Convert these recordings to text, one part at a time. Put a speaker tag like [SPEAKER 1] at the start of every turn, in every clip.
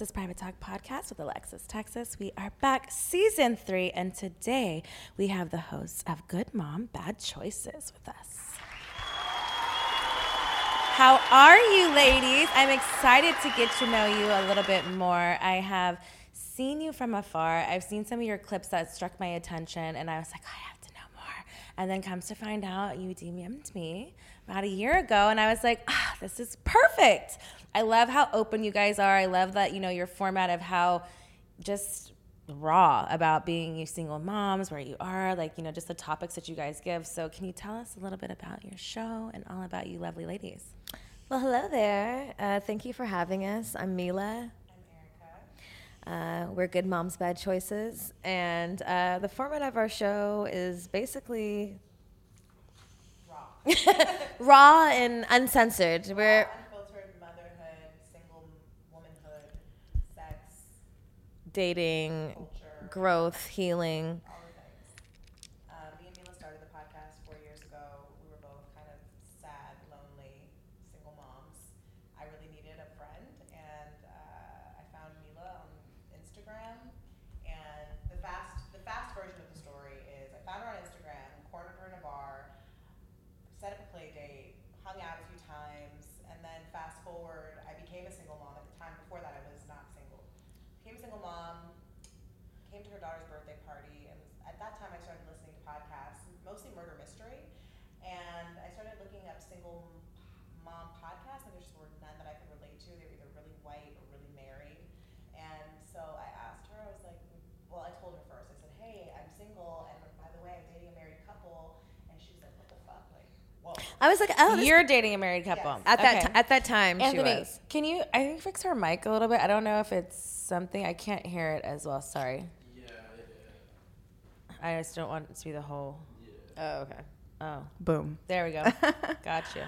[SPEAKER 1] This Private Talk Podcast with Alexis Texas. We are back, season three, and today we have the hosts of Good Mom, Bad Choices with us. How are you, ladies? I'm excited to get to know you a little bit more. I have seen you from afar. I've seen some of your clips that struck my attention, and I was like, I have. And then comes to find out, you DM'd me about a year ago, and I was like, ah, this is perfect. I love how open you guys are. I love that, you know, your format of how just raw about being you single moms, where you are, like, you know, just the topics that you guys give. So, can you tell us a little bit about your show and all about you lovely ladies?
[SPEAKER 2] Well, hello there. Uh, thank you for having us. I'm Mila. Uh, we're Good Moms, Bad Choices. And uh, the format of our show is basically raw, raw and uncensored. We're
[SPEAKER 3] unfiltered motherhood, single womanhood, sex,
[SPEAKER 2] dating,
[SPEAKER 3] culture,
[SPEAKER 2] growth, healing.
[SPEAKER 3] all the things. Uh, me and Mila started the podcast four years ago. We were both kind of sad, lonely, single moms. I really needed a friend, and uh, I found Mila on Instagram. And the fast, the fast version of the story is I found her on Instagram, cornered her in a bar, set up a play date, hung out a few times, and then fast forward, I became a single mom. At the time before that, I was not single. Became a single mom, came to her daughter's birthday party, and at that time I started listening to podcasts, mostly murder mystery, and I started looking up single mom podcasts, and there just were none that I could relate to. They were either really white or really married, and so I asked her. I was like, well, I told her first. I said, hey, I'm single, and by the way, I'm dating a married couple, and she was like, what the fuck, like, whoa.
[SPEAKER 2] I was like, oh,
[SPEAKER 1] You're dating a married couple.
[SPEAKER 3] Yes.
[SPEAKER 2] at that
[SPEAKER 1] Okay.
[SPEAKER 2] ti- at that time
[SPEAKER 1] Anthony,
[SPEAKER 2] she was.
[SPEAKER 1] can you, I think, fix her mic a little bit? I don't know if it's something, I can't hear it as well. Sorry. Yeah. I just don't want it to be the whole. Yeah.
[SPEAKER 2] Oh, okay.
[SPEAKER 1] Oh,
[SPEAKER 4] Boom.
[SPEAKER 1] there we go. Gotcha.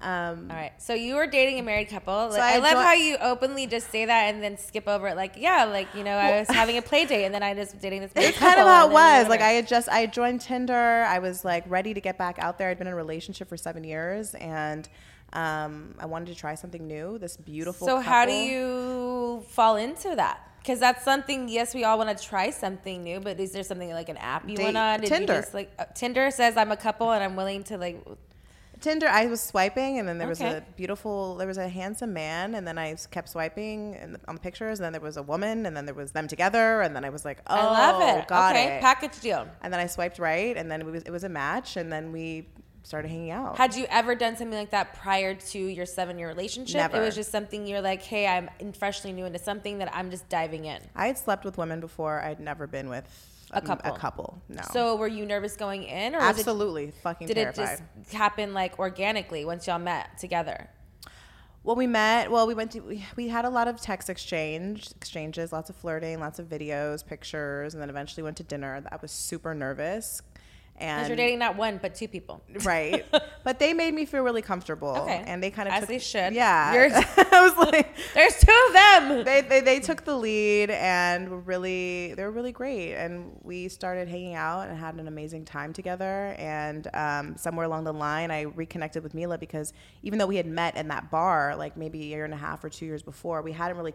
[SPEAKER 4] Um,
[SPEAKER 1] All right. So you were dating a married couple.
[SPEAKER 4] So
[SPEAKER 1] I,
[SPEAKER 4] I
[SPEAKER 1] love how you openly just say that and then skip over it. Like, yeah, like you know, I was having a play date and then I just dating this married
[SPEAKER 4] It's kind of how it
[SPEAKER 1] and then you
[SPEAKER 4] was. Like I had just I had joined Tinder. I was like ready to get back out there. I'd been in a relationship for seven years, and um, I wanted to try something new. This beautiful.
[SPEAKER 1] So how do you fall into that? Because that's something. Yes, we all want to try something new, but is there something like an app you went on?
[SPEAKER 4] Tinder.
[SPEAKER 1] Just, like uh, Tinder says I'm a couple and I'm willing to like.
[SPEAKER 4] Tinder? I was swiping, and then there was
[SPEAKER 1] Okay.
[SPEAKER 4] a beautiful. There was a handsome man, and then I kept swiping and on the pictures, and then there was a woman, and then there was them together, and then I was like, oh,
[SPEAKER 1] I love oh, it.
[SPEAKER 4] got
[SPEAKER 1] okay,
[SPEAKER 4] it.
[SPEAKER 1] package deal.
[SPEAKER 4] and then I swiped right, and then it was it was a match, and then we started hanging out.
[SPEAKER 1] Had you ever done something like that prior to your seven year relationship? It was just something you're like, hey, I'm freshly new into something that I'm just diving in.
[SPEAKER 4] I had slept with women before. I'd never been with
[SPEAKER 1] A couple.
[SPEAKER 4] A couple. No.
[SPEAKER 1] So were you nervous going in, or was it,
[SPEAKER 4] absolutely fucking
[SPEAKER 1] did it just happen like organically once y'all met together?
[SPEAKER 4] Well, we met. Well, we went to. We, we had a lot of text exchange exchanges, lots of flirting, lots of videos, pictures, and then eventually went to dinner. I was super nervous, and
[SPEAKER 1] you're dating not one but two people.
[SPEAKER 4] right. but they made me feel really comfortable.
[SPEAKER 1] Okay.
[SPEAKER 4] and they kind of
[SPEAKER 1] As
[SPEAKER 4] took,
[SPEAKER 1] they should.
[SPEAKER 4] Yeah, I was like.
[SPEAKER 1] There's two of them.
[SPEAKER 4] They, they, they took the lead and were really they were really great and we started hanging out and had an amazing time together and um, somewhere along the line I reconnected with Mila because even though we had met in that bar like maybe a year and a half or two years before we hadn't really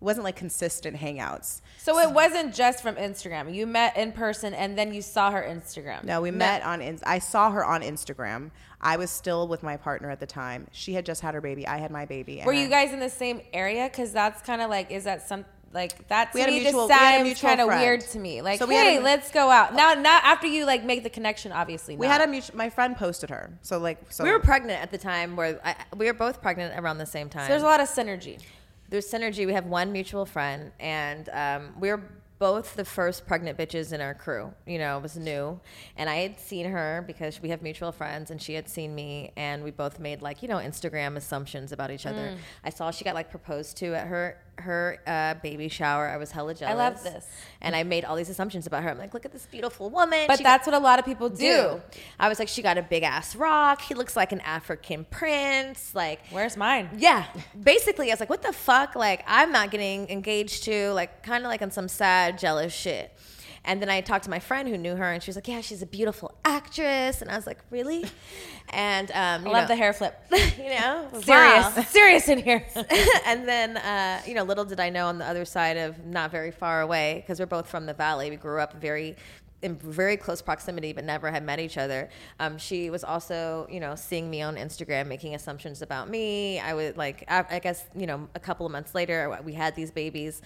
[SPEAKER 4] it wasn't like consistent hangouts
[SPEAKER 1] So it wasn't just from Instagram. You met in person and then you saw her Instagram.
[SPEAKER 4] no we met on in- I saw her on Instagram I was still with my partner at the time she had just had her baby I had my baby and
[SPEAKER 1] Were
[SPEAKER 4] I-
[SPEAKER 1] you guys in the same area? Because that's kind of like, is that some like that to
[SPEAKER 4] We had a
[SPEAKER 1] me
[SPEAKER 4] mutual-
[SPEAKER 1] just
[SPEAKER 4] had a
[SPEAKER 1] sounds
[SPEAKER 4] mutual
[SPEAKER 1] kind of weird to me. Like,
[SPEAKER 4] So we
[SPEAKER 1] hey,
[SPEAKER 4] a-
[SPEAKER 1] let's go out now. Not after you like make the connection, obviously.
[SPEAKER 4] we
[SPEAKER 1] not.
[SPEAKER 4] had a mutual my friend posted her so like so
[SPEAKER 2] We were pregnant at the time. Where I, we were both pregnant around the same time.
[SPEAKER 1] So there's a lot of synergy.
[SPEAKER 2] There's synergy. We have one mutual friend, and um, we're both the first pregnant bitches in our crew. You know, it was new, and I had seen her because we have mutual friends, and she had seen me, and we both made like you know Instagram assumptions about each other. I saw she got like proposed to at her her uh, baby shower. I was hella jealous.
[SPEAKER 1] I love this.
[SPEAKER 2] And I made all these assumptions about her. I'm like, look at this beautiful woman.
[SPEAKER 1] But
[SPEAKER 2] She
[SPEAKER 1] that's what a lot of people do.
[SPEAKER 2] do. I was like, she got a big ass rock. He looks like an African prince. Like,
[SPEAKER 1] Where's mine?
[SPEAKER 2] yeah. Basically, I was like, what the fuck? Like, I'm not getting engaged to, like, kind of like on some sad, jealous shit. And then I talked to my friend who knew her, and she was like, "Yeah, she's a beautiful actress." And I was like, "Really?" And um,
[SPEAKER 1] I love
[SPEAKER 2] know,
[SPEAKER 1] the hair flip.
[SPEAKER 2] you know,
[SPEAKER 1] Serious, serious in here.
[SPEAKER 2] and then, uh, you know, little did I know on the other side of not very far away, because we're both from the valley. We grew up very in very close proximity, but never had met each other. Um, she was also, you know, seeing me on Instagram, making assumptions about me. I would like, I, I guess, you know, a couple of months later, we had these babies,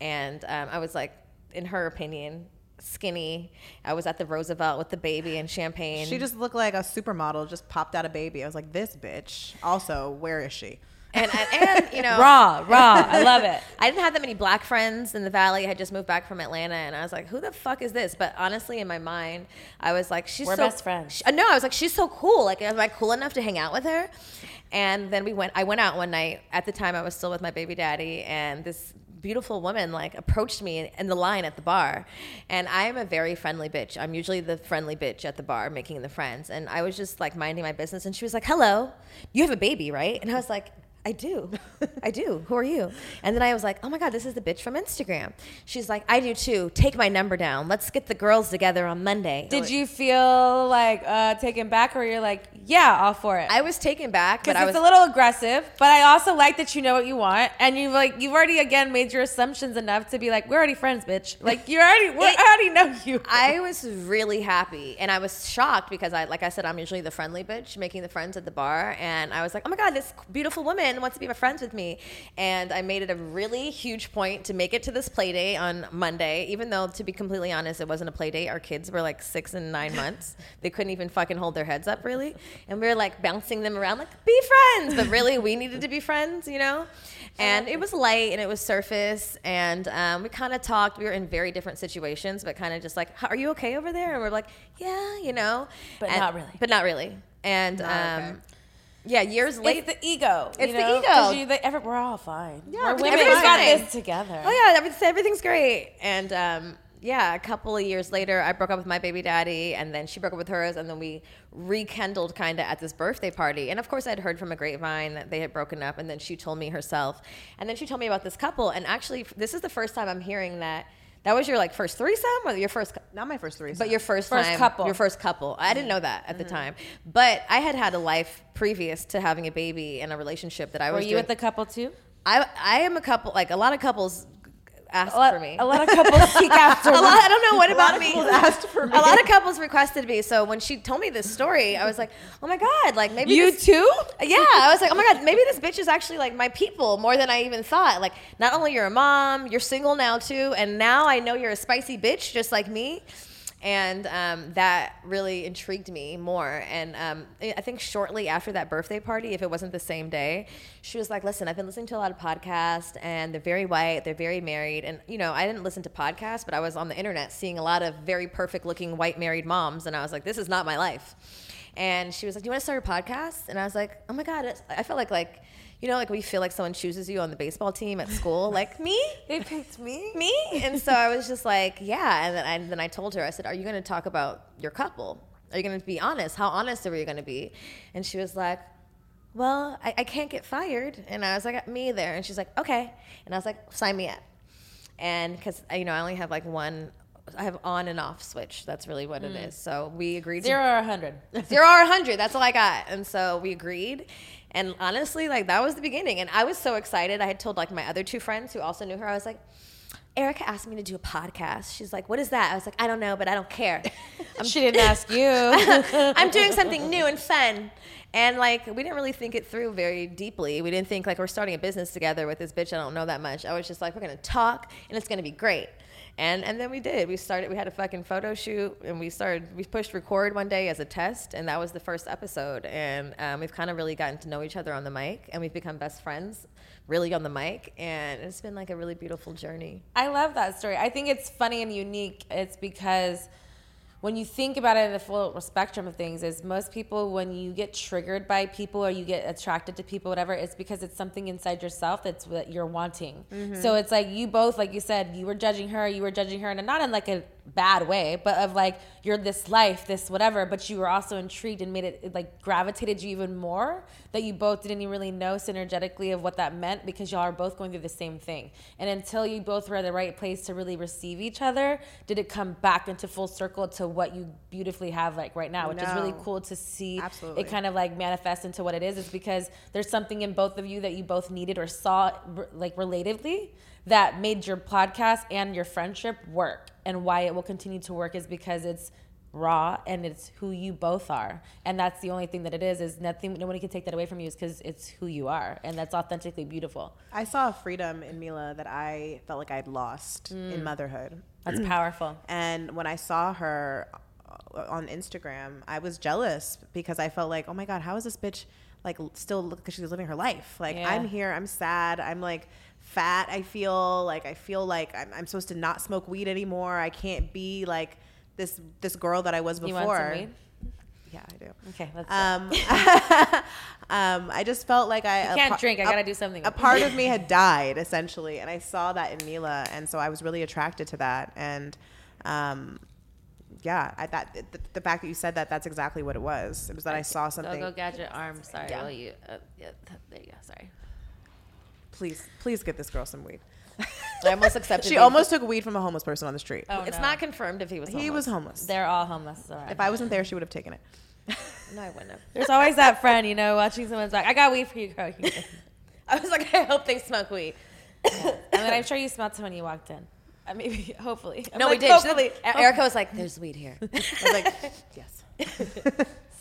[SPEAKER 2] and um, I was like, in her opinion, skinny. I was at the Roosevelt with the baby and champagne.
[SPEAKER 4] She just looked like a supermodel, just popped out a baby. I was like, this bitch. Also, where is she?
[SPEAKER 2] and, and, and you know,
[SPEAKER 1] raw, raw. I love it.
[SPEAKER 2] I didn't have that many black friends in the valley. I had just moved back from Atlanta, and I was like, "Who the fuck is this?" But honestly, in my mind, I was like, "She's
[SPEAKER 1] We're
[SPEAKER 2] so,
[SPEAKER 1] best friends.
[SPEAKER 2] She, uh, no, I was like, "She's so cool." Like, am I cool enough to hang out with her? And then we went. I went out one night. At the time, I was still with my baby daddy, and this beautiful woman like approached me in the line at the bar. And i am a very friendly bitch. I'm usually the friendly bitch at the bar making the friends. And i was just like minding my business. And she was like hello you have a baby right? And i was like I do. I do. Who are you? And then I was like, oh my God, this is the bitch from Instagram. She's like, I do too. Take my number down. Let's get the girls together on Monday.
[SPEAKER 1] Did you feel like uh, taken back, or you're like, yeah, all for it?
[SPEAKER 2] I was taken back,
[SPEAKER 1] Because it's
[SPEAKER 2] was
[SPEAKER 1] a little aggressive, but I also like that you know what you want, and you've like you've already again made your assumptions enough to be like, we're already friends, bitch. Like you already, we I already know you.
[SPEAKER 2] I was really happy and I was shocked because I, like I said, I'm usually the friendly bitch making the friends at the bar. And I was like, oh my God, this beautiful woman wants to be my friends with me. And I made it a really huge point to make it to this play date on Monday, even though, to be completely honest, it wasn't a play date. Our kids were like six and nine months. They couldn't even fucking hold their heads up, really. And we were like bouncing them around, like, be friends. But really, we needed to be friends, you know? And it was light and it was surface. And um, we kind of talked. We were in very different situations, but kind of just like, are you okay over there? And we're like, yeah, you know.
[SPEAKER 1] But
[SPEAKER 2] And-
[SPEAKER 1] not really.
[SPEAKER 2] But not really. And
[SPEAKER 4] Not
[SPEAKER 2] um,
[SPEAKER 4] okay.
[SPEAKER 2] Yeah, years later.
[SPEAKER 1] It's the ego. you
[SPEAKER 2] It's the
[SPEAKER 1] know?
[SPEAKER 2] ego.
[SPEAKER 1] 'Cause You, they, every, we're all fine.
[SPEAKER 2] Yeah,
[SPEAKER 1] we're women.
[SPEAKER 2] everything's
[SPEAKER 1] We got
[SPEAKER 2] fine.
[SPEAKER 1] this together.
[SPEAKER 2] Oh yeah, everything, everything's great. And um, yeah, a couple of years later, I broke up with my baby daddy, and then she broke up with hers, and then we rekindled kind of at this birthday party. And of course, I'd heard from a grapevine that they had broken up, and then she told me herself, and then she told me about this couple. And actually, this is the first time I'm hearing that. That was your like first threesome, or your first, cou-
[SPEAKER 4] Not my first three.
[SPEAKER 2] but your first,
[SPEAKER 1] First
[SPEAKER 2] time,
[SPEAKER 1] couple.
[SPEAKER 2] your first couple. I didn't mm-hmm. know that at the mm-hmm. time, but I had had a life previous to having a baby and a relationship that I
[SPEAKER 1] Were
[SPEAKER 2] was.
[SPEAKER 1] Were you
[SPEAKER 2] doing.
[SPEAKER 1] with the couple too?
[SPEAKER 2] I I am a couple. Like a lot of couples ask
[SPEAKER 1] A lot,
[SPEAKER 2] for me.
[SPEAKER 1] a lot of couples seek after
[SPEAKER 2] a lot.
[SPEAKER 1] me.
[SPEAKER 2] I don't know what about me.
[SPEAKER 4] asked for me.
[SPEAKER 2] A lot of couples requested me. So when she told me this story, I was like, oh my god, like maybe
[SPEAKER 1] You
[SPEAKER 2] this-
[SPEAKER 1] too?
[SPEAKER 2] Yeah, I was like, oh my god, maybe this bitch is actually like my people more than I even thought. Like, not only you're a mom, you're single now too, and now I know you're a spicy bitch just like me. And um, that really intrigued me more. And um, I think shortly after that birthday party, if it wasn't the same day, she was like, "Listen, I've been listening to a lot of podcasts, and they're very white, they're very married, and you know, I didn't listen to podcasts, but I was on the internet seeing a lot of very perfect-looking white married moms, and I was like, this is not my life." And she was like, "Do you want to start a podcast?" And I was like, "Oh my god!" I felt like like, you know, like we feel like someone chooses you on the baseball team at school, like me,
[SPEAKER 1] They picked me.
[SPEAKER 2] me. And so I was just like, "Yeah." And then I, then I told her, I said, "Are you going to talk about your couple? Are you going to be honest? How honest are you going to be?" And she was like. Well, I, I can't get fired. And I was like, me there. And she's like, okay. And I was like, sign me up. And because, you know, I only have like one, I have on and off switch. That's really what it mm. is. So we agreed to
[SPEAKER 1] Zero or a hundred.
[SPEAKER 2] zero or a 100 that's all i got and so we agreed and honestly like that was the beginning. And i was so excited. I had told like my other two friends who also knew her. I was like erica asked me to do a podcast. She's like what is that? I was like i don't know but i don't care.
[SPEAKER 1] She didn't ask you.
[SPEAKER 2] i'm doing something new and fun. And like we didn't really think it through very deeply. We didn't think like we're starting a business together with this bitch i don't know that much. I was just like we're gonna talk and it's gonna be great and and then we did. We started. We had a fucking photo shoot, and we started. We pushed record one day as a test, and that was the first episode. And um, we've kind of really gotten to know each other on the mic, and we've become best friends, really on the mic. And it's been like a really beautiful journey.
[SPEAKER 1] I love that story. I think it's funny and unique. It's because when you think about it in the full spectrum of things is most people when you get triggered by people or you get attracted to people whatever it's because it's something inside yourself that's what you're wanting. Mm-hmm. So it's like you both like you said you were judging her you were judging her and not in like a bad way but of like you're this life this whatever but you were also intrigued and made it, it like gravitated you even more that you both didn't even really know synergetically of what that meant because y'all are both going through the same thing. And until you both were at the right place to really receive each other did it come back into full circle to what you beautifully have like right now which is really cool to see
[SPEAKER 4] Absolutely.
[SPEAKER 1] it kind of like manifest into what it is is because there's something in both of you that you both needed or saw like relatively that made your podcast and your friendship work and why it will continue to work is because it's raw and it's who you both are and that's the only thing that it is is nothing nobody can take that away from you is because it's who you are and that's authentically beautiful
[SPEAKER 4] I saw a freedom in Mila that I felt like I'd lost in motherhood.
[SPEAKER 1] that's powerful
[SPEAKER 4] And when I saw her uh, on Instagram, I was jealous because I felt like, oh my God, how is this bitch like still look because she's living her life? Like
[SPEAKER 1] Yeah.
[SPEAKER 4] I'm here, I'm sad, I'm like fat. I feel like I feel like I'm, I'm supposed to not smoke weed anymore. I can't be like this this girl that I was
[SPEAKER 1] you
[SPEAKER 4] before.
[SPEAKER 1] want some weed
[SPEAKER 4] Yeah, I do.
[SPEAKER 1] okay let's
[SPEAKER 4] Um, um, I just felt like I a
[SPEAKER 1] can't
[SPEAKER 4] par-
[SPEAKER 1] drink i
[SPEAKER 4] a-
[SPEAKER 1] gotta do something
[SPEAKER 4] a part of me had died essentially and i saw that in mila and so i was really attracted to that and um, yeah I, that the, the fact that you said that that's exactly what it was it was that i saw
[SPEAKER 1] go
[SPEAKER 4] something
[SPEAKER 1] go gadget arm sorry
[SPEAKER 4] Yeah.
[SPEAKER 1] will you uh, yeah, there you go sorry
[SPEAKER 4] please please get this girl some weed
[SPEAKER 2] I almost accepted.
[SPEAKER 4] she
[SPEAKER 2] weed.
[SPEAKER 4] almost took weed from a homeless person on the street
[SPEAKER 1] oh
[SPEAKER 2] It's
[SPEAKER 1] no.
[SPEAKER 2] not confirmed if he was.
[SPEAKER 4] he was
[SPEAKER 2] homeless.
[SPEAKER 4] homeless
[SPEAKER 1] they're all homeless so
[SPEAKER 4] if i wasn't there she would have taken it
[SPEAKER 2] No, I wouldn't have.
[SPEAKER 1] There's always that friend, you know, watching someone's back. I got weed for you, girl. You can-
[SPEAKER 2] I was like, I hope they smoke weed.
[SPEAKER 1] and then I'm sure you smelled it when you walked in. Uh, maybe, hopefully. I'm
[SPEAKER 2] No,
[SPEAKER 1] like,
[SPEAKER 2] we did. She said-
[SPEAKER 1] Hopefully,
[SPEAKER 2] E- Erica was like, "There's weed here."
[SPEAKER 4] i was like yes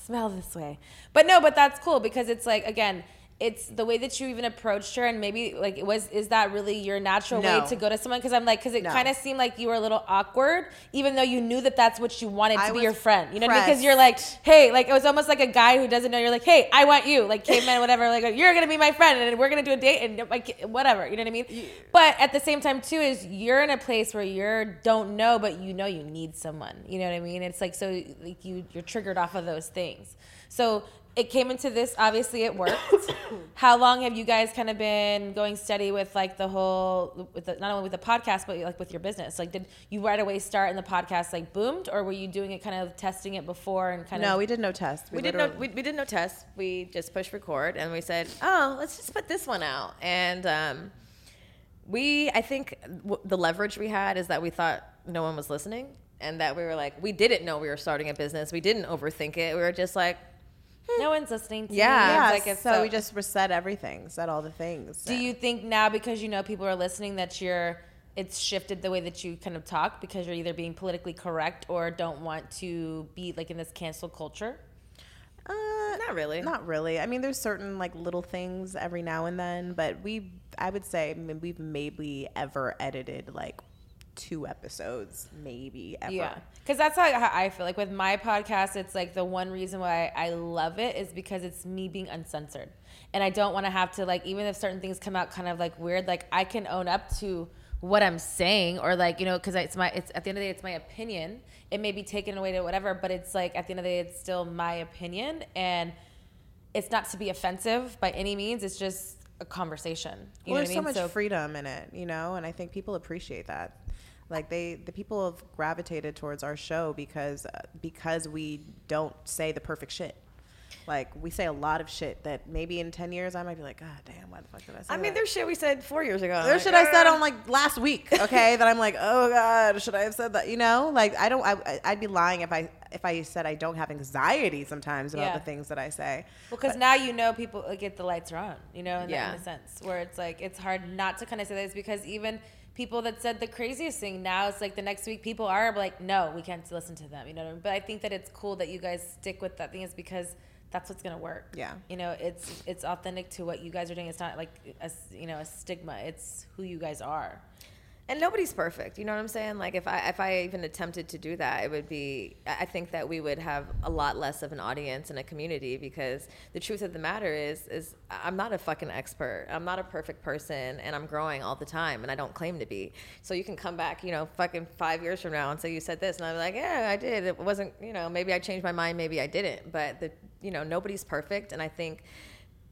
[SPEAKER 1] smell this way. But no, but that's cool because it's like again, it's the way that you even approached her, and maybe like it was is that really your natural
[SPEAKER 4] No.
[SPEAKER 1] way to go to someone? Because I'm like, because it
[SPEAKER 4] No.
[SPEAKER 1] kind of seemed like you were a little awkward, even though you knew that that's what you wanted to
[SPEAKER 4] I
[SPEAKER 1] be your friend. You know what I mean? Because you're like, hey, like it was almost like a guy who doesn't know. You're like, hey, I want you, like caveman, whatever. Like you're gonna be my friend, and we're gonna do a date, and like whatever. You know what I mean? But at the same time, too, is you're in a place where you don't know, but you know you need someone. You know what I mean? It's like so like you you're triggered off of those things. So it came into this. Obviously, it worked. How long have you guys kind of been going steady with like the whole with the, not only with the podcast but like with your business? Like, did you right away start and the podcast like boomed, or were you doing it kind of testing it before and kind
[SPEAKER 4] no
[SPEAKER 1] of?
[SPEAKER 4] No, we did no test
[SPEAKER 2] We did no we, we did no test. We just pushed record and we said, "Oh, let's just put this one out." And um, we, I think, w- the leverage we had is that we thought no one was listening, and that we were like, we didn't know we were starting a business. We didn't overthink it. We were just like,
[SPEAKER 1] no one's listening. To
[SPEAKER 2] Yeah.
[SPEAKER 1] me.
[SPEAKER 4] Yeah
[SPEAKER 1] like it's
[SPEAKER 4] so, we just said everything said all the things
[SPEAKER 1] Do you think now because you know people are listening that you're it's shifted the way that you kind of talk because you're either being politically correct or don't want to be like in this cancel culture?
[SPEAKER 4] Uh,
[SPEAKER 2] Not really.
[SPEAKER 4] Not really. I mean, there's certain like little things every now and then, but we, I would say, I mean, we've maybe ever edited like two episodes, maybe ever.
[SPEAKER 1] Yeah, because that's how, how I feel. Like with my podcast, it's like the one reason why I love it is because it's me being uncensored, and I don't want to have to like even if certain things come out kind of like weird, like I can own up to what I'm saying or like you know because it's my it's at the end of the day it's my opinion. It may be taken away to whatever, but it's like at the end of the day it's still my opinion and it's not to be offensive by any means. It's just a conversation. You
[SPEAKER 4] well,
[SPEAKER 1] know
[SPEAKER 4] there's
[SPEAKER 1] what I mean?
[SPEAKER 4] so much freedom in it, you know, and I think people appreciate that. Like they, the people have gravitated towards our show because uh, because we don't say the perfect shit. Like we say a lot of shit that maybe in ten years I might be like, God damn, why the fuck did I say
[SPEAKER 2] I mean,
[SPEAKER 4] that?"
[SPEAKER 2] there's shit we said four years ago.
[SPEAKER 4] There's shit I said on like last week, okay? that I'm like, oh god, should I have said that? You know, like I don't. I, I'd be lying if I if I said I don't have anxiety sometimes about
[SPEAKER 1] Yeah.
[SPEAKER 4] the things that I say.
[SPEAKER 1] Well, because now you know people like, get the lights are on, you know, in,
[SPEAKER 2] Yeah.
[SPEAKER 1] that, in a sense where it's like it's hard not to kind of say this because even people that said the craziest thing now it's like the next week people are like, no, we can't listen to them, you know. What I mean? But I think that it's cool that you guys stick with that thing is because that's what's gonna work.
[SPEAKER 4] Yeah.
[SPEAKER 1] You know, it's it's authentic to what you guys are doing. It's not like a you know a stigma. It's who you guys are.
[SPEAKER 2] And nobody's perfect you know what i'm saying? Like if i if i even attempted to do that it would be i think that we would have a lot less of an audience and a community because the truth of the matter is is i'm not a fucking expert. I'm not a perfect person and i'm growing all the time and i don't claim to be. So you can come back you know fucking five years from now and say you said this and i'm like yeah i did. It wasn't you know maybe i changed my mind maybe i didn't. But the you know nobody's perfect and i think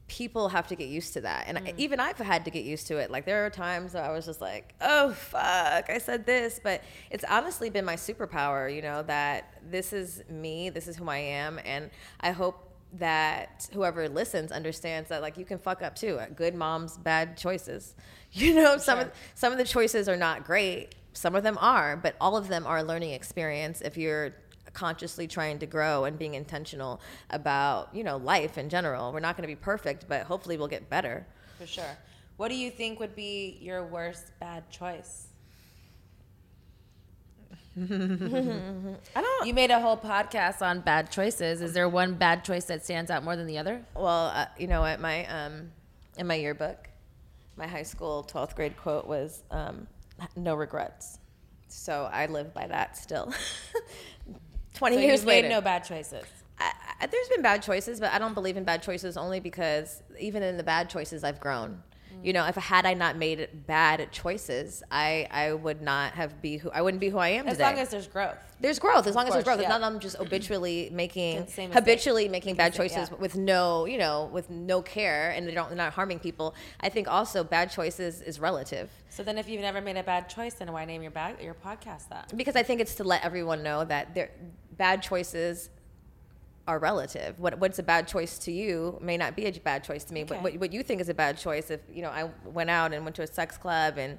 [SPEAKER 2] people have to get used to that. And I, mm. even i've had to get used to it. Like there are times that i was just like oh fuck i said this. But it's honestly been my superpower you know that this is me this is who i am. And i hope that whoever listens understands that like you can fuck up too. Uh, good moms bad choices. You know some of some of the choices are not great. Some of them are but all of them are a learning experience if you're consciously trying to grow and being intentional about you know life in general we're not going to be perfect but hopefully we'll get better
[SPEAKER 1] For sure. What do you think would be your worst bad choice?
[SPEAKER 2] i don't
[SPEAKER 1] You made a whole podcast on bad choices. Is there one bad choice that stands out more than the other?
[SPEAKER 2] Well, uh, you know, at my um, in my yearbook, my high school twelfth grade quote was um, "No regrets." So I live by that still. Twenty
[SPEAKER 1] So
[SPEAKER 2] years
[SPEAKER 1] you've
[SPEAKER 2] later,
[SPEAKER 1] made no bad choices.
[SPEAKER 2] I, I, there's been bad choices, but I don't believe in bad choices only because even in the bad choices, I've grown. Mm. You know, if I had I not made bad choices, I I would not have be who I wouldn't be who I am
[SPEAKER 1] As
[SPEAKER 2] today.
[SPEAKER 1] As long as there's growth.
[SPEAKER 2] There's growth as long as there's growth. It's
[SPEAKER 1] yeah.
[SPEAKER 2] not I'm just habitually making habitually making bad choices
[SPEAKER 1] yeah.
[SPEAKER 2] with no you know with no care and they don't they're not harming people. I think also bad choices is relative
[SPEAKER 1] So then, if you've never made a bad choice, then why name your bag, your podcast that?
[SPEAKER 2] because I think it's to let everyone know that their bad choices are relative. What what's a bad choice to you may not be a bad choice to me. What,
[SPEAKER 1] Okay.
[SPEAKER 2] what what you think is a bad choice if you know I went out and went to a sex club and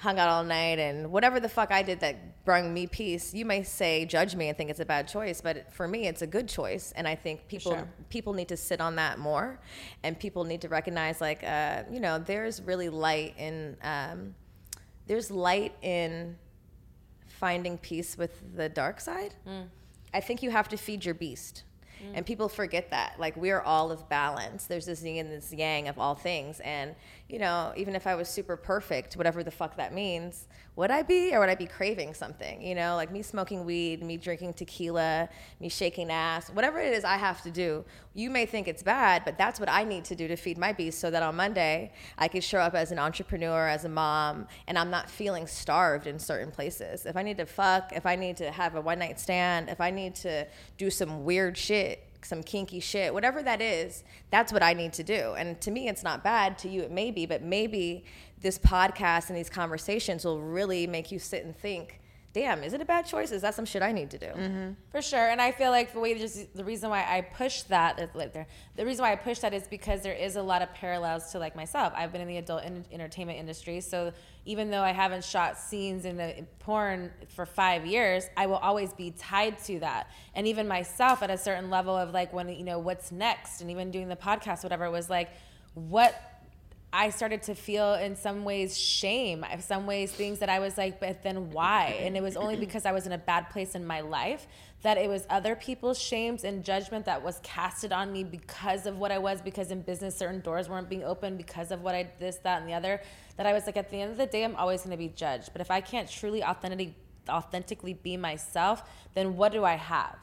[SPEAKER 2] hung out all night and whatever the fuck I did that brought me peace, you may say judge me and think it's a bad choice, but for me it's a good choice. And I think people
[SPEAKER 1] sure.
[SPEAKER 2] people need to sit on that more, and people need to recognize like uh, you know there's really light in um, there's light in finding peace with the dark side. Mm. I think you have to feed your beast. Mm. And people forget that. Like, we're all of balance. There's this yin and this yang of all things. And, you know, even if I was super perfect, whatever the fuck that means, would I be or would I be craving something? You know, like me smoking weed, me drinking tequila, me shaking ass, whatever it is I have to do. You may think it's bad, but that's what I need to do to feed my beast so that on Monday I could show up as an entrepreneur, as a mom, and I'm not feeling starved in certain places. If I need to fuck, if I need to have a one night stand, if I need to do some weird shit, some kinky shit, whatever that is, that's what I need to do. And to me, it's not bad. To you, it may be, but maybe this podcast and these conversations will really make you sit and think, damn, is it a bad choice? Is that some shit I need to do? Mm-hmm.
[SPEAKER 1] For sure, and I feel like the way just the reason why I push that is like there, the reason why I push that is because there is a lot of parallels to like myself. I've been in the adult en- entertainment industry, so even though I haven't shot scenes in the in porn for five years, I will always be tied to that. And even myself, at a certain level of like when you know what's next, and even doing the podcast, whatever, it was like what I started to feel in some ways shame, in some ways things that I was like, but then why? And it was only because I was in a bad place in my life that it was other people's shames and judgment that was casted on me because of what I was, because in business certain doors weren't being opened because of what I this, that, and the other. That I was like, at the end of the day, I'm always gonna be judged. But if I can't truly authentically authentically be myself, then what do I have?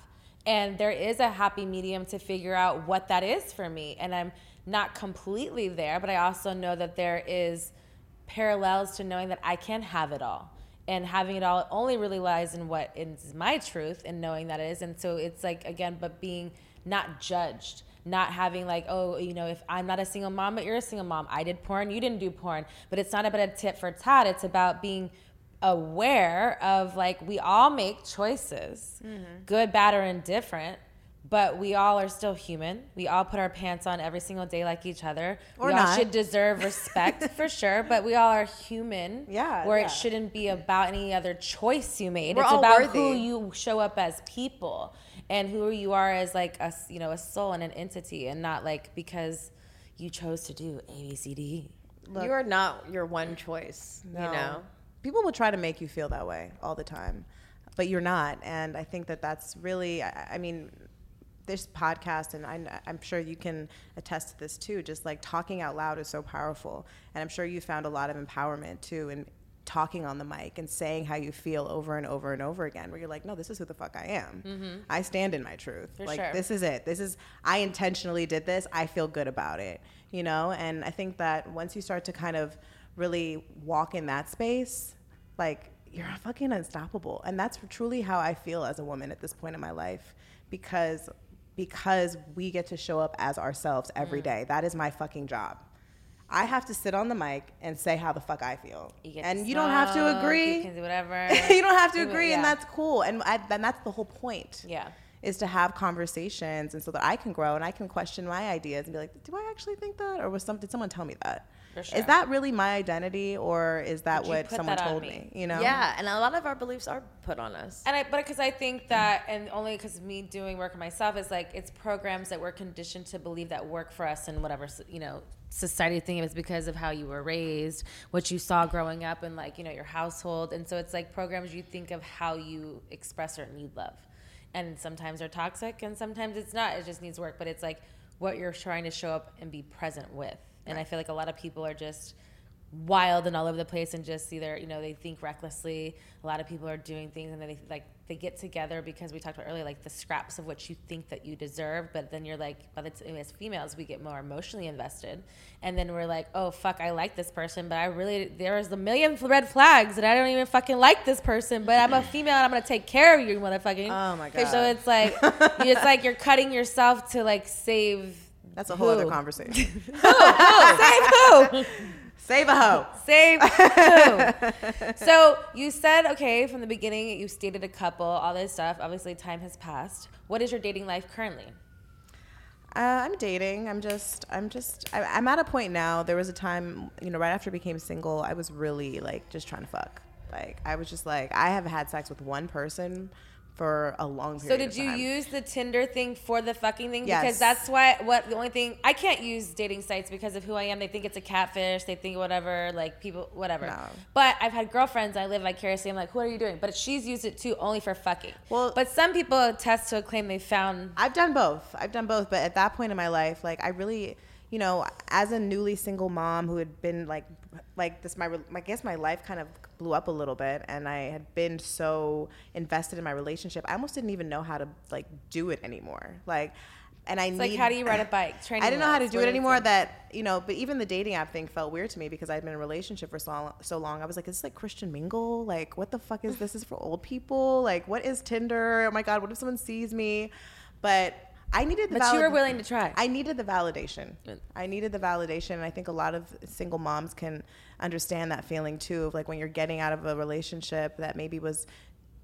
[SPEAKER 1] And there is a happy medium to figure out what that is for me. And I'm not completely there, but I also know that there is parallels to knowing that I can't have it all. And having it all only really lies in what is my truth and knowing that it is. And so it's like, again, but being not judged, not having like, oh, you know, if I'm not a single mom, but you're a single mom, I did porn, you didn't do porn. But it's not about a tit for tat, it's about being aware of like we all make choices mm-hmm. good bad or indifferent but we all are still human we all put our pants on every single day like each other
[SPEAKER 4] Or
[SPEAKER 1] we all should deserve respect for sure but we all are human
[SPEAKER 4] Yeah,
[SPEAKER 1] where
[SPEAKER 4] yeah.
[SPEAKER 1] it shouldn't be about any other choice you made
[SPEAKER 2] We're
[SPEAKER 1] it's
[SPEAKER 2] all
[SPEAKER 1] about
[SPEAKER 2] worthy.
[SPEAKER 1] who you show up as people and who you are as like a s- you know a soul and an entity and not like because you chose to do a b c d
[SPEAKER 2] you are not your one choice, you
[SPEAKER 4] No.
[SPEAKER 2] know?
[SPEAKER 4] people will try to make you feel that way all the time but you're not and i think that that's really i, I mean this podcast and I, i'm sure you can attest to this too just like talking out loud is so powerful. And i'm sure you found a lot of empowerment too in talking on the mic and saying how you feel over and over and over again where you're like no this is who the fuck i am. I stand in my truth.
[SPEAKER 1] Mm-hmm. For
[SPEAKER 4] like
[SPEAKER 1] sure.
[SPEAKER 4] this is it. This is i intentionally did this. I feel good about it you know? And i think that once you start to kind of really walk in that space like you're fucking unstoppable. And that's truly how i feel as a woman at this point in my life because because we get to show up as ourselves
[SPEAKER 1] Mm.
[SPEAKER 4] every day that is my fucking job i have to sit on the mic and say how the fuck i feel
[SPEAKER 1] You
[SPEAKER 4] and you don't have to agree
[SPEAKER 1] You can do whatever.
[SPEAKER 4] you don't have to agree
[SPEAKER 1] yeah.
[SPEAKER 4] and that's cool and I, and that's the whole point
[SPEAKER 1] Yeah.
[SPEAKER 4] is to have conversations and so that I can grow and I can question my ideas and be like, do I actually think that, or was some did someone tell me that?
[SPEAKER 1] For sure.
[SPEAKER 4] Is that really my identity, or is that
[SPEAKER 1] Did you
[SPEAKER 4] what someone
[SPEAKER 1] that
[SPEAKER 4] told
[SPEAKER 1] me?
[SPEAKER 4] me? You know?
[SPEAKER 2] Yeah, and a lot of our beliefs are put on us.
[SPEAKER 1] And I, but because I think that, and only because me doing work on myself is like it's programs that we're conditioned to believe that work for us and whatever you know society thing is because of how you were raised, what you saw growing up, and like you know your household, and so it's like programs you think of how you express or need love, and sometimes they're toxic, and sometimes it's not. It just needs work, but it's like what you're trying to show up and be present with, and I feel like a lot of people are just wild and all over the place and just either you know they think recklessly. A lot of people are doing things and then they like they get together because we talked about earlier like the scraps of what you think that you deserve but then you're like time as females we get more emotionally invested. And then we're like oh fuck i like this person but i really there's a million red flags and i don't even fucking like this person but i'm a female and i'm gonna take care of you motherfucking.
[SPEAKER 4] Oh my god so
[SPEAKER 1] it's like it's like you're cutting yourself to like save
[SPEAKER 4] That's a whole other
[SPEAKER 1] Who?
[SPEAKER 4] conversation.
[SPEAKER 1] save who
[SPEAKER 4] Save a hoe.
[SPEAKER 1] Save who? so you said okay from the beginning. You stated a couple, all this stuff. Obviously, time has passed. What is your dating life currently?
[SPEAKER 4] Uh, I'm dating. I'm just. I'm just. I, I'm at a point now. There was a time, you know, right after I became single, I was really like just trying to fuck. Like I was just like I have had sex with one person for a long period.
[SPEAKER 1] So did you use the Tinder thing for the fucking thing?
[SPEAKER 4] Yes.
[SPEAKER 1] Because that's why what the only thing I can't use dating sites because of who I am. They think it's a catfish. They think whatever, like people, whatever.
[SPEAKER 4] No.
[SPEAKER 1] But I've had girlfriends. I live vicariously. I'm like, what are you doing? But she's used it too only for fucking.
[SPEAKER 4] Well-
[SPEAKER 1] but some people attest to a claim they found.
[SPEAKER 4] I've done both. I've done both, but at that point in my life, like I really, you know, as a newly single mom who had been like, like this, my, I guess my life kind of blew up a little bit, and I had been so invested in my relationship, I almost didn't even know how to like do it anymore. Like, and I
[SPEAKER 1] It's
[SPEAKER 4] need,
[SPEAKER 1] like, how do you ride a bike? Training I
[SPEAKER 4] didn't know how to do it anymore. That you know, but even the dating app thing felt weird to me because I'd been in a relationship for so so long. I was like, is this like Christian mingle? Like, what the fuck is this? Is for old people? Like, what is Tinder? Oh my god, what if someone sees me? But I needed the
[SPEAKER 1] But you were willing to try.
[SPEAKER 4] I needed the validation. I needed the validation, and I think a lot of single moms can understand that feeling too. Of like when you're getting out of a relationship that maybe was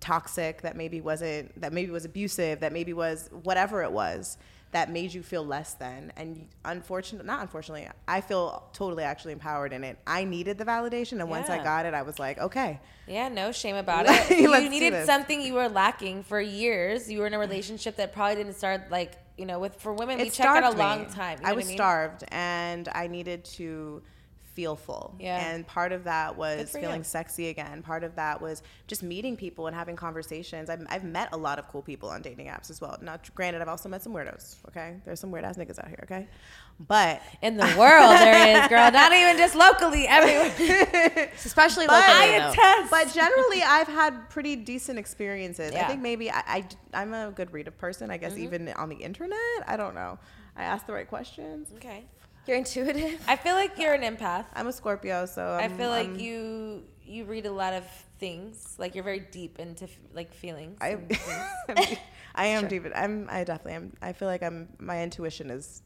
[SPEAKER 4] toxic, that maybe wasn't, that maybe was abusive, that maybe was whatever it was that made you feel less than. And unfortunately, not unfortunately, I feel totally actually empowered in it. I needed the validation, and once I
[SPEAKER 1] Yeah.
[SPEAKER 4] got it, I was like, okay,
[SPEAKER 1] Yeah, no shame about
[SPEAKER 4] Let's
[SPEAKER 1] it. You needed
[SPEAKER 4] this.
[SPEAKER 1] something you were lacking for years. You were in a relationship that probably didn't start like you know with for women. we
[SPEAKER 4] it
[SPEAKER 1] check out a
[SPEAKER 4] me.
[SPEAKER 1] long time. You know
[SPEAKER 4] I was
[SPEAKER 1] mean?
[SPEAKER 4] starved, and I needed to feel full.
[SPEAKER 1] Yeah.
[SPEAKER 4] And part of that was feeling
[SPEAKER 1] you.
[SPEAKER 4] sexy again. Part of that was just meeting people and having conversations. I've, I've met a lot of cool people on dating apps as well. Now, granted, I've also met some weirdos. Okay, there's some weird ass niggas out here. Okay, but
[SPEAKER 1] In the world, there is, girl. Not even just locally, everywhere.
[SPEAKER 2] Especially
[SPEAKER 4] But-
[SPEAKER 2] locally,
[SPEAKER 1] I attest.
[SPEAKER 4] but generally i've had pretty decent experiences i think maybe I, I am a good reader person i guess
[SPEAKER 1] Mm-hmm.
[SPEAKER 4] even on the internet i don't know i ask the right questions
[SPEAKER 1] okay.
[SPEAKER 2] You're intuitive.
[SPEAKER 1] I feel like you're an empath.
[SPEAKER 4] i'm a scorpio so
[SPEAKER 1] i
[SPEAKER 4] I'm,
[SPEAKER 1] feel like
[SPEAKER 4] I'm-
[SPEAKER 1] you you read a lot of things. Like you're very deep into f- like feelings.
[SPEAKER 4] I. I am deep. I'm. I definitely am. I feel like I'm. My intuition is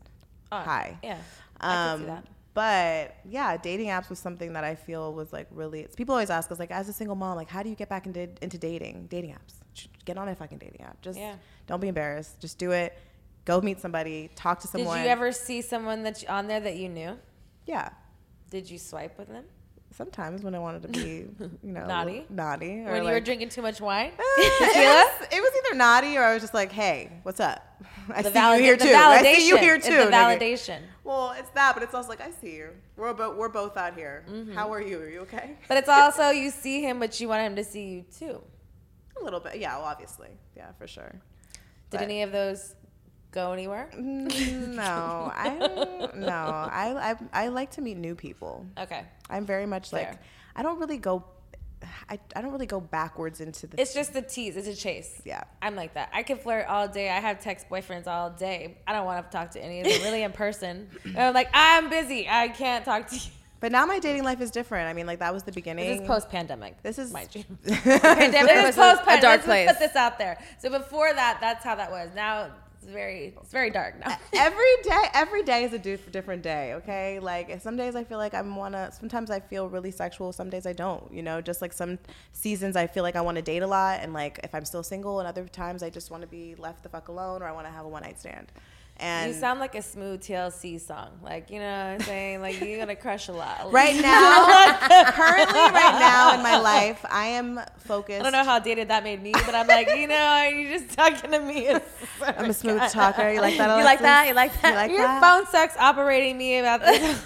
[SPEAKER 1] Oh,
[SPEAKER 4] high.
[SPEAKER 1] Yeah. I
[SPEAKER 4] Um,
[SPEAKER 1] that.
[SPEAKER 4] but yeah, dating apps was something that I feel was like really. It's, people always ask us like, as a single mom, like, how do you get back into into dating? Dating apps. Get on a fucking dating app. Just
[SPEAKER 1] Yeah.
[SPEAKER 4] don't be embarrassed. Just do it. Go meet somebody. Talk to someone.
[SPEAKER 1] Did you ever see someone that you, on there that you knew?
[SPEAKER 4] Yeah.
[SPEAKER 1] Did you swipe with them?
[SPEAKER 4] Sometimes when I wanted to be, you know,
[SPEAKER 1] Naughty?
[SPEAKER 4] naughty, or
[SPEAKER 1] When you were drinking too much wine?
[SPEAKER 4] it, was, it was either naughty or I was just like, hey, what's up? I
[SPEAKER 1] The
[SPEAKER 4] see
[SPEAKER 1] valid-
[SPEAKER 4] you here
[SPEAKER 1] the
[SPEAKER 4] too. I see you
[SPEAKER 1] validation.
[SPEAKER 4] here
[SPEAKER 1] It's
[SPEAKER 4] too.
[SPEAKER 1] the
[SPEAKER 4] nigga.
[SPEAKER 1] validation.
[SPEAKER 4] Well, it's that, but it's also like I see you. We're both we're both out here.
[SPEAKER 1] Mm-hmm.
[SPEAKER 4] How are you? Are you okay?
[SPEAKER 1] But it's also you see him, but you want him to see you too.
[SPEAKER 4] A little bit, yeah. Well, obviously, yeah, for sure.
[SPEAKER 1] Did
[SPEAKER 4] But-
[SPEAKER 1] any of those go anywhere?
[SPEAKER 4] Mm, no, I don't. No, I, I I like to meet new people.
[SPEAKER 1] Okay.
[SPEAKER 4] I'm very much like I don't really go I, I don't really go backwards into the.
[SPEAKER 1] It's just the tease. It's a chase.
[SPEAKER 4] Yeah.
[SPEAKER 1] I'm like that. I can flirt all day. I have text boyfriends all day. I don't want to talk to any of them really in person. And I'm like, I'm busy. I can't talk to you.
[SPEAKER 4] but now my dating life is different. I mean, like that was the beginning.
[SPEAKER 1] This is post pandemic.
[SPEAKER 4] This is
[SPEAKER 1] my you.
[SPEAKER 2] Pandemic
[SPEAKER 1] This
[SPEAKER 2] was
[SPEAKER 1] post
[SPEAKER 2] a, a dark
[SPEAKER 1] Let's
[SPEAKER 2] place.
[SPEAKER 1] put this out there. So before that, that's how that was. Now it's very, it's very dark now.
[SPEAKER 4] every day every day is a different day okay? Like some days i feel like i want to sometimes i feel really sexual some days i don't you know? Just like some seasons i feel like i want to date a lot and like if i'm still single and other times i just want to be left the fuck alone or i want to have a one night stand and
[SPEAKER 1] You sound like a smooth TLC song. Like, you know what I'm saying? Like, you're going to crush a lot.
[SPEAKER 4] right now currently right now in my life i am focused
[SPEAKER 1] I don't know how dated that made me, but I'm like, you know, you're just talking to me.
[SPEAKER 4] I'm a smooth talker you like that
[SPEAKER 2] You like that? You like that?
[SPEAKER 4] you like
[SPEAKER 1] Your
[SPEAKER 4] that
[SPEAKER 1] phone sucks operating me about this.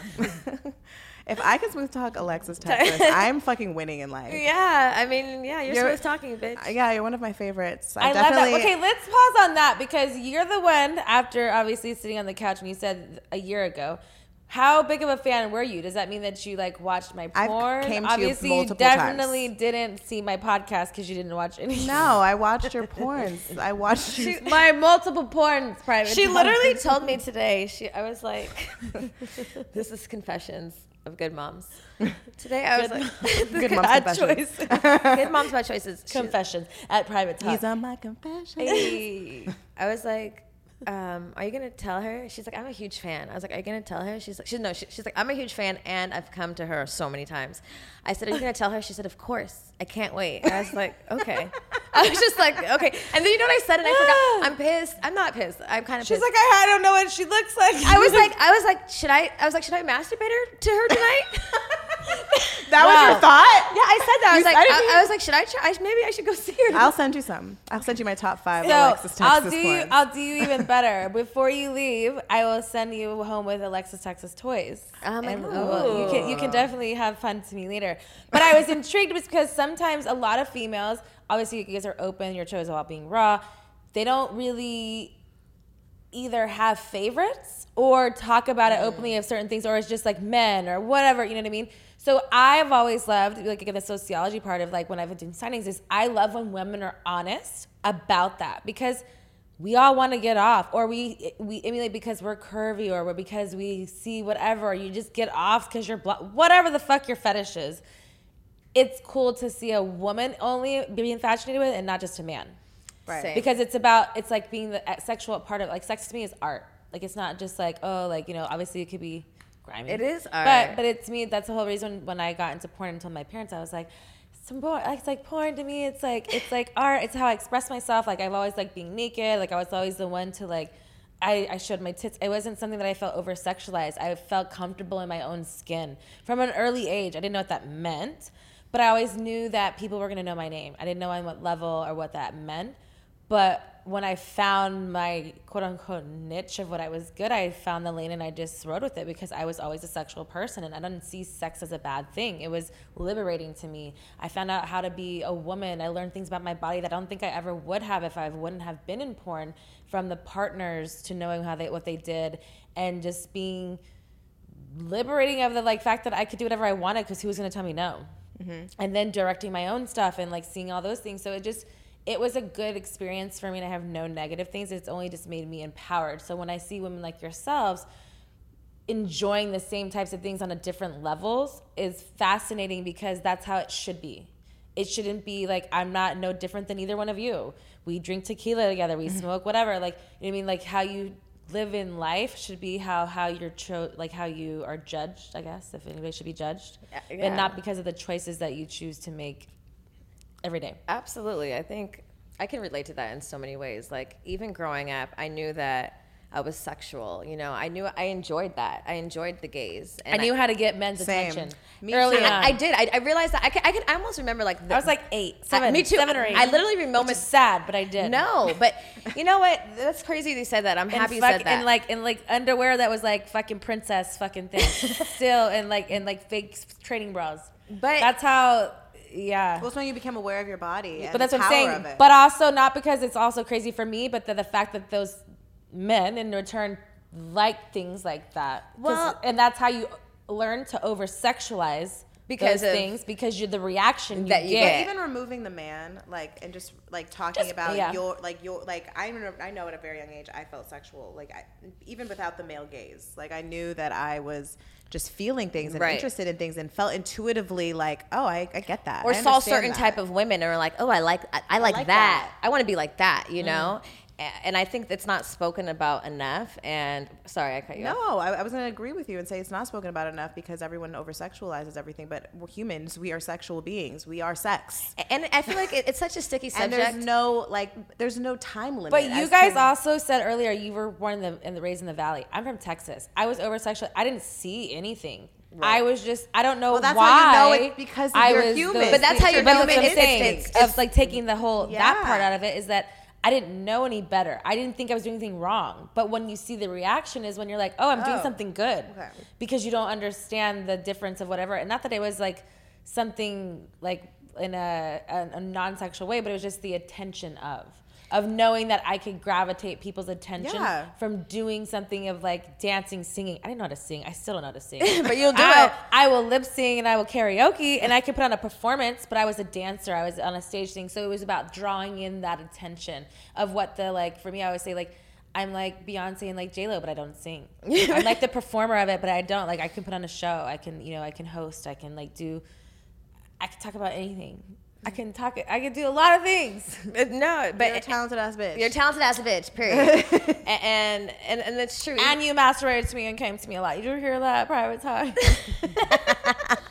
[SPEAKER 4] If i can smooth talk alexis texas i'm fucking winning in life
[SPEAKER 2] Yeah, I mean, yeah, you're,
[SPEAKER 4] You're-
[SPEAKER 2] smooth talking, bitch.
[SPEAKER 4] yeah you're one of my favorites i,
[SPEAKER 1] I love that. Okay, let's pause on that because you're the one after obviously sitting on the couch and you said a year ago. How big of a fan were you? Does that mean that you like watched my
[SPEAKER 4] I've
[SPEAKER 1] porn?
[SPEAKER 4] came to you
[SPEAKER 1] obviously, you
[SPEAKER 4] multiple
[SPEAKER 1] definitely
[SPEAKER 4] times.
[SPEAKER 1] didn't see my podcast because you didn't watch any.
[SPEAKER 4] No, I watched your porns. I watched you.
[SPEAKER 1] my multiple porns private.
[SPEAKER 2] She
[SPEAKER 1] time.
[SPEAKER 2] literally told me today. She, I was like, "This is confessions of good moms." Today, I was like,
[SPEAKER 4] Good mom's
[SPEAKER 1] bad
[SPEAKER 4] confessions.
[SPEAKER 1] choice.
[SPEAKER 2] "Good moms bad choices."
[SPEAKER 1] Confessions at private time.
[SPEAKER 4] These are my confessions.
[SPEAKER 1] Hey.
[SPEAKER 2] I was like, um, "Are you gonna tell her?" She's like, "I'm a huge fan." I was like, "Are you gonna tell her?" She's like, "She's no." She, she's like, "I'm a huge fan, and I've come to her so many times." I said, "Are you gonna tell her?" She said, "Of course. I can't wait." And I was like, "Okay." I was just like, "Okay." And then you know what I said, and I forgot. I'm pissed. I'm not pissed. I'm kind of. Pissed.
[SPEAKER 1] She's
[SPEAKER 2] pissed.
[SPEAKER 1] like, I, I don't know what she looks like.
[SPEAKER 2] I was like, I was like, should I? I was like, should I masturbate her to her tonight?
[SPEAKER 4] That was your thought?
[SPEAKER 2] yeah, I said that. I
[SPEAKER 4] You
[SPEAKER 2] was like. I, I was like, should I try? I- Maybe I should go see her.
[SPEAKER 4] I'll send you some. I'll send you my top five
[SPEAKER 1] So
[SPEAKER 4] Alexis
[SPEAKER 1] I'll
[SPEAKER 4] Texas
[SPEAKER 1] do you. I'll do you even better. Before you leave, I will send you home with Alexis Texas toys.
[SPEAKER 2] Oh my
[SPEAKER 1] And
[SPEAKER 2] God.
[SPEAKER 1] we'll- you can you can definitely have fun to me later. But I was intrigued Was because sometimes a lot of females, obviously you guys are open. Your show is about being raw. They don't really either have favorites or talk about it mm. openly of certain things, or it's just like men or whatever. You know what I mean? So I've always loved, like again, the sociology part of like when I've been doing signings is I love when women are honest about that because we all want to get off, or we we emulate because we're curvy, or because we see whatever. Or you just get off because you're blo- whatever the fuck your fetish is. It's cool to see a woman only being fascinated with, and not just a man
[SPEAKER 4] Right.
[SPEAKER 2] Same.
[SPEAKER 1] because it's about it's like being the sexual part of like sex to me is art like it's not just like oh like you know obviously it could be grimy
[SPEAKER 2] It is
[SPEAKER 1] but
[SPEAKER 2] art.
[SPEAKER 1] but it's me that's the whole reason when i got into porn and told my parents i was like some porn it's like porn to me it's like it's like art it's how i express myself like i've always like being naked like i was always the one to like I, I showed my tits. It wasn't something that I felt over sexualized. I felt comfortable in my own skin from an early age. I didn't know what that meant, but I always knew that people were to know my name. I didn't know on what level or what that meant. But when I found my quote unquote niche of what I was good, I found the lane and I just rode with it because I was always a sexual person and I didn't see sex as a bad thing. It was liberating to me. I found out how to be a woman. I learned things about my body that I don't think I ever would have if I wouldn't have been in porn, from the partners to knowing how they what they did and just being liberating of the like fact that I could do whatever I wanted because who was going to tell me no? Mm-hmm. And then directing my own stuff and like seeing all those things. So it just it was a good experience for me and I have no negative things. It's only just made me empowered. So when I see women like yourselves enjoying the same types of things on a different levels is fascinating because that's how it should be. It shouldn't be like I'm not no different than either one of you. We drink tequila together, we mm-hmm. smoke whatever. Like you know what I mean, like how you live in life should be how how you're cho- like how you are judged. I guess if anybody should be judged,
[SPEAKER 2] Yeah.
[SPEAKER 1] and not because of the choices that you choose to make every day.
[SPEAKER 2] Absolutely. I think I can relate to that in so many ways. Like even growing up, I knew that I was sexual. You know, I knew I enjoyed that. I enjoyed the gaze.
[SPEAKER 1] I knew how to get men's
[SPEAKER 4] Same.
[SPEAKER 1] attention
[SPEAKER 4] Me
[SPEAKER 1] early
[SPEAKER 4] too.
[SPEAKER 1] on.
[SPEAKER 2] I, I did. I, I realized that I can, I can. I almost remember like the,
[SPEAKER 1] I was like eight, seven,
[SPEAKER 2] me too.
[SPEAKER 1] seven or eight.
[SPEAKER 2] I literally remember.
[SPEAKER 1] Which is sad, but I did.
[SPEAKER 2] No, but you know what? That's crazy that you said that. I'm
[SPEAKER 1] And
[SPEAKER 2] happy you
[SPEAKER 1] fuck-
[SPEAKER 2] said that.
[SPEAKER 1] And like in like underwear that was like fucking princess fucking thing. Still and like and like fake training bras.
[SPEAKER 2] But-
[SPEAKER 1] that's how yeah.
[SPEAKER 4] Well, it's when you become aware of your body. And
[SPEAKER 1] but that's
[SPEAKER 4] the
[SPEAKER 1] what I'm saying. But also not because it's also crazy for me, but the, the fact that those men in return like things like that.
[SPEAKER 2] Well-
[SPEAKER 1] and that's how you learn to over sexualize
[SPEAKER 2] Because
[SPEAKER 1] those
[SPEAKER 2] of-
[SPEAKER 1] things because you're the reaction you
[SPEAKER 2] That you
[SPEAKER 1] get.
[SPEAKER 2] get.
[SPEAKER 4] even removing the man like and just like talking
[SPEAKER 1] Just-
[SPEAKER 4] about
[SPEAKER 1] yeah.
[SPEAKER 4] your like your like I remember I know at a very young age I felt sexual like I, even without the male gaze like I knew that I was just feeling things and
[SPEAKER 2] Right.
[SPEAKER 4] interested in things and felt intuitively like oh I, I get that
[SPEAKER 2] or
[SPEAKER 4] I
[SPEAKER 2] saw certain
[SPEAKER 4] that.
[SPEAKER 2] type of women and are like, oh, I like, I, I like,
[SPEAKER 4] like
[SPEAKER 2] that.
[SPEAKER 4] that.
[SPEAKER 2] I want to be like that, you mm-hmm. know. And I think it's not spoken about enough. And sorry, I cut you off.
[SPEAKER 4] no I, I was going to agree with you and say it's not spoken about enough because everyone over sexualizes everything but we're humans we are sexual beings we are sex
[SPEAKER 2] And I feel like it, it's such a sticky subject.
[SPEAKER 4] and there's no like there's no time limit
[SPEAKER 1] But you guys
[SPEAKER 4] to-
[SPEAKER 1] also said earlier you were born in the in the raised in the valley. I'm from Texas. I was over sexual. I didn't see anything. I was just I don't know
[SPEAKER 4] Well, that's
[SPEAKER 1] why.
[SPEAKER 4] how you know it's because
[SPEAKER 1] I
[SPEAKER 4] you're
[SPEAKER 1] was
[SPEAKER 4] human.
[SPEAKER 1] those
[SPEAKER 2] But that's how you're human
[SPEAKER 1] saying,
[SPEAKER 2] instincts.
[SPEAKER 1] of like taking the whole that part out of it is that I didn't know any better. I didn't think I was doing anything wrong. But when you see the reaction is when you're like, oh, I'm doing
[SPEAKER 4] Oh,
[SPEAKER 1] something good.
[SPEAKER 4] okay.
[SPEAKER 1] Because you don't understand the difference of whatever. And not that it was like something like in a, a, a non-sexual way, but it was just the attention of of knowing that I could gravitate people's attention
[SPEAKER 4] Yeah.
[SPEAKER 1] from doing something of like dancing, singing. I didn't know how to sing. I still don't know how to sing.
[SPEAKER 2] But you'll do
[SPEAKER 1] I,
[SPEAKER 2] it.
[SPEAKER 1] I will lip sing and I will karaoke and I can put on a performance, but I was a dancer. I was on a stage thing. So it was about drawing in that attention of what the like for me, I always say like I'm like Beyonce and like J Lo, but I don't sing. I'm like the performer of it, but I don't. Like I can put on a show. I can, you know, I can host. I can like do. I can talk about anything. I can talk. I can do a lot of things.
[SPEAKER 2] No, but
[SPEAKER 4] you're a talented ass bitch
[SPEAKER 2] you're a talented ass bitch. Period. And and and that's true.
[SPEAKER 1] And you masturbated to me and came to me a lot. You did hear that private time?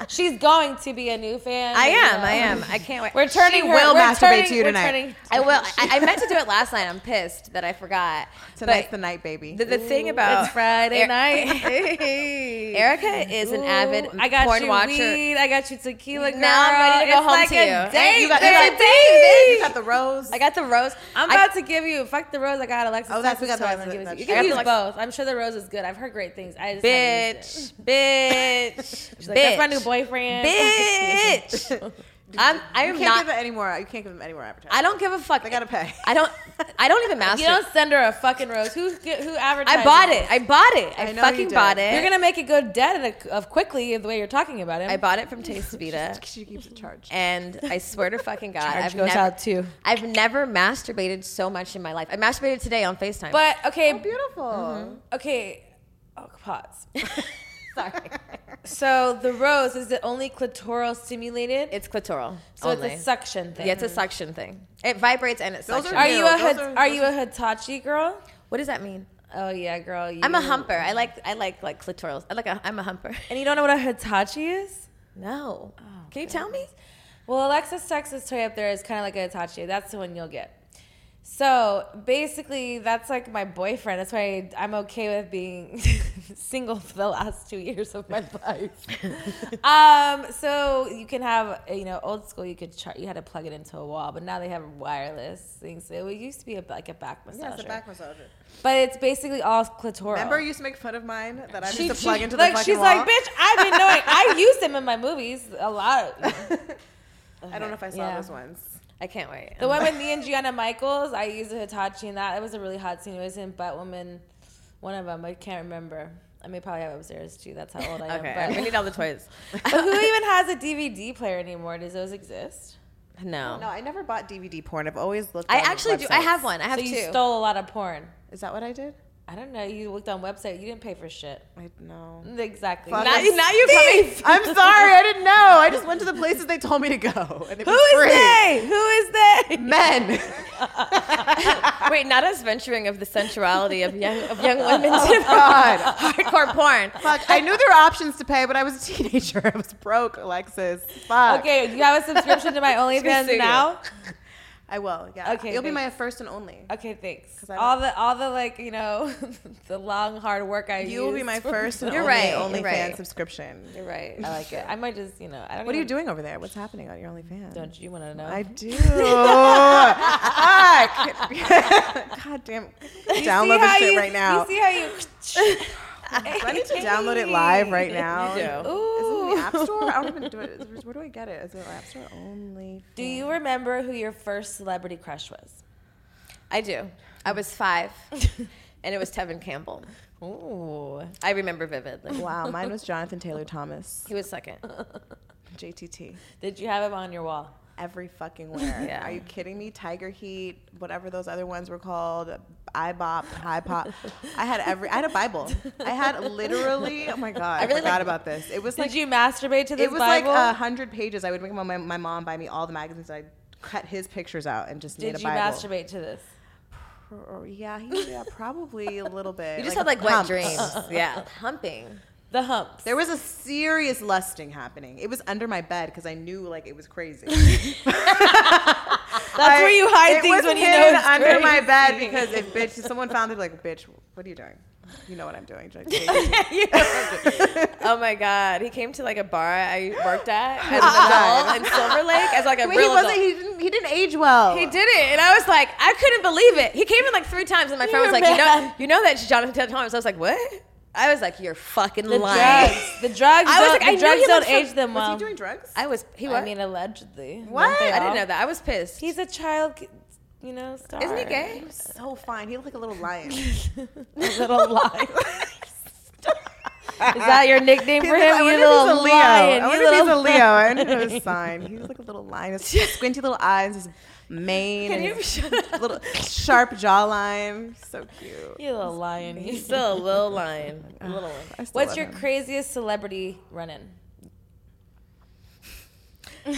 [SPEAKER 1] She's going to be a new fan.
[SPEAKER 2] I
[SPEAKER 1] you
[SPEAKER 2] am.
[SPEAKER 1] know.
[SPEAKER 2] I am. I can't wait.
[SPEAKER 1] We're turning
[SPEAKER 4] She
[SPEAKER 1] her.
[SPEAKER 4] will masturbate
[SPEAKER 1] turning,
[SPEAKER 4] to you tonight.
[SPEAKER 1] turning-
[SPEAKER 2] I will. I, I meant to do it last night. I'm pissed that I forgot.
[SPEAKER 4] tonight's
[SPEAKER 2] But
[SPEAKER 4] the night baby
[SPEAKER 2] the, the thing about
[SPEAKER 1] It's Friday
[SPEAKER 2] Er-
[SPEAKER 1] night.
[SPEAKER 2] Erica is an avid
[SPEAKER 1] Ooh, I got
[SPEAKER 2] porn
[SPEAKER 1] you
[SPEAKER 2] watcher.
[SPEAKER 1] weed. I got you tequila. Girl.
[SPEAKER 2] Now I'm ready to go
[SPEAKER 1] It's
[SPEAKER 2] home
[SPEAKER 1] like
[SPEAKER 2] to you.
[SPEAKER 1] Date,
[SPEAKER 4] you got, you got, you got the rose
[SPEAKER 2] I got the rose.
[SPEAKER 1] I'm
[SPEAKER 2] I-
[SPEAKER 1] about to give you fuck the rose. I got Alexis.
[SPEAKER 4] Oh, that's- we got the
[SPEAKER 1] toy. I'm gonna
[SPEAKER 4] Alexis-
[SPEAKER 1] give it to
[SPEAKER 4] that's-
[SPEAKER 1] you. You can use both. I'm sure the rose is good. I've heard great things. I just
[SPEAKER 2] bitch,
[SPEAKER 1] it.
[SPEAKER 2] bitch,
[SPEAKER 1] She's like, that's my new boyfriend.
[SPEAKER 2] bitch. I'm. I
[SPEAKER 4] you
[SPEAKER 2] am
[SPEAKER 4] can't
[SPEAKER 2] not.
[SPEAKER 4] give it any more you can't give them any more advertising
[SPEAKER 2] I don't give a fuck.
[SPEAKER 4] They gotta pay.
[SPEAKER 2] I don't. I don't even master.
[SPEAKER 1] You don't send her a fucking rose. Who who advertised?
[SPEAKER 2] I bought it. I bought it. I,
[SPEAKER 4] I know
[SPEAKER 2] fucking bought it.
[SPEAKER 1] You're gonna make it go dead in a, of quickly the way you're talking about it.
[SPEAKER 2] I bought it from Taste Vita,
[SPEAKER 4] she keeps it charged
[SPEAKER 2] and I swear to fucking God,
[SPEAKER 1] Charge
[SPEAKER 2] I've
[SPEAKER 1] goes
[SPEAKER 2] never,
[SPEAKER 1] out too.
[SPEAKER 2] I've never masturbated so much in my life. I masturbated today on Facetime.
[SPEAKER 1] But okay, oh,
[SPEAKER 4] beautiful mm-hmm.
[SPEAKER 1] okay. Oh, pause.
[SPEAKER 2] sorry,
[SPEAKER 1] So the rose is it only clitoral stimulated?
[SPEAKER 2] it's clitoral.
[SPEAKER 1] so
[SPEAKER 2] only.
[SPEAKER 1] it's a suction thing.
[SPEAKER 2] Yeah, it's a suction thing. It vibrates and it
[SPEAKER 4] Those
[SPEAKER 2] suctions.
[SPEAKER 4] are
[SPEAKER 1] Are you
[SPEAKER 4] new.
[SPEAKER 1] a
[SPEAKER 4] Those are-
[SPEAKER 1] are you a Hitachi girl?
[SPEAKER 2] what does that mean?
[SPEAKER 1] Oh yeah, girl. You,
[SPEAKER 2] I'm a humper. I like I like like clitorals. I like a, I'm a humper.
[SPEAKER 1] And you don't know what a Hitachi is?
[SPEAKER 2] No.
[SPEAKER 1] Oh,
[SPEAKER 2] Can you tell me?
[SPEAKER 1] Well, Alexis Texas toy up there is kind of like a Hitachi. That's the one you'll get. So basically, that's like my boyfriend. That's why I'm okay with being single for the last two years of my life. um, so you can have, you know, old school. You could char- you had to plug it into a wall, but now they have wireless things. It used to be a, like a back massager,
[SPEAKER 4] yeah it's a back massager
[SPEAKER 1] but it's basically all clitoral.
[SPEAKER 4] remember you used to make fun of mine that I used
[SPEAKER 1] She-
[SPEAKER 4] to plug
[SPEAKER 1] she-
[SPEAKER 4] into
[SPEAKER 1] like,
[SPEAKER 4] the fucking
[SPEAKER 1] she's
[SPEAKER 4] wall
[SPEAKER 1] like, bitch, I've been knowing. I used them in my movies a lot.
[SPEAKER 4] I don't know if I saw
[SPEAKER 1] Yeah.
[SPEAKER 4] those ones
[SPEAKER 2] I can't wait.
[SPEAKER 1] The one with me and Gianna Michaels, I used a Hitachi in that. It was a really hot scene. It was in Batwoman, one of them. I can't remember. I may probably have upstairs too. That's how old I am.
[SPEAKER 2] Okay,
[SPEAKER 1] But,
[SPEAKER 2] we need all the toys.
[SPEAKER 1] but who even has a DVD player anymore? Does those exist?
[SPEAKER 2] No.
[SPEAKER 4] no I never bought DVD porn I've always looked
[SPEAKER 2] I
[SPEAKER 4] on
[SPEAKER 2] actually do. I have one. I have
[SPEAKER 1] so you stole a lot of porn.
[SPEAKER 4] is that what I did
[SPEAKER 1] I don't know. You looked on website. You didn't pay for shit.
[SPEAKER 4] I know
[SPEAKER 1] Exactly.
[SPEAKER 4] Fuck.
[SPEAKER 2] now,
[SPEAKER 4] I'm
[SPEAKER 2] now you're coming.
[SPEAKER 4] I'm sorry I didn't know I just went to the places they told me to go and it
[SPEAKER 1] Who
[SPEAKER 4] was
[SPEAKER 1] is
[SPEAKER 4] free.
[SPEAKER 1] they? Who is they?
[SPEAKER 4] men
[SPEAKER 2] Wait, not us venturing of the sensuality of young of young oh, women to
[SPEAKER 4] God
[SPEAKER 2] hardcore porn.
[SPEAKER 4] Fuck, I knew there were options to pay, but I was a teenager. I was broke, Alexis. Fuck.
[SPEAKER 1] Okay, you have a subscription to my OnlyFans
[SPEAKER 2] now. you.
[SPEAKER 4] I will. Yeah.
[SPEAKER 1] Okay,
[SPEAKER 4] You'll be my first and only.
[SPEAKER 1] Okay, Thanks. All the all the like you know the long hard work I
[SPEAKER 4] You will be my first and
[SPEAKER 2] You're
[SPEAKER 4] only
[SPEAKER 2] right,
[SPEAKER 4] OnlyFans
[SPEAKER 2] right.
[SPEAKER 4] subscription.
[SPEAKER 2] You're right.
[SPEAKER 1] I like it. I might just you know I don't.
[SPEAKER 4] What are you doing over there? What's happening on your OnlyFans?
[SPEAKER 1] Don't you want to know?
[SPEAKER 4] I do. God damn.
[SPEAKER 1] You
[SPEAKER 4] Download this shit
[SPEAKER 1] you-
[SPEAKER 4] right now.
[SPEAKER 1] You see how you?
[SPEAKER 4] Do I need to download it live right now?
[SPEAKER 2] You do.
[SPEAKER 4] Is it in the App Store? I don't even do it. Where do I get it? Is it App Store only?
[SPEAKER 1] Do you remember who your first celebrity crush was?
[SPEAKER 2] I do. I was five, and it was Tevin Campbell.
[SPEAKER 1] Ooh.
[SPEAKER 2] I remember vividly.
[SPEAKER 4] Wow, mine was Jonathan Taylor Thomas.
[SPEAKER 2] He was second.
[SPEAKER 4] JTT.
[SPEAKER 1] Did you have him on your wall?
[SPEAKER 4] Every fucking where.
[SPEAKER 2] Yeah.
[SPEAKER 4] Are you kidding me? Tiger Beat, whatever those other ones were called, iBop, High Pop. I had every. I had a Bible. I had literally. Oh my god! I,
[SPEAKER 2] really
[SPEAKER 4] forgot
[SPEAKER 2] like-
[SPEAKER 4] about this. It was
[SPEAKER 1] Did
[SPEAKER 4] like
[SPEAKER 1] you masturbate to this
[SPEAKER 4] it was
[SPEAKER 1] Bible?
[SPEAKER 4] like a hundred pages. I would make my, my, my mom buy me all the magazines. I cut his pictures out and just made
[SPEAKER 1] Did you masturbate to this?
[SPEAKER 4] Yeah, he, yeah, probably a little bit.
[SPEAKER 2] You just
[SPEAKER 4] Like
[SPEAKER 2] had like wet dreams. yeah, humping.
[SPEAKER 1] The humps.
[SPEAKER 4] There was a serious lusting happening. It was under my bed because I knew like it was crazy.
[SPEAKER 1] That's where you hide things when you know it's
[SPEAKER 4] under my bed because if bitch, if someone found it, like bitch, what are you doing? You know what I'm doing.
[SPEAKER 2] Oh my god, he came to like a bar I worked at as an adult in Silver Lake as like a
[SPEAKER 4] Wait,
[SPEAKER 2] real
[SPEAKER 4] he wasn't.
[SPEAKER 2] adult.
[SPEAKER 4] He didn't. He didn't age well.
[SPEAKER 2] He did it, and I was like, I couldn't believe it. He came in like three times, and my friend was like, you know, you know that's Jonathan Thomas. I was like, what? I was like, you're fucking
[SPEAKER 1] the
[SPEAKER 2] lying.
[SPEAKER 1] drugs. The drugs.
[SPEAKER 2] I was like, I
[SPEAKER 1] drugs
[SPEAKER 2] he
[SPEAKER 1] don't age them well.
[SPEAKER 4] Was he doing drugs?
[SPEAKER 2] I was. He
[SPEAKER 1] was.
[SPEAKER 2] I
[SPEAKER 1] mean, allegedly.
[SPEAKER 4] What?
[SPEAKER 2] I didn't know that. I was pissed.
[SPEAKER 1] He's a child, you know, star.
[SPEAKER 2] Isn't he gay?
[SPEAKER 4] He was so fine. He looked like a little lion.
[SPEAKER 1] A little lion. Is that your nickname for him? You
[SPEAKER 4] he's
[SPEAKER 1] little
[SPEAKER 4] a Leo.
[SPEAKER 1] lion.
[SPEAKER 4] I wonder if he's a
[SPEAKER 1] little
[SPEAKER 4] Leo. I know his sign. He was like a little lion. His squinty little eyes, his mane,
[SPEAKER 2] Can you
[SPEAKER 4] little sharp jawline. So cute.
[SPEAKER 1] You little lion.
[SPEAKER 2] He's still a little lion. A little one.
[SPEAKER 1] What's your
[SPEAKER 4] him.
[SPEAKER 1] craziest celebrity run-in?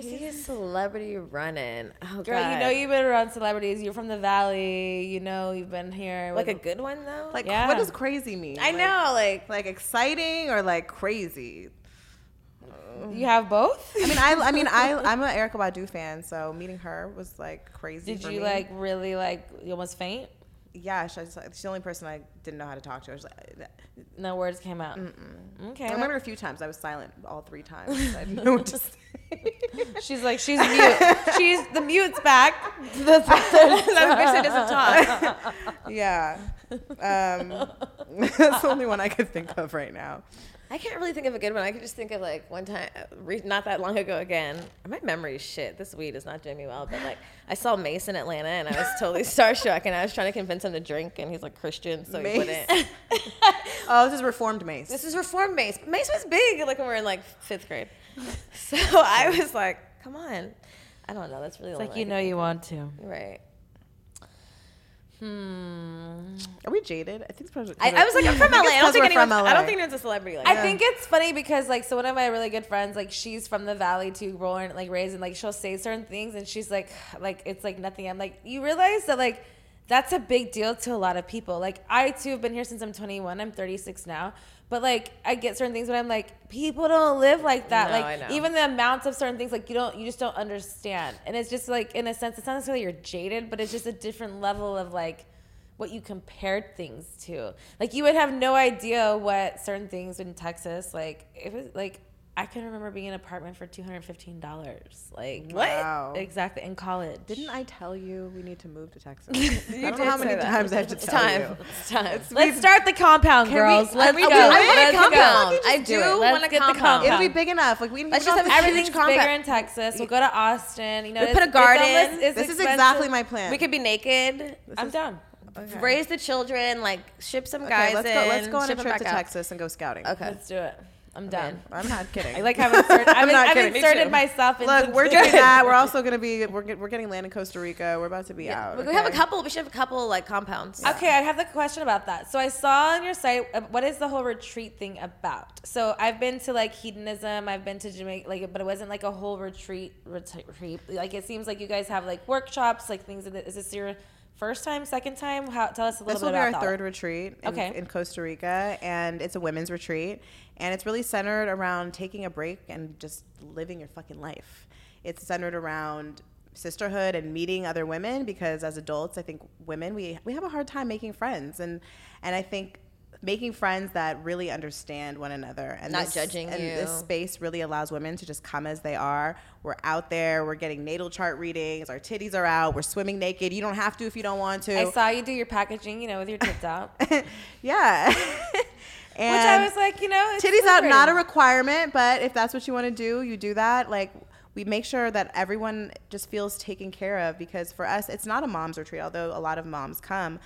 [SPEAKER 2] A celebrity running. Oh
[SPEAKER 1] Girl,
[SPEAKER 2] god.
[SPEAKER 1] you know you've been around celebrities. You're from the valley. You know you've been here.
[SPEAKER 2] like a good one though.
[SPEAKER 4] Like,
[SPEAKER 1] Yeah.
[SPEAKER 4] what does crazy mean?
[SPEAKER 2] I
[SPEAKER 4] Like-
[SPEAKER 2] know, like
[SPEAKER 4] Like exciting or like crazy?
[SPEAKER 1] You have both.
[SPEAKER 4] I mean, I, I mean, I, I'm an Erykah Badu fan, so meeting her was like crazy.
[SPEAKER 1] Did you
[SPEAKER 4] me.
[SPEAKER 1] like really like you almost faint?
[SPEAKER 4] Yeah, she, she's the only person I didn't know how to talk to. I was like,
[SPEAKER 1] No words came out. Okay.
[SPEAKER 4] I remember a few times I was silent all three times. I didn't know what to say.
[SPEAKER 1] She's like she's mute. she's the mute's back. The
[SPEAKER 2] that bitch doesn't talk.
[SPEAKER 4] yeah, um, that's the only one I could think of right now.
[SPEAKER 2] I can't really think of a good one. I could just think of like one time, not that long ago again. My memory is shit. This weed is not doing me well. But like, I saw Mase in Atlanta and I was totally starstruck and I was trying to convince him to drink and he's like Christian, so
[SPEAKER 4] Mase?
[SPEAKER 2] he wouldn't.
[SPEAKER 4] Oh, this is Reformed Mase.
[SPEAKER 2] This is Reformed Mase. Mase was big like when we were in like fifth grade. So I was like, come on. I don't know. That's really
[SPEAKER 1] It's like you know you want to.
[SPEAKER 2] Right.
[SPEAKER 1] Hmm.
[SPEAKER 4] Are we jaded? I think it's probably.
[SPEAKER 2] I, I was like, I'm from LA. I don't think
[SPEAKER 4] we're
[SPEAKER 2] anyone's, I don't think anyone's a celebrity like
[SPEAKER 1] I
[SPEAKER 2] that.
[SPEAKER 1] think it's funny because like so one of my really good friends like she's from the valley too, born like raised and like she'll say certain things and she's like like it's like nothing. I'm like you realize that like that's a big deal to a lot of people. Like I too have been here since I'm 21. I'm 36 now. But like I get certain things, but I'm like, people don't live like that.
[SPEAKER 2] No,
[SPEAKER 1] like even the amounts of certain things, like you don't, you just don't understand. And it's just like in a sense, it's not necessarily you're jaded, but it's just a different level of like what you compared things to. Like you would have no idea what certain things in Texas, like it was like I can remember being in an apartment for two hundred fifteen dollars. Like
[SPEAKER 2] What?
[SPEAKER 4] Wow.
[SPEAKER 1] exactly in college?
[SPEAKER 4] Didn't I tell you we need to move to Texas?
[SPEAKER 2] You
[SPEAKER 4] I don't know how many
[SPEAKER 2] that.
[SPEAKER 4] times I have to
[SPEAKER 2] It's
[SPEAKER 4] tell
[SPEAKER 2] time.
[SPEAKER 4] you.
[SPEAKER 2] It's time.
[SPEAKER 1] Let's start the compound,
[SPEAKER 4] Can we-
[SPEAKER 1] girls. Let's
[SPEAKER 4] we
[SPEAKER 1] go.
[SPEAKER 4] do it?
[SPEAKER 1] Let's
[SPEAKER 2] compound. I
[SPEAKER 1] Let's
[SPEAKER 2] do want
[SPEAKER 1] Let's
[SPEAKER 2] a
[SPEAKER 1] get the
[SPEAKER 2] compound.
[SPEAKER 1] compound.
[SPEAKER 4] It'll be big enough. Like we, we
[SPEAKER 2] Let's just
[SPEAKER 4] have
[SPEAKER 2] have
[SPEAKER 4] to
[SPEAKER 2] a huge
[SPEAKER 1] Everything's bigger
[SPEAKER 2] compound.
[SPEAKER 1] in Texas. We'll go to Austin. You know,
[SPEAKER 2] We
[SPEAKER 1] it's-
[SPEAKER 2] put a
[SPEAKER 1] it's
[SPEAKER 2] garden.
[SPEAKER 1] almost- it's
[SPEAKER 4] This is exactly my plan.
[SPEAKER 2] We could be naked.
[SPEAKER 1] I'm down.
[SPEAKER 2] Raise the children, like ship some guys.
[SPEAKER 4] Okay, let's
[SPEAKER 2] in.
[SPEAKER 4] go. Let's go on a trip to
[SPEAKER 2] out.
[SPEAKER 4] Texas and go scouting.
[SPEAKER 2] Okay.
[SPEAKER 1] Let's do it. I'm done.
[SPEAKER 4] I'm not kidding.
[SPEAKER 1] I like how I've inserted, I've,
[SPEAKER 4] not
[SPEAKER 1] I've
[SPEAKER 4] kidding.
[SPEAKER 1] Inserted myself into
[SPEAKER 4] Look, we're doing that. We're also gonna be we're, get, we're getting land in Costa Rica. We're about to be out.
[SPEAKER 2] We we have a couple. We should have a couple like compounds.
[SPEAKER 1] Okay, I have the question about that. So I saw on your site, uh, what is the whole retreat thing about? So I've been to like hedonism, I've been to Jamaica, like, but it wasn't like a whole retreat. Retreat. Like it seems like you guys have like workshops, like things. Of the, is this your first time, second time? How? Tell us a little
[SPEAKER 4] This
[SPEAKER 1] bit
[SPEAKER 4] will be
[SPEAKER 1] about
[SPEAKER 4] our third retreat in,
[SPEAKER 1] Okay.
[SPEAKER 4] in Costa Rica, and it's a women's retreat, and it's really centered around taking a break and just living your fucking life. It's centered around sisterhood and meeting other women because as adults, I think women we we have a hard time making friends, and and I think making friends that really understand one another and
[SPEAKER 2] Not
[SPEAKER 4] this-
[SPEAKER 2] judging
[SPEAKER 4] and
[SPEAKER 2] you.
[SPEAKER 4] this space really allows women to just come as they are. We're out there, we're getting natal chart readings, our titties are out, we're swimming naked. You don't have to if you don't want to.
[SPEAKER 1] I saw you do your packaging, you know, with your tits out.
[SPEAKER 4] Yeah. and
[SPEAKER 1] I was like, you know,
[SPEAKER 4] titties out, not a requirement, but if that's what you want to do, you do that. Like we make sure that everyone just feels taken care of because for us, it's not a mom's retreat, although a lot of moms come.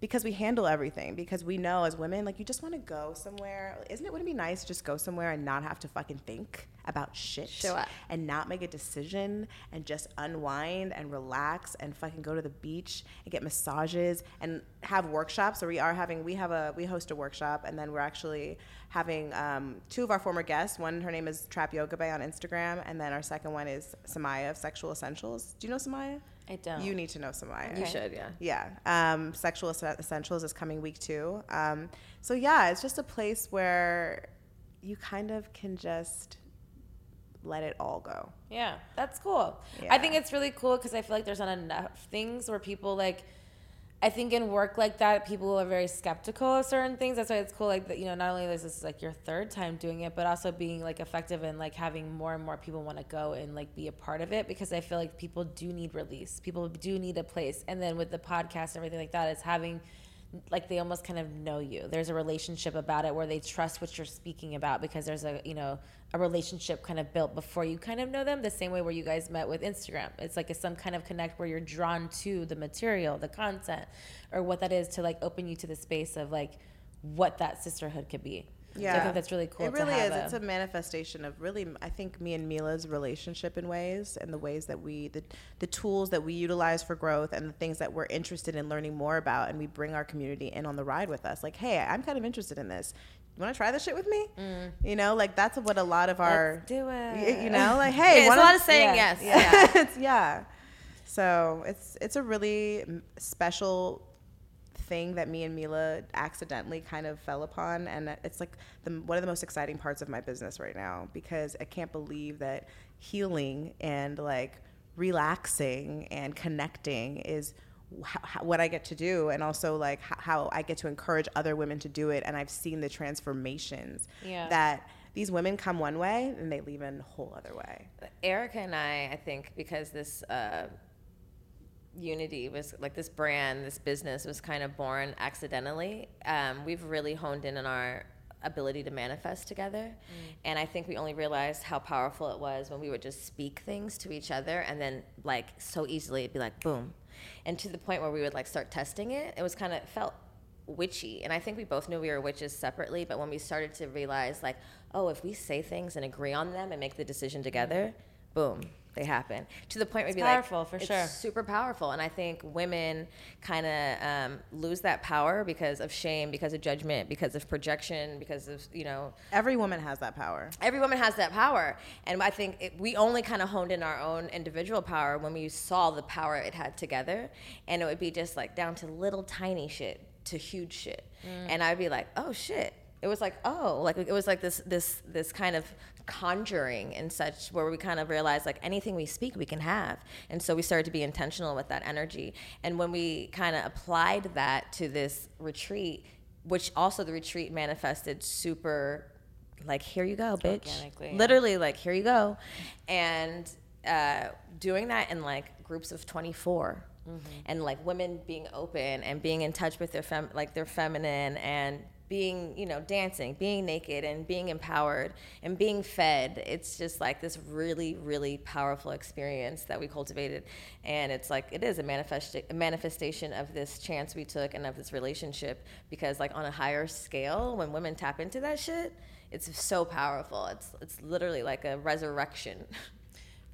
[SPEAKER 4] Because we handle everything because we know as women like you just want to go somewhere. Isn't it wouldn't it be nice to just go somewhere and not have to fucking think about shit?
[SPEAKER 2] Show up.
[SPEAKER 4] and not make a decision and just unwind and relax and fucking go to the beach and get massages and have workshops. So we are having we have a we host a workshop and then we're actually having um, two of our former guests. One her name is trap yoga bay on instagram and then our second one is samaya of sexual essentials. Do you know samaya
[SPEAKER 1] I don't.
[SPEAKER 4] you need to know samaya
[SPEAKER 2] You should, yeah.
[SPEAKER 4] yeah. Um, Sexual Essentials is coming week two. Um, so, yeah, it's just a place where you kind of can just let it all go.
[SPEAKER 1] Yeah, that's cool. I think it's really cool because I feel like there's not enough things where people like. I think in work like that, people are very skeptical of certain things. That's why it's cool. Like that, you know, not only is this like your third time doing it, but also being like effective and like having more and more people want to go and like be a part of it. Because I feel like people do need release. People do need a place. And then with the podcast and everything like that, it's having like they almost kind of know you. There's a relationship about it where they trust what you're speaking about because there's a you know a relationship kind of built before you kind of know them. The same way where you guys met with Instagram. It's like a, some kind of connect where you're drawn to the material, the content, or what that is to like open you to the space of like what that sisterhood could be. So I think that's really cool.
[SPEAKER 4] It really is.
[SPEAKER 1] A,
[SPEAKER 4] it's a manifestation of really, I think, me and Mila's relationship in ways and the ways that we, the, the tools that we utilize for growth and the things that we're interested in learning more about. And we bring our community in on the ride with us. Like, hey, I'm kind of interested in this. You want to try this shit with me? You know, like that's what a lot of our.
[SPEAKER 1] Mm. do it.
[SPEAKER 4] You know, like, hey,
[SPEAKER 2] Yeah, it's a lot of saying
[SPEAKER 1] yeah,
[SPEAKER 2] yes.
[SPEAKER 4] yeah. it's, yeah. So it's it's a really mm, special thing that me and Mila accidentally kind of fell upon, and it's like the, one of the most exciting parts of my business right now because I can't believe that healing and like relaxing and connecting is what I get to do, and also like how I get to encourage other women to do it, and I've seen the transformations
[SPEAKER 1] Yeah.
[SPEAKER 4] that these women come one way and they leave in a whole other way.
[SPEAKER 2] Erica and I, I think, because this uh, unity was like this brand, this business was kind of born accidentally. Um, we've really honed in on our ability to manifest together, and I think we only realized how powerful it was when we would just speak things to each other, and then like so easily it'd be like boom, and to the point where we would like start testing it. It was kind of felt witchy. And i think we both knew we were witches separately but when we started to realize like oh if we say things and agree on them and make the decision together boom they happen to the point where
[SPEAKER 1] It's powerful,
[SPEAKER 2] like
[SPEAKER 1] for
[SPEAKER 2] it's
[SPEAKER 1] sure.
[SPEAKER 2] super powerful. And i think women kind of um, lose that power because of shame because of judgment because of projection because of you know
[SPEAKER 4] Every woman has that power.
[SPEAKER 2] every woman has that power. And i think it, we only kind of honed in our own individual power when we saw the power it had together. And it would be just like down to little tiny shit to huge shit. And i'd be like oh shit it was like oh like it was like this this this kind of conjuring and such where we kind of realized like anything we speak we can have. And so we started to be intentional with that energy. And when we kind of applied that to this retreat which also the retreat manifested super like here you go bitch.
[SPEAKER 1] Organically, yeah.
[SPEAKER 2] literally like here you go. And uh, doing that in like groups of 24 and like women being open and being in touch with their fem- like their feminine and being you know dancing being naked and being empowered and being fed it's just like this really really powerful experience that we cultivated. And it's like it is a manifest a manifestation of this chance we took and of this relationship because like on a higher scale when women tap into that shit it's so powerful. It's it's literally like a resurrection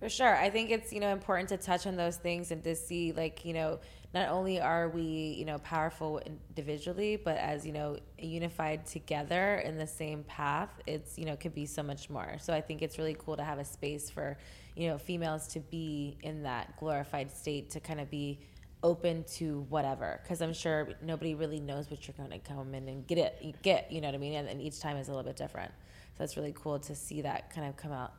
[SPEAKER 1] For sure. I think it's, you know, important to touch on those things and to see like, you know, not only are we, you know, powerful individually, but as, you know, unified together in the same path, it's, you know, could be so much more. So I think it's really cool to have a space for, you know, females to be in that glorified state to kind of be open to whatever because i'm sure nobody really knows what you're going to come in and get it get you know what i mean and, and each time is a little bit different so it's really cool to see that kind of come out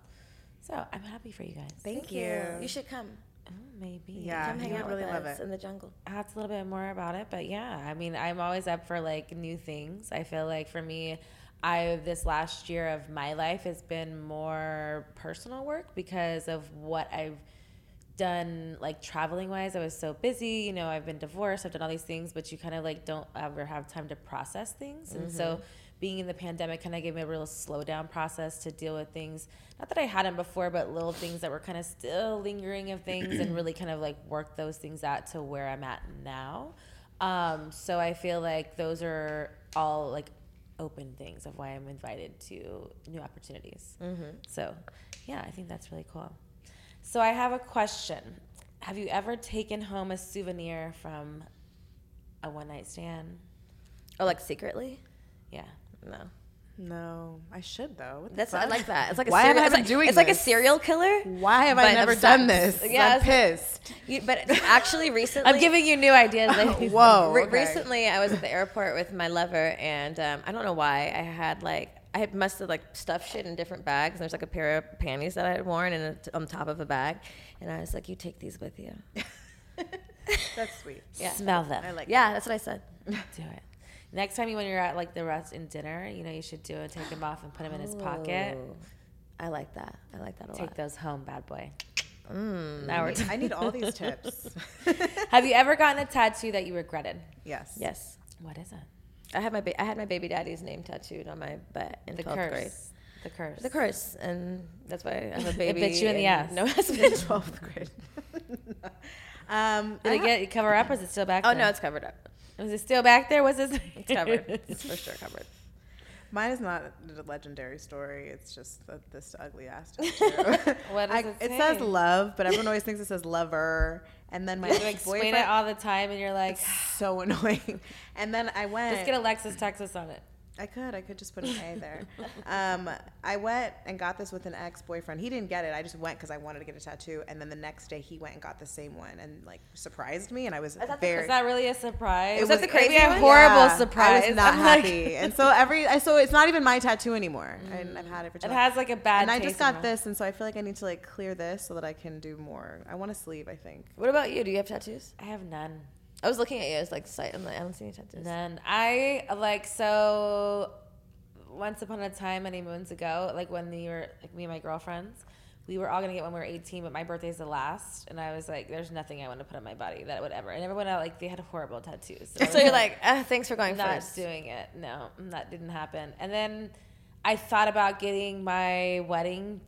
[SPEAKER 1] so I'm happy for you guys.
[SPEAKER 4] Thank you.
[SPEAKER 2] you should come
[SPEAKER 1] Oh, maybe.
[SPEAKER 4] Yeah,
[SPEAKER 2] come hang out
[SPEAKER 4] really
[SPEAKER 2] with
[SPEAKER 4] love
[SPEAKER 2] us
[SPEAKER 4] it.
[SPEAKER 2] in the jungle
[SPEAKER 1] I have a little bit more about it, but yeah, I mean, I'm always up for like new things. I feel like for me, I this last year of my life has been more personal work because of what I've done like traveling wise. I was so busy, you know, I've been divorced, I've done all these things, but you kind of like don't ever have time to process things. And so mm-hmm. Being in the pandemic kind of gave me a real slow down process to deal with things. Not that I hadn't before, but little things that were kind of still lingering of things and really kind of like work those things out to where I'm at now. Um, so I feel like those are all like open things of why I'm invited to new opportunities. So, yeah, I think that's really cool. So I have a question. Have you ever taken home a souvenir from a one night stand?
[SPEAKER 2] Oh, like secretly?
[SPEAKER 1] Yeah.
[SPEAKER 2] No.
[SPEAKER 4] No, I should though.
[SPEAKER 2] That's I like that. It's like a
[SPEAKER 4] Why
[SPEAKER 2] serial,
[SPEAKER 4] haven't I been
[SPEAKER 2] like,
[SPEAKER 4] doing
[SPEAKER 2] It's like a serial killer.
[SPEAKER 4] Why have I never done this?
[SPEAKER 2] Yeah,
[SPEAKER 4] I'm pissed.
[SPEAKER 2] You, but actually, recently,
[SPEAKER 1] I'm giving you new ideas. ladies.
[SPEAKER 4] Whoa.
[SPEAKER 2] Re-
[SPEAKER 4] okay.
[SPEAKER 2] Recently, I was at the airport with my lover, and um, I don't know why I had like I had must have like stuffed shit in different bags. And there's like a pair of panties that I had worn and on top of a bag, and I was like, "You take these with you."
[SPEAKER 4] That's sweet.
[SPEAKER 2] Yeah.
[SPEAKER 1] Smell them.
[SPEAKER 4] I like.
[SPEAKER 2] Yeah, that's what I said.
[SPEAKER 1] Do it. Next time you when you're at like the rest in dinner, you know you should do it. Take them off and put them in his pocket.
[SPEAKER 2] Ooh. I like that. I like that a
[SPEAKER 1] Take
[SPEAKER 2] lot.
[SPEAKER 1] Take those home, bad boy.
[SPEAKER 2] Mm.
[SPEAKER 1] Now we're
[SPEAKER 4] I need all these tips.
[SPEAKER 1] Have you ever gotten a tattoo that you regretted?
[SPEAKER 4] yes.
[SPEAKER 2] Yes,
[SPEAKER 1] What is it?
[SPEAKER 2] I had my ba- I had my baby daddy's name tattooed on my butt in
[SPEAKER 1] The
[SPEAKER 2] 12th
[SPEAKER 1] curse.
[SPEAKER 2] grade.
[SPEAKER 1] The curse.
[SPEAKER 2] The curse, and that's why I have a baby.
[SPEAKER 1] It bit you in the ass.
[SPEAKER 2] No husband.
[SPEAKER 4] Twelfth grade. um,
[SPEAKER 1] Did
[SPEAKER 4] I
[SPEAKER 1] it get cover up or is it still back
[SPEAKER 2] Oh
[SPEAKER 1] there?
[SPEAKER 2] no, it's covered up.
[SPEAKER 1] Was it still back there? Was it?
[SPEAKER 2] It's covered. it's for sure covered.
[SPEAKER 4] Mine is not a legendary story. It's just the, this ugly ass tattoo.
[SPEAKER 1] What does
[SPEAKER 4] I-
[SPEAKER 1] it
[SPEAKER 4] it says love, but everyone always thinks it says lover. And then my
[SPEAKER 1] You explain
[SPEAKER 4] boyfriend
[SPEAKER 1] it all the time, and you're like,
[SPEAKER 4] so annoying. And then I went.
[SPEAKER 1] just get Alexis Texas on it.
[SPEAKER 4] I could. I could just put an A there. um, I went and got this with an ex boyfriend. He didn't get it. I just went because I wanted to get a tattoo. And then the next day, he went and got the same one and like surprised me. And I was
[SPEAKER 2] that the-
[SPEAKER 4] very.
[SPEAKER 1] Is that really a surprise?
[SPEAKER 4] It
[SPEAKER 2] Was that the crazy
[SPEAKER 1] Maybe horrible
[SPEAKER 4] Yeah,
[SPEAKER 1] surprise.
[SPEAKER 4] I was not
[SPEAKER 1] I'm like-
[SPEAKER 4] happy, and so every so it's not even my tattoo anymore. And I've had it for. Too
[SPEAKER 1] It has like a bad.
[SPEAKER 4] and I just got this, and so I feel like I need to like clear this so that I can do more. I want a sleeve. I think.
[SPEAKER 2] What about you? Do you have tattoos?
[SPEAKER 1] I have none.
[SPEAKER 2] I was looking at you. I was like, sight. I'm like, I don't see any tattoos.
[SPEAKER 1] And then I like so. Once upon a time, many moons ago, like when we were like me and my girlfriends, we were all gonna get when we were 18, but my birthday's the last, and I was like, "There's nothing I want to put on my body that would ever." And everyone like they had horrible tattoos. I
[SPEAKER 2] So you're like, ah, thanks for going
[SPEAKER 1] not
[SPEAKER 2] first.
[SPEAKER 1] doing it. No, that didn't happen. And then I thought about getting my wedding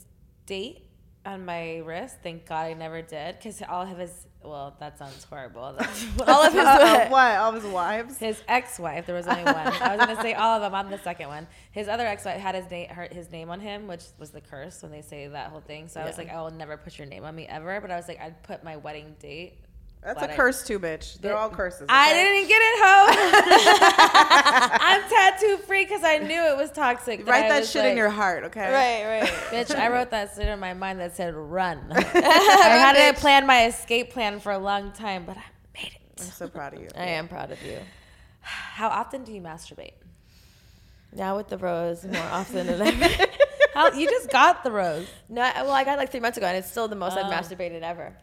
[SPEAKER 1] date on my wrist. Thank God I never did because all of his well, that sounds horrible. That's
[SPEAKER 2] All of his
[SPEAKER 4] Uh, what? All of his wives.
[SPEAKER 1] his ex-wife. There was only one. I was gonna say all of them. I'm the second one. His other ex-wife had his name, his name on him, which was the curse when they say that whole thing. So I was
[SPEAKER 2] Yeah.
[SPEAKER 1] like, I will never put your name on me ever. But I was like, I'd put my wedding date.
[SPEAKER 4] That's
[SPEAKER 1] Glad
[SPEAKER 4] a
[SPEAKER 1] I-
[SPEAKER 4] curse too, bitch. They're all curses.
[SPEAKER 1] I didn't get it home. I'm tattoo free because I knew it was toxic. but
[SPEAKER 4] Write
[SPEAKER 1] I
[SPEAKER 4] that
[SPEAKER 1] was
[SPEAKER 4] shit in your heart, okay?
[SPEAKER 2] Right, right.
[SPEAKER 1] Bitch, I wrote that shit in my mind that said run. I had to plan my escape plan for a long time, but I made it.
[SPEAKER 4] I'm so proud of you.
[SPEAKER 2] I am proud of you.
[SPEAKER 1] How often do you masturbate?
[SPEAKER 2] Now with the rose more often than ever.
[SPEAKER 1] How you just got the rose.
[SPEAKER 2] no, well, I got it like three months ago, and it's still the most
[SPEAKER 1] Oh.
[SPEAKER 2] I've masturbated ever.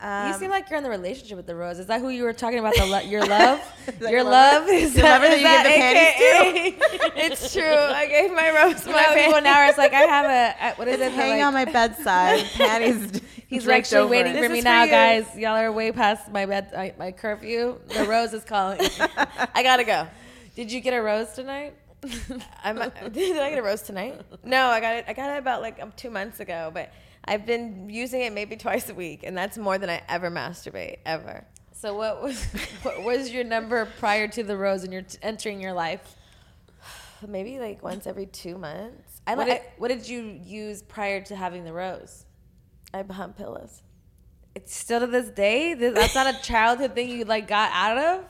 [SPEAKER 4] Um,
[SPEAKER 1] you seem like you're in the relationship with the rose. Is that who you were talking about? The lo- your love,
[SPEAKER 4] that
[SPEAKER 1] your love is
[SPEAKER 4] Your
[SPEAKER 1] that,
[SPEAKER 4] that
[SPEAKER 1] is
[SPEAKER 4] you
[SPEAKER 1] that
[SPEAKER 4] the
[SPEAKER 1] AKA?
[SPEAKER 2] it's true. I gave my rose
[SPEAKER 1] You
[SPEAKER 2] my
[SPEAKER 1] know, people
[SPEAKER 2] panties.
[SPEAKER 1] now are like, I have a what is it?
[SPEAKER 4] hanging
[SPEAKER 1] like,
[SPEAKER 4] on my bedside, panties.
[SPEAKER 1] He's actually
[SPEAKER 4] over
[SPEAKER 1] waiting
[SPEAKER 4] it.
[SPEAKER 1] for me
[SPEAKER 4] is
[SPEAKER 1] now,
[SPEAKER 4] you.
[SPEAKER 1] guys. Y'all are way past my bed, my, my curfew. The rose is calling.
[SPEAKER 2] I gotta go.
[SPEAKER 1] Did you get a rose tonight?
[SPEAKER 2] I'm, did I get a rose tonight? No, I got it. I got it about like um, two months ago, but I've been using it maybe twice a week, and that's more than I ever masturbate ever.
[SPEAKER 1] So what was what was your number prior to the rose and you're t- entering your life?
[SPEAKER 2] Maybe like once every two months. I
[SPEAKER 1] What did, what did you use prior to having the rose?
[SPEAKER 2] I, I hump pillows.
[SPEAKER 1] It's still to this day. That's not a childhood thing you like got out of.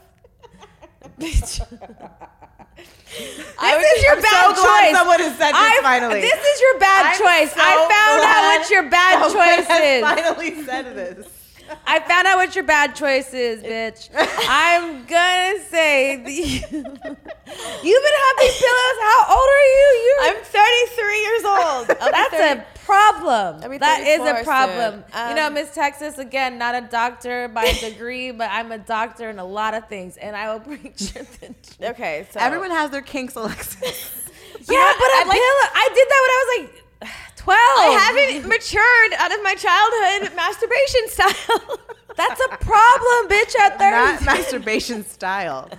[SPEAKER 1] Bitch.
[SPEAKER 2] I
[SPEAKER 1] this is your
[SPEAKER 4] I'm
[SPEAKER 1] bad
[SPEAKER 4] so glad
[SPEAKER 1] choice.
[SPEAKER 4] someone has said this
[SPEAKER 1] I-
[SPEAKER 4] finally.
[SPEAKER 1] This is your bad
[SPEAKER 4] I'm
[SPEAKER 1] choice.
[SPEAKER 4] so
[SPEAKER 1] I found out what your bad choice is.
[SPEAKER 4] Finally said this.
[SPEAKER 1] I found out what your bad choice is, bitch. I'm gonna say the, you've been humping pillows. How old are you? You
[SPEAKER 2] I'm 33 years old. I'll
[SPEAKER 1] That's
[SPEAKER 2] 30
[SPEAKER 1] a problem.
[SPEAKER 2] I'll
[SPEAKER 1] That is
[SPEAKER 2] 34
[SPEAKER 1] a problem.
[SPEAKER 2] soon.
[SPEAKER 1] you know,
[SPEAKER 2] Um,
[SPEAKER 1] Miss Texas, again, not a doctor by degree, but I'm a doctor in a lot of things, and I will bring truth and.
[SPEAKER 2] Okay, so
[SPEAKER 4] Everyone has their kinks, Alexis.
[SPEAKER 1] Yeah, but a
[SPEAKER 2] I like-
[SPEAKER 1] pillow. I did that when I was like 12.
[SPEAKER 2] I haven't matured out of my childhood masturbation style. That's a problem, bitch. At
[SPEAKER 4] Not
[SPEAKER 2] thirty,
[SPEAKER 4] masturbation style.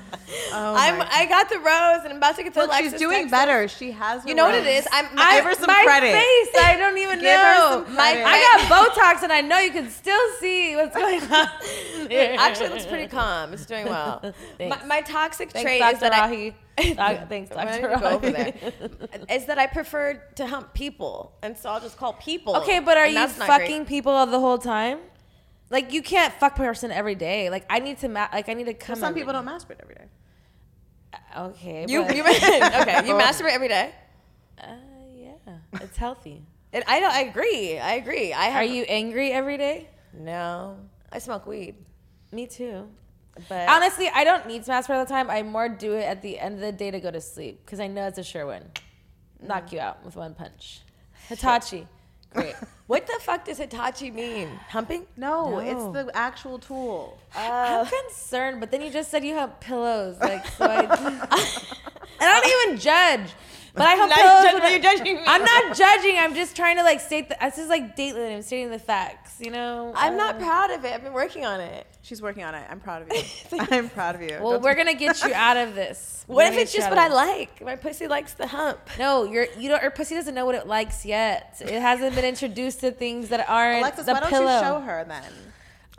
[SPEAKER 4] Oh
[SPEAKER 2] I'm.
[SPEAKER 4] my
[SPEAKER 2] I got the rose, and I'm about to get the
[SPEAKER 4] Look,
[SPEAKER 2] Alexis
[SPEAKER 4] she's doing
[SPEAKER 2] text
[SPEAKER 4] better. She has. The
[SPEAKER 2] You know what it
[SPEAKER 4] rose.
[SPEAKER 2] I'm.
[SPEAKER 1] I,
[SPEAKER 4] Give her some
[SPEAKER 1] my
[SPEAKER 4] credit.
[SPEAKER 1] face, I don't even
[SPEAKER 4] Give her
[SPEAKER 1] know.
[SPEAKER 4] some
[SPEAKER 1] My,
[SPEAKER 4] credit.
[SPEAKER 1] I got Botox, and I know you can still see what's going on.
[SPEAKER 2] It actually looks pretty calm. It's doing well. my,
[SPEAKER 1] Thanks.
[SPEAKER 2] my toxic
[SPEAKER 1] Thanks,
[SPEAKER 2] trait
[SPEAKER 1] Dr.
[SPEAKER 2] is that I,
[SPEAKER 1] Rahi. Doc- Thanks,
[SPEAKER 2] don't
[SPEAKER 1] Dr.
[SPEAKER 2] you go over there? is that I prefer to hump people, and so I'll just call people.
[SPEAKER 1] Okay, but are
[SPEAKER 2] and
[SPEAKER 1] you
[SPEAKER 2] that's not great.
[SPEAKER 1] fucking people all the whole time? Like you can't fuck person every day. Like I need to ma- like I need to come.
[SPEAKER 4] Some
[SPEAKER 1] every-
[SPEAKER 4] people don't masturbate every day.
[SPEAKER 1] Okay,
[SPEAKER 2] You,
[SPEAKER 1] but-
[SPEAKER 2] you okay? You masturbate every day,
[SPEAKER 1] uh, yeah, it's healthy.
[SPEAKER 2] and I don't. I agree. I agree. I have.
[SPEAKER 1] Are you angry every day?
[SPEAKER 2] No, I smoke weed,
[SPEAKER 1] Me too.
[SPEAKER 2] but
[SPEAKER 1] Honestly, I don't need to masturbate all the time. I more do it at the end of the day to go to sleep because I know it's a sure win. Knock you out with one punch. Hitachi, great.
[SPEAKER 2] what the fuck does Hitachi mean? Humping?
[SPEAKER 4] No,
[SPEAKER 1] No.
[SPEAKER 4] it's the actual tool.
[SPEAKER 1] I'm uh, concerned, but then you just said you have pillows, like so I, and I don't even judge. But I hope
[SPEAKER 2] Now
[SPEAKER 1] pillows.
[SPEAKER 2] you're judging-
[SPEAKER 1] I-
[SPEAKER 2] you're judging me.
[SPEAKER 1] I'm not judging. I'm just trying to like state. The, this is like Dateline. I'm stating the facts. You know.
[SPEAKER 2] I'm not
[SPEAKER 1] Uh,
[SPEAKER 2] proud of it. I've been working on it.
[SPEAKER 4] She's working on it. I'm proud of you. I'm proud of you.
[SPEAKER 1] Well,
[SPEAKER 4] Don't-
[SPEAKER 1] we're gonna get you out of this. We're
[SPEAKER 2] What if it's just what I like? My pussy likes the hump.
[SPEAKER 1] No, your you don't. Your pussy doesn't know what it likes yet. It hasn't been introduced to things that aren't
[SPEAKER 4] Alexis,
[SPEAKER 1] the
[SPEAKER 4] why don't
[SPEAKER 1] pillow.
[SPEAKER 4] you show her then?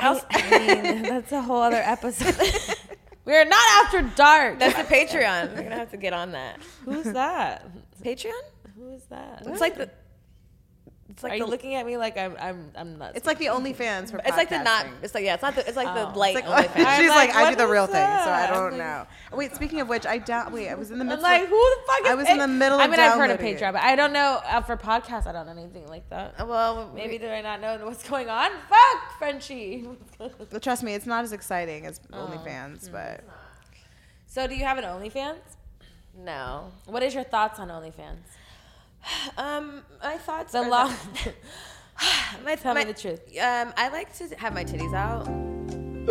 [SPEAKER 1] I, I mean, that's a whole other episode. We're not after dark.
[SPEAKER 2] That's the Patreon. We're gonna have to get on that.
[SPEAKER 1] Who's that?
[SPEAKER 2] Patreon?
[SPEAKER 1] Who is that?
[SPEAKER 2] It's like the. It's like
[SPEAKER 1] Are
[SPEAKER 2] the.
[SPEAKER 1] you looking at me like I'm I'm I'm nuts?
[SPEAKER 4] It's like the OnlyFans for
[SPEAKER 2] it's like the not. It's like yeah. It's not the. It's like
[SPEAKER 1] Oh.
[SPEAKER 2] the light.
[SPEAKER 4] It's like-
[SPEAKER 2] OnlyFans.
[SPEAKER 4] she's like,
[SPEAKER 1] like,
[SPEAKER 4] I do the
[SPEAKER 1] is
[SPEAKER 4] real thing, so I don't
[SPEAKER 1] I'm
[SPEAKER 4] know. Wait, speaking of which, I down. Wait, I was in the
[SPEAKER 1] I'm like,
[SPEAKER 4] of,
[SPEAKER 1] who the fuck is
[SPEAKER 4] I was in the middle of
[SPEAKER 1] I
[SPEAKER 4] of
[SPEAKER 1] mean, I've heard of. Patreon, but I don't know uh, for podcasts. I don't know anything like that.
[SPEAKER 2] well,
[SPEAKER 1] Maybe
[SPEAKER 2] maybe.
[SPEAKER 1] do I not know what's going on? Fuck, Frenchie.
[SPEAKER 4] But trust me, it's not as exciting as
[SPEAKER 1] Oh.
[SPEAKER 4] OnlyFans, but
[SPEAKER 1] so, do you have an OnlyFans?
[SPEAKER 2] No.
[SPEAKER 1] What is your thoughts on OnlyFans?
[SPEAKER 2] Um, my thoughts.
[SPEAKER 1] The
[SPEAKER 2] are
[SPEAKER 1] long.
[SPEAKER 2] my,
[SPEAKER 1] Tell me the truth.
[SPEAKER 2] Um, I like to have my titties out.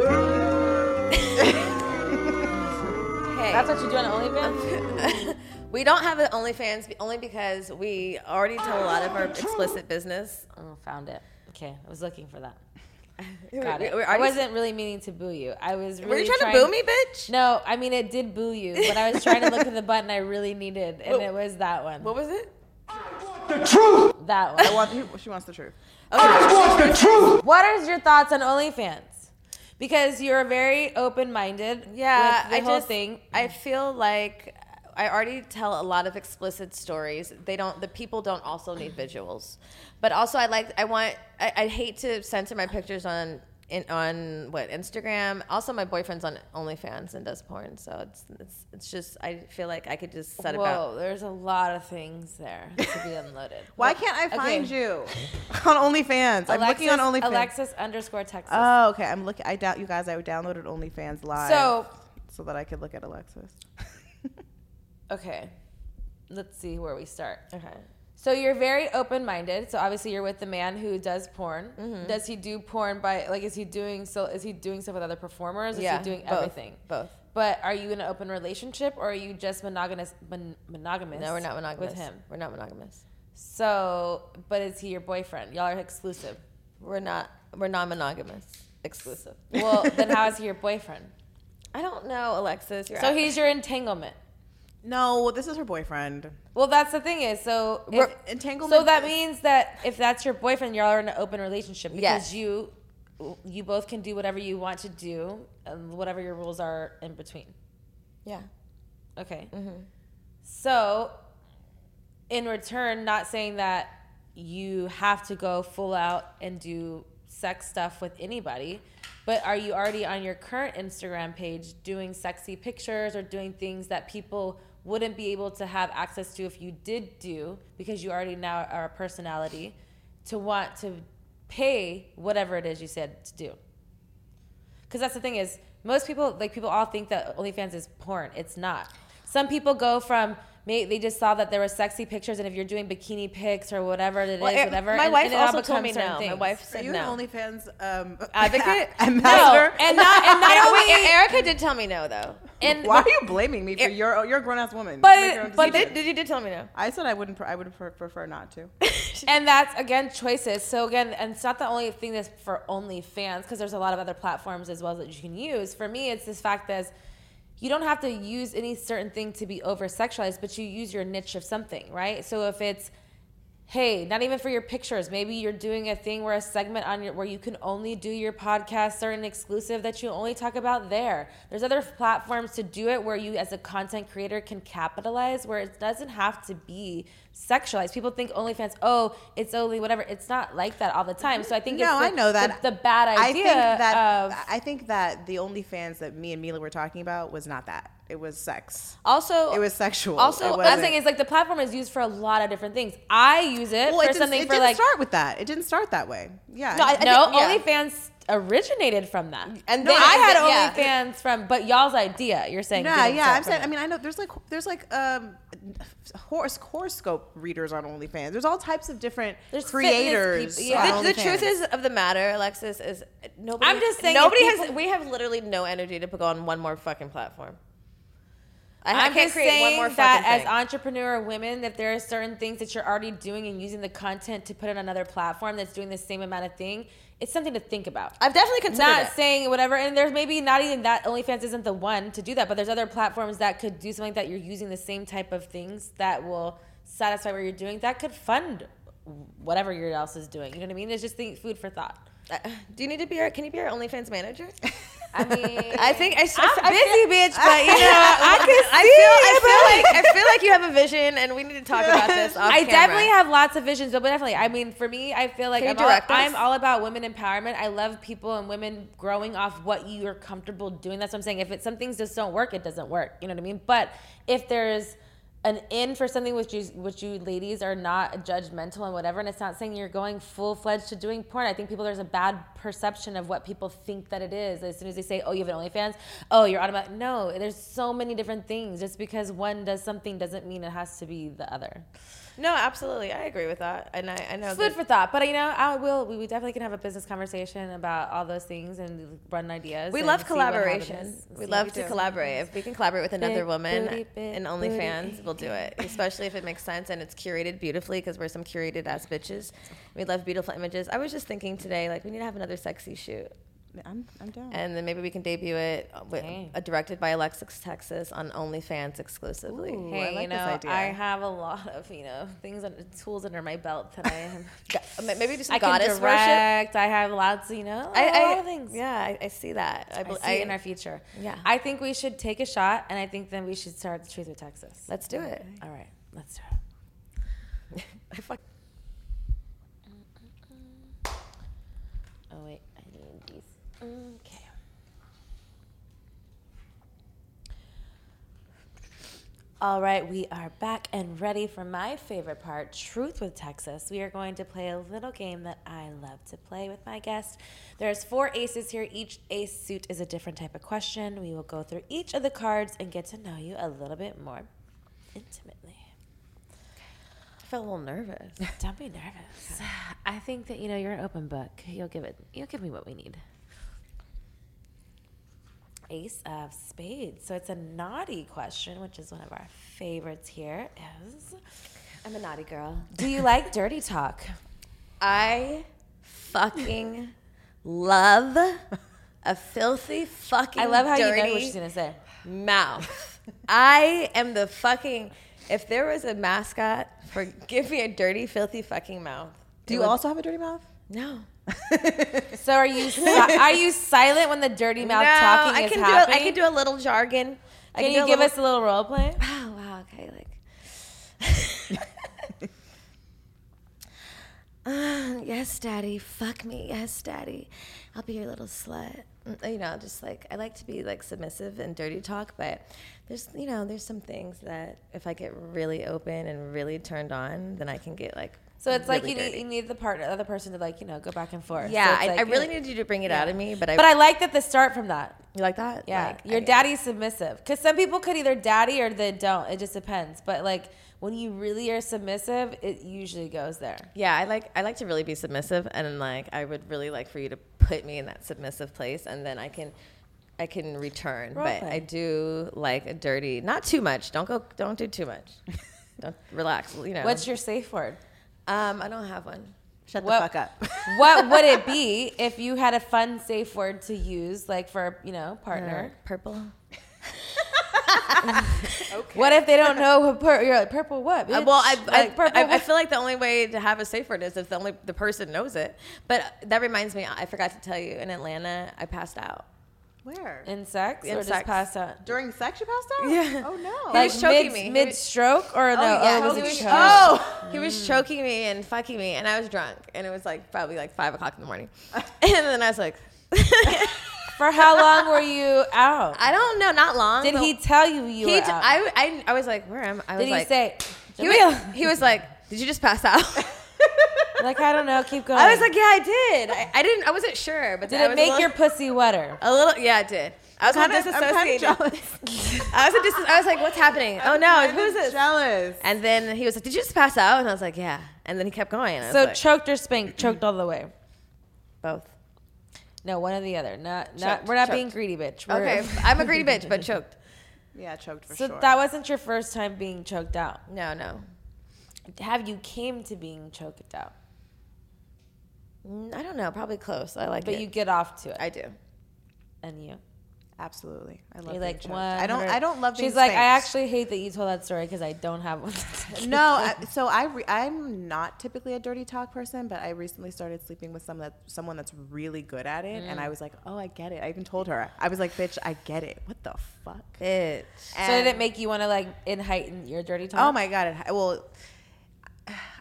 [SPEAKER 2] hey.
[SPEAKER 1] That's what you do on OnlyFans.
[SPEAKER 2] we don't have an OnlyFans only because we already tell a lot of our explicit business.
[SPEAKER 1] oh, found it. Okay, I was looking for that. Got it. I wasn't really meaning to boo you. I was. Really
[SPEAKER 2] Were you trying, to boo me, bitch?
[SPEAKER 1] No, I mean it did boo you, but I was trying to look at the button I really needed, and it was that one.
[SPEAKER 2] What was it?
[SPEAKER 1] That
[SPEAKER 4] I
[SPEAKER 1] one.
[SPEAKER 4] want. She wants the truth. Okay. I want the truth.
[SPEAKER 1] What is your thoughts on OnlyFans? Because you're very open-minded.
[SPEAKER 2] Yeah,
[SPEAKER 1] with the
[SPEAKER 2] I
[SPEAKER 1] whole
[SPEAKER 2] just
[SPEAKER 1] thing.
[SPEAKER 2] I feel like I already tell a lot of explicit stories. They don't. The people don't also need visuals, but also I like. I want. I, I hate to censor my pictures on. In, on what Instagram? Also, my boyfriend's on OnlyFans and does porn, so it's it's it's just I feel like I could just set
[SPEAKER 1] Whoa,
[SPEAKER 2] about.
[SPEAKER 1] there's a lot of things there to be unloaded.
[SPEAKER 4] Why can't I find
[SPEAKER 1] Okay.
[SPEAKER 4] you on OnlyFans? I'm looking on
[SPEAKER 1] Alexis-
[SPEAKER 4] OnlyFans.
[SPEAKER 1] Alexis underscore Texas.
[SPEAKER 4] Oh, okay. I'm looking. I doubt you guys. I downloaded OnlyFans live,
[SPEAKER 1] so
[SPEAKER 4] so that I could look at Alexis.
[SPEAKER 1] okay, let's see where we start.
[SPEAKER 2] Okay.
[SPEAKER 1] So you're very open-minded. So obviously you're with the man who does porn.
[SPEAKER 2] Mm-hmm.
[SPEAKER 1] Does he do porn by like? Is he doing so? Is he doing stuff with other performers? Is
[SPEAKER 2] yeah,
[SPEAKER 1] he doing
[SPEAKER 2] both,
[SPEAKER 1] everything?
[SPEAKER 2] Both.
[SPEAKER 1] But are you in an open relationship or are you just monogamous? Mon- monogamous?
[SPEAKER 2] No, we're not monogamous.
[SPEAKER 1] with him.
[SPEAKER 2] We're not monogamous.
[SPEAKER 1] So, but is he your boyfriend? Y'all are exclusive.
[SPEAKER 2] We're not. We're non-monogamous. Exclusive.
[SPEAKER 1] Well, then how is he your boyfriend?
[SPEAKER 2] I don't know, Alexis. You're
[SPEAKER 1] So
[SPEAKER 2] asking-
[SPEAKER 1] he's your entanglement.
[SPEAKER 4] No, this is her boyfriend.
[SPEAKER 1] Well, that's the thing is, so if,
[SPEAKER 4] entanglement
[SPEAKER 1] So that
[SPEAKER 4] is-
[SPEAKER 1] means that if that's your boyfriend, you're all are in an open relationship because
[SPEAKER 2] Yes.
[SPEAKER 1] you, you both can do whatever you want to do, and whatever your rules are in between.
[SPEAKER 2] Yeah.
[SPEAKER 1] Okay.
[SPEAKER 2] Mm-hmm.
[SPEAKER 1] So, in return, not saying that you have to go full out and do sex stuff with anybody, but are you already on your current Instagram page doing sexy pictures or doing things that people wouldn't be able to have access to if you did do because you already now are a personality to want to pay whatever it is you said to do? Because that's the thing is, most people like people all think that OnlyFans is porn. It's not. Some people go from may, they just saw that there were sexy pictures, and if you're doing bikini pics or whatever it is,
[SPEAKER 2] Well, it-
[SPEAKER 1] whatever.
[SPEAKER 2] my
[SPEAKER 1] and-
[SPEAKER 2] wife
[SPEAKER 1] and it all
[SPEAKER 2] also told me
[SPEAKER 1] becomes certain
[SPEAKER 2] no. My
[SPEAKER 1] things.
[SPEAKER 2] wife
[SPEAKER 4] Are
[SPEAKER 2] said
[SPEAKER 4] you
[SPEAKER 2] no.
[SPEAKER 4] an OnlyFans um,
[SPEAKER 2] Advocate?
[SPEAKER 4] ambassador?
[SPEAKER 1] No, and not and not
[SPEAKER 2] Erica,
[SPEAKER 1] only
[SPEAKER 2] wait, Erica did tell me no, though.
[SPEAKER 1] and
[SPEAKER 4] Why are you blaming me for your you're a grown ass woman?
[SPEAKER 1] But-
[SPEAKER 4] Make your own
[SPEAKER 1] but
[SPEAKER 2] did, did you did tell me no?
[SPEAKER 4] I said I wouldn't. Pre- I would pre- prefer not to.
[SPEAKER 1] And that's again choices. So again, and it's not the only thing that's for OnlyFans because there's a lot of other platforms as well that you can use. For me, it's this fact that you don't have to use any certain thing to be over sexualized, but you use your niche of something, right? So if it's hey, not even for your pictures. Maybe you're doing a thing where a segment on your where you can only do your podcast certain exclusive that you only talk about there. There's other platforms to do it where you as a content creator can capitalize where it doesn't have to be sexualized. People think OnlyFans, oh, it's only whatever. It's not like that all the time. So I think
[SPEAKER 4] no,
[SPEAKER 1] it's the,
[SPEAKER 4] I know that
[SPEAKER 1] the, the bad idea
[SPEAKER 4] I think that
[SPEAKER 1] of
[SPEAKER 4] I think that the OnlyFans that me and Mila were talking about was not that. It was sex.
[SPEAKER 2] Also,
[SPEAKER 4] It was sexual.
[SPEAKER 2] Also,
[SPEAKER 4] It
[SPEAKER 2] I'm
[SPEAKER 1] What I'm
[SPEAKER 4] wasn't-
[SPEAKER 1] saying is like the platform is used for a lot of different things. I use it
[SPEAKER 4] well,
[SPEAKER 1] for
[SPEAKER 4] it didn't,
[SPEAKER 1] something
[SPEAKER 4] it
[SPEAKER 1] for
[SPEAKER 4] didn't
[SPEAKER 1] like
[SPEAKER 4] start with that. It didn't start that way. Yeah.
[SPEAKER 2] No, I-
[SPEAKER 1] no,
[SPEAKER 2] think- yeah.
[SPEAKER 1] OnlyFans originated from that.
[SPEAKER 2] And
[SPEAKER 1] no,
[SPEAKER 2] then-
[SPEAKER 1] I had
[SPEAKER 2] yeah.
[SPEAKER 1] OnlyFans from, but y'all's idea. You're saying,
[SPEAKER 4] yeah,
[SPEAKER 1] didn't
[SPEAKER 4] yeah.
[SPEAKER 1] start
[SPEAKER 4] I'm saying.
[SPEAKER 1] it.
[SPEAKER 4] I mean, I know there's like there's like um, horse horoscope readers on OnlyFans. There's all types of different
[SPEAKER 1] There's
[SPEAKER 4] creators.
[SPEAKER 1] yeah.
[SPEAKER 4] on
[SPEAKER 2] the, the truth is of the matter, Alexis, is nobody.
[SPEAKER 1] I'm just saying
[SPEAKER 2] nobody
[SPEAKER 1] if
[SPEAKER 2] has. We have literally no energy to go on one more fucking platform. I, I
[SPEAKER 1] I'm
[SPEAKER 2] can't
[SPEAKER 1] just
[SPEAKER 2] create one
[SPEAKER 1] saying
[SPEAKER 2] more
[SPEAKER 1] that as entrepreneur women, if there are certain things that you're already doing and using the content to put on another platform that's doing the same amount of thing, it's something to think about.
[SPEAKER 2] I've definitely considered
[SPEAKER 1] not
[SPEAKER 2] it.
[SPEAKER 1] saying whatever, and there's maybe not even that OnlyFans isn't the one to do that, but there's other platforms that could do something that you're using the same type of things that will satisfy what you're doing. That could fund whatever your else is doing. You know what I mean? It's just think, food for thought.
[SPEAKER 2] Uh, Do you need to be our? Can you be our OnlyFans manager?
[SPEAKER 1] I mean,
[SPEAKER 2] I think I, I,
[SPEAKER 1] I'm
[SPEAKER 2] I
[SPEAKER 1] busy, bitch, but you know, I can
[SPEAKER 2] I feel, I feel like I feel like you have a vision, and we need to talk about this. Off
[SPEAKER 1] I
[SPEAKER 2] camera.
[SPEAKER 1] definitely have lots of visions, but definitely, I mean, for me, I feel like I'm all. I'm all about women empowerment. I love people and women growing off what you're comfortable doing. That's what I'm saying. If it, some things just don't work, it doesn't work. You know what I mean? But if there's an in for something which you which you ladies are not judgmental and whatever, and it's not saying you're going full fledged to doing porn. I think people there's a bad perception of what people think that it is. As soon as they say, "Oh, you have an OnlyFans," oh, you're automatic. No, there's so many different things. Just because one does something doesn't mean it has to be the other.
[SPEAKER 2] No, absolutely, I agree with that, and I, I know
[SPEAKER 1] Food
[SPEAKER 2] that-
[SPEAKER 1] for thought, but you know, I will. We we definitely can have a business conversation about all those things and run ideas.
[SPEAKER 2] We love collaboration. We love to
[SPEAKER 1] do.
[SPEAKER 2] collaborate. If we can collaborate with another
[SPEAKER 1] Big
[SPEAKER 2] woman
[SPEAKER 1] booty, big
[SPEAKER 2] in
[SPEAKER 1] booty.
[SPEAKER 2] OnlyFans, we'll do it. Especially if it makes sense and it's curated beautifully because we're some curated ass bitches. We love beautiful images. I was just thinking today, like we need to have another sexy shoot,
[SPEAKER 4] I'm, I'm down.
[SPEAKER 2] and then maybe we can debut it with,
[SPEAKER 1] Okay.
[SPEAKER 2] uh, directed by Alexis Texas on OnlyFans exclusively.
[SPEAKER 4] Ooh.
[SPEAKER 1] Hey,
[SPEAKER 4] I like
[SPEAKER 1] you
[SPEAKER 4] this
[SPEAKER 1] know,
[SPEAKER 4] idea.
[SPEAKER 1] I have a lot of you know things, and tools under my belt that I am.
[SPEAKER 2] Go- Maybe just some
[SPEAKER 1] I can
[SPEAKER 2] goddess worship.
[SPEAKER 1] direct. I have lots, you know, a
[SPEAKER 2] I, I,
[SPEAKER 1] lot of things.
[SPEAKER 2] Yeah, I, I see that. I,
[SPEAKER 1] I see it in our future.
[SPEAKER 2] Yeah.
[SPEAKER 1] I think we should take a shot, and I think then we should start the truth with Texas.
[SPEAKER 2] let's do it.
[SPEAKER 1] All right, let's do it.
[SPEAKER 2] I fuck-
[SPEAKER 1] Oh wait, I need these. Okay. All right, we are back and ready for my favorite part, Truth with Texas. We are going to play a little game that I love to play with my guest. There's four aces here. Each ace suit is a different type of question. We will go through each of the cards and get to know you a little bit more intimately.
[SPEAKER 2] I felt a little nervous.
[SPEAKER 1] Don't be nervous. I think that you know you're an open book. You'll give it. You'll give me what we need. Ace of Spades. So it's a naughty question, which is one of our favorites here. Is
[SPEAKER 2] I'm a naughty girl.
[SPEAKER 1] Do you like dirty talk?
[SPEAKER 2] I fucking love a filthy fucking
[SPEAKER 1] I love how
[SPEAKER 2] dirty
[SPEAKER 1] you know what she's gonna say.
[SPEAKER 2] mouth. I am the fucking. If there was a mascot for give me a dirty, filthy fucking mouth.
[SPEAKER 4] Do you
[SPEAKER 2] would-
[SPEAKER 4] also have a dirty mouth?
[SPEAKER 2] No.
[SPEAKER 1] So are you si- are you silent when the dirty mouth
[SPEAKER 2] no,
[SPEAKER 1] talking
[SPEAKER 2] I
[SPEAKER 1] is
[SPEAKER 2] can
[SPEAKER 1] happening?
[SPEAKER 2] do. A, I can do a little jargon. I
[SPEAKER 1] Can
[SPEAKER 2] do
[SPEAKER 1] you give
[SPEAKER 2] little-
[SPEAKER 1] us a little role play?
[SPEAKER 2] Wow, wow, okay, like. Uh, yes, daddy. Fuck me. Yes, daddy. I'll be your little slut. Mm, You know, just like I like to be like submissive and dirty talk, but there's you know there's some things that if I get really open and really turned on, then I can get like.
[SPEAKER 1] So it's like
[SPEAKER 2] really
[SPEAKER 1] you need, you need the partner, other person to like you know go back and forth.
[SPEAKER 2] Yeah,
[SPEAKER 1] So
[SPEAKER 2] I,
[SPEAKER 1] like,
[SPEAKER 2] I really
[SPEAKER 1] know-
[SPEAKER 2] need you to bring it
[SPEAKER 1] yeah.
[SPEAKER 2] out of me, but I.
[SPEAKER 1] But I like that the start from that.
[SPEAKER 2] you like that?
[SPEAKER 1] Yeah,
[SPEAKER 2] Like,
[SPEAKER 1] your daddy's submissive because some people could either daddy or they don't. It just depends. But like when you really are submissive, it usually goes there.
[SPEAKER 2] Yeah, I like I like to really be submissive, and like I would really like for you to put me in that submissive place, and then I can I can return.
[SPEAKER 1] Role
[SPEAKER 2] but. I do like a dirty, not too much. Don't go, don't do too much. don't relax. You know.
[SPEAKER 1] What's your safe word?
[SPEAKER 2] Um, I don't have one.
[SPEAKER 4] Shut
[SPEAKER 1] What-
[SPEAKER 4] the fuck up.
[SPEAKER 1] what would it be if you had a fun safe word to use, like for you know partner?
[SPEAKER 2] Purple. okay.
[SPEAKER 1] What if they don't know what pur- you're like purple? What?
[SPEAKER 2] Uh, well, I,
[SPEAKER 1] bitch?
[SPEAKER 2] I,
[SPEAKER 1] Like, purple.
[SPEAKER 2] I, I feel like the only way to have a safe word is if the only the person knows it. But that reminds me, I forgot to tell you. In Atlanta, I passed out.
[SPEAKER 4] Where?
[SPEAKER 1] in sex
[SPEAKER 2] in
[SPEAKER 1] or just
[SPEAKER 2] sex.
[SPEAKER 1] pass out?
[SPEAKER 4] During sex, you passed out?
[SPEAKER 2] Yeah.
[SPEAKER 4] Oh no.
[SPEAKER 2] He was choking
[SPEAKER 1] mid,
[SPEAKER 2] me.
[SPEAKER 1] Mid stroke or oh, no?
[SPEAKER 2] Oh, yeah,
[SPEAKER 1] oh, was
[SPEAKER 2] he was-
[SPEAKER 1] choke?
[SPEAKER 4] oh.
[SPEAKER 2] He was mm. choking me and fucking me, and I was drunk, and it was like probably like five o'clock in the morning, and then I was like,
[SPEAKER 1] For how long were you out?
[SPEAKER 2] I don't know, not long.
[SPEAKER 1] Did he tell you you
[SPEAKER 2] He,
[SPEAKER 1] were
[SPEAKER 2] t-
[SPEAKER 1] out?
[SPEAKER 2] I, I, I was like, where am I? I was
[SPEAKER 1] Did
[SPEAKER 2] like,
[SPEAKER 1] he say?
[SPEAKER 2] he was, he was like, did you just pass out?
[SPEAKER 1] like I don't know. Keep going.
[SPEAKER 2] I was like, yeah, I did. I, I didn't. I wasn't sure, but
[SPEAKER 1] did
[SPEAKER 2] I
[SPEAKER 1] it
[SPEAKER 2] was a
[SPEAKER 1] make
[SPEAKER 2] little-
[SPEAKER 1] your pussy wetter?
[SPEAKER 2] a little? Yeah, it did. I was
[SPEAKER 4] Kinda-
[SPEAKER 2] kind
[SPEAKER 4] I'm kinda
[SPEAKER 2] disassociated. I was a dis- I was like, what's happening? Oh no,
[SPEAKER 4] I'm
[SPEAKER 2] who's this?
[SPEAKER 4] Jealous.
[SPEAKER 2] And then he was like, did you just pass out? And I was like, yeah. And then he kept going. And I was
[SPEAKER 1] So
[SPEAKER 2] like,
[SPEAKER 1] choked or spanked? Choked all the way.
[SPEAKER 2] both.
[SPEAKER 1] No, one or the other. Not not.
[SPEAKER 2] Choked,
[SPEAKER 1] we're not
[SPEAKER 2] choked.
[SPEAKER 1] being greedy, bitch. We're-
[SPEAKER 2] Okay, I'm a greedy bitch, but choked.
[SPEAKER 4] yeah, choked for
[SPEAKER 1] So
[SPEAKER 4] sure.
[SPEAKER 1] that wasn't your first time being choked out.
[SPEAKER 2] No, no.
[SPEAKER 1] Have you came to being choked out?
[SPEAKER 2] Mm, I don't know. Probably close. I like
[SPEAKER 1] But
[SPEAKER 2] it.
[SPEAKER 1] But you get off to it.
[SPEAKER 2] I do.
[SPEAKER 1] and you.
[SPEAKER 4] Absolutely. I love
[SPEAKER 1] You're like one.
[SPEAKER 4] I don't I don't love
[SPEAKER 1] She's like, I actually hate that you told that story because I don't have one.
[SPEAKER 4] No, I, so I re- I'm not typically a dirty talk person, but I recently started sleeping with some that someone that's really good at it,
[SPEAKER 1] Mm.
[SPEAKER 4] and I was like, oh, I get it. I even told her, I was like, bitch, I get it. What the fuck?
[SPEAKER 2] Bitch.
[SPEAKER 1] so did it make you want to like in heighten your dirty talk?
[SPEAKER 4] Oh my god! It, well,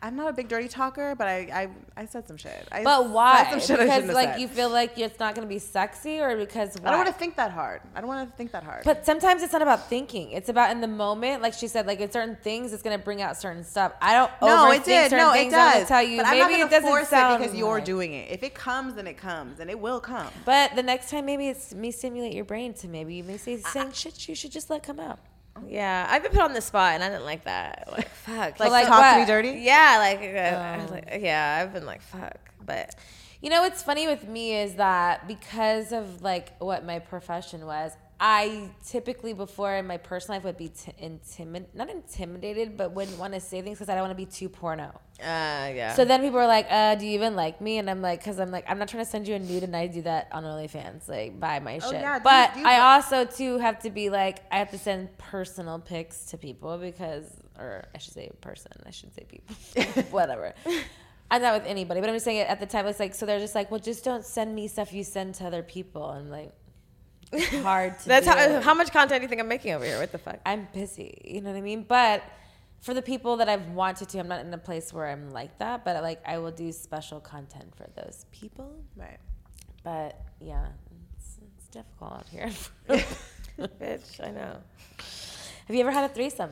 [SPEAKER 4] I'm not a big dirty talker, but I I, I said some shit. I
[SPEAKER 1] But
[SPEAKER 4] said
[SPEAKER 1] why?
[SPEAKER 4] Some shit
[SPEAKER 1] because like you feel like it's not going to be sexy, or because why?
[SPEAKER 4] I don't want to think that hard. I don't want to think that hard.
[SPEAKER 1] But sometimes it's not about thinking. It's about in the moment. Like she said, like in certain things, it's gonna bring out certain stuff. I don't.
[SPEAKER 4] no, it did. No, it.
[SPEAKER 1] I'm
[SPEAKER 4] does.
[SPEAKER 1] tell you.
[SPEAKER 4] but I'm
[SPEAKER 1] maybe
[SPEAKER 4] not
[SPEAKER 1] it
[SPEAKER 4] gonna
[SPEAKER 1] doesn't
[SPEAKER 4] force
[SPEAKER 1] sound
[SPEAKER 4] it because you're
[SPEAKER 1] like-
[SPEAKER 4] doing it. If it comes, then it comes, and it will come.
[SPEAKER 1] But the next time, maybe it's me stimulate your brain to maybe you may say saying shit you should just let come out.
[SPEAKER 2] Yeah, I've been put on the spot, and I didn't like that. Like, fuck.
[SPEAKER 4] Like,
[SPEAKER 1] like
[SPEAKER 4] talk to me dirty.
[SPEAKER 2] yeah, like, uh, I was like, yeah, I've been like, fuck. But
[SPEAKER 1] You know what's funny with me is that because of like what my profession was, I typically before in my personal life would be t- intimidated, not intimidated, but wouldn't want to say things because I don't want to be too porno.
[SPEAKER 2] uh, yeah.
[SPEAKER 1] So then people are like, uh, "Do you even like me?" And I'm like, "Cause I'm like, I'm not trying to send you a nude, and I do that on OnlyFans, like buy my
[SPEAKER 4] Oh,
[SPEAKER 1] shit."
[SPEAKER 4] yeah,
[SPEAKER 1] but
[SPEAKER 4] do you-
[SPEAKER 1] I also too have to be like, I have to send personal pics to people because, or I should say person, I should say people, whatever. I'm not with anybody, but I'm just saying it at the time. It's like, so they're just like, well, just don't send me stuff you send to other people. And like, it's hard to.
[SPEAKER 2] That's how, how much content do you think I'm making over here? What the fuck?
[SPEAKER 1] I'm busy. You know what I mean? But for the people that I've wanted to, I'm not in a place where I'm like that. But like, I will do special content for those people.
[SPEAKER 4] Right.
[SPEAKER 1] But yeah, it's, it's difficult out here.
[SPEAKER 2] Bitch, I know.
[SPEAKER 1] Have you ever had a threesome?